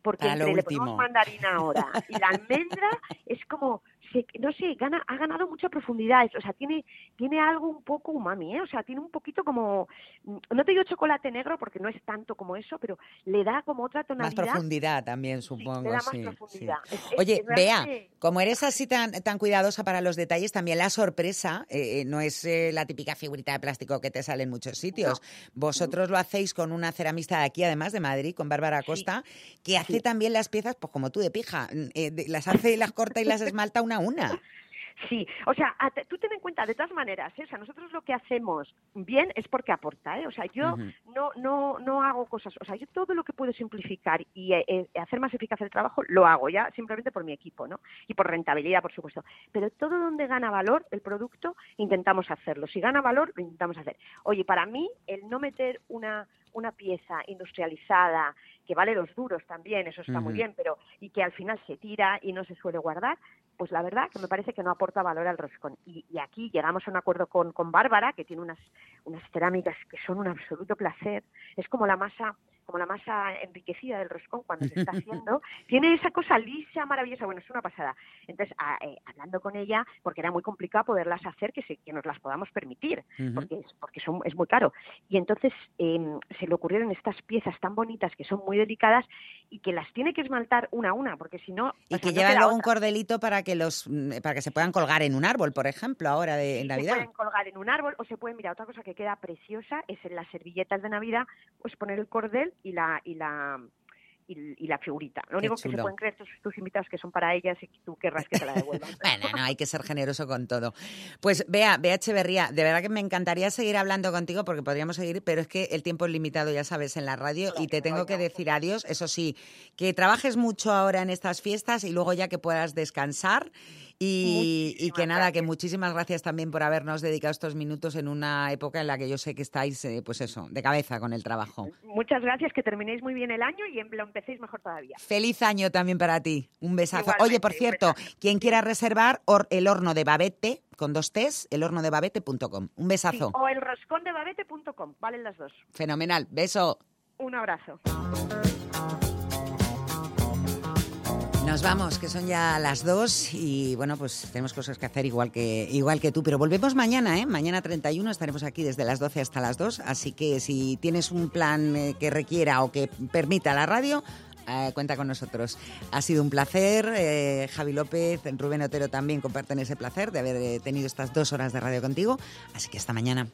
porque entre le ponemos mandarina ahora y la almendra es como, se- no sé, gana, ha ganado mucha profundidad, o sea, tiene, tiene algo un poco umami, ¿eh? o sea, tiene un poquito como, no te digo chocolate negro porque no es tanto como eso, pero le da como otra Más tonalidad. profundidad también, supongo. le da más sí, profundidad. sí. Es- es- Oye, Bea, realmente- como eres así tan, tan cuidadosa para los detalles, también la sorpresa eh, eh, no es eh, la típica figurita de plástico que te sale en muchos sitios. Vosotros lo hacéis con una ceramista de aquí, además de Madrid, con Bárbara Costa, que hace también las piezas, pues como tú de pija. mm, eh, de- las hace, las corta y las esmalta una a una. Sí, o sea, tú ten en cuenta, de todas maneras, ¿eh? o sea, nosotros lo que hacemos bien es porque aporta, ¿eh? O sea, yo no, no, no hago cosas, o sea, yo todo lo que puedo simplificar y eh, eh, hacer más eficaz el trabajo, lo hago ya simplemente por mi equipo, ¿no? Y por rentabilidad, por supuesto. Pero todo donde gana valor el producto, intentamos hacerlo. Si gana valor, lo intentamos hacer. Oye, para mí, el no meter una, una pieza industrializada, que vale los duros también, eso está muy bien, pero y que al final se tira y no se suele guardar, pues la verdad que me parece que no aporta valor al roscón. Y, y aquí llegamos a un acuerdo con, con Bárbara, que tiene unas, unas cerámicas que son un absoluto placer. Es como la masa como la masa enriquecida del roscón cuando se está haciendo, tiene esa cosa lisa, maravillosa, bueno, es una pasada. Entonces, a- eh, hablando con ella, porque era muy complicado poderlas hacer, que, se- que nos las podamos permitir, porque, es, porque son, es muy caro. Y entonces em, se le ocurrieron estas piezas tan bonitas que son muy delicadas y que las tiene que esmaltar una a una, porque si no... Y sea, que no llevan luego un cordelito para que los mm, para que se puedan colgar en un árbol, por ejemplo, ahora de en Se Navidad. pueden colgar en un árbol o se pueden, mira, otra cosa que queda preciosa es en las servilletas de Navidad, pues poner el cordel y la y la y, y la figurita. Lo Qué único que se pueden creer tus, tus invitados que son para ellas y que tú querrás que te la devuelvan. Bueno, no, hay que ser generoso con todo. Pues vea, Bea Echeverría, de verdad que me encantaría seguir hablando contigo porque podríamos seguir, pero es que el tiempo es limitado, ya sabes, en la radio y te tengo que decir adiós. Eso sí, que trabajes mucho ahora en estas fiestas y luego ya que puedas descansar y, y que nada, que muchísimas gracias también por habernos dedicado estos minutos en una época en la que yo sé que estáis, eh, pues eso, de cabeza con el trabajo. Muchas gracias, que terminéis muy bien el año y lo empecéis mejor todavía. Feliz año también para ti. Un besazo. Igualmente, Oye, por un cierto, quien quiera reservar el horno de Babette con dos T's, elhornodebabete.com. Un Sí, besazo. o el roscondebabete.com, valen las dos. Fenomenal. Beso. Un abrazo. Nos vamos, que son ya las dos y bueno, pues tenemos cosas que hacer igual que, igual que tú, pero volvemos mañana, ¿eh? Mañana 31 estaremos aquí desde las 12 hasta las 2, así que si tienes un plan eh, que requiera o que permita la radio, eh, cuenta con nosotros. Ha sido un placer, eh, Javi López, Rubén Otero también comparten ese placer de haber tenido estas dos horas de radio contigo, así que hasta mañana.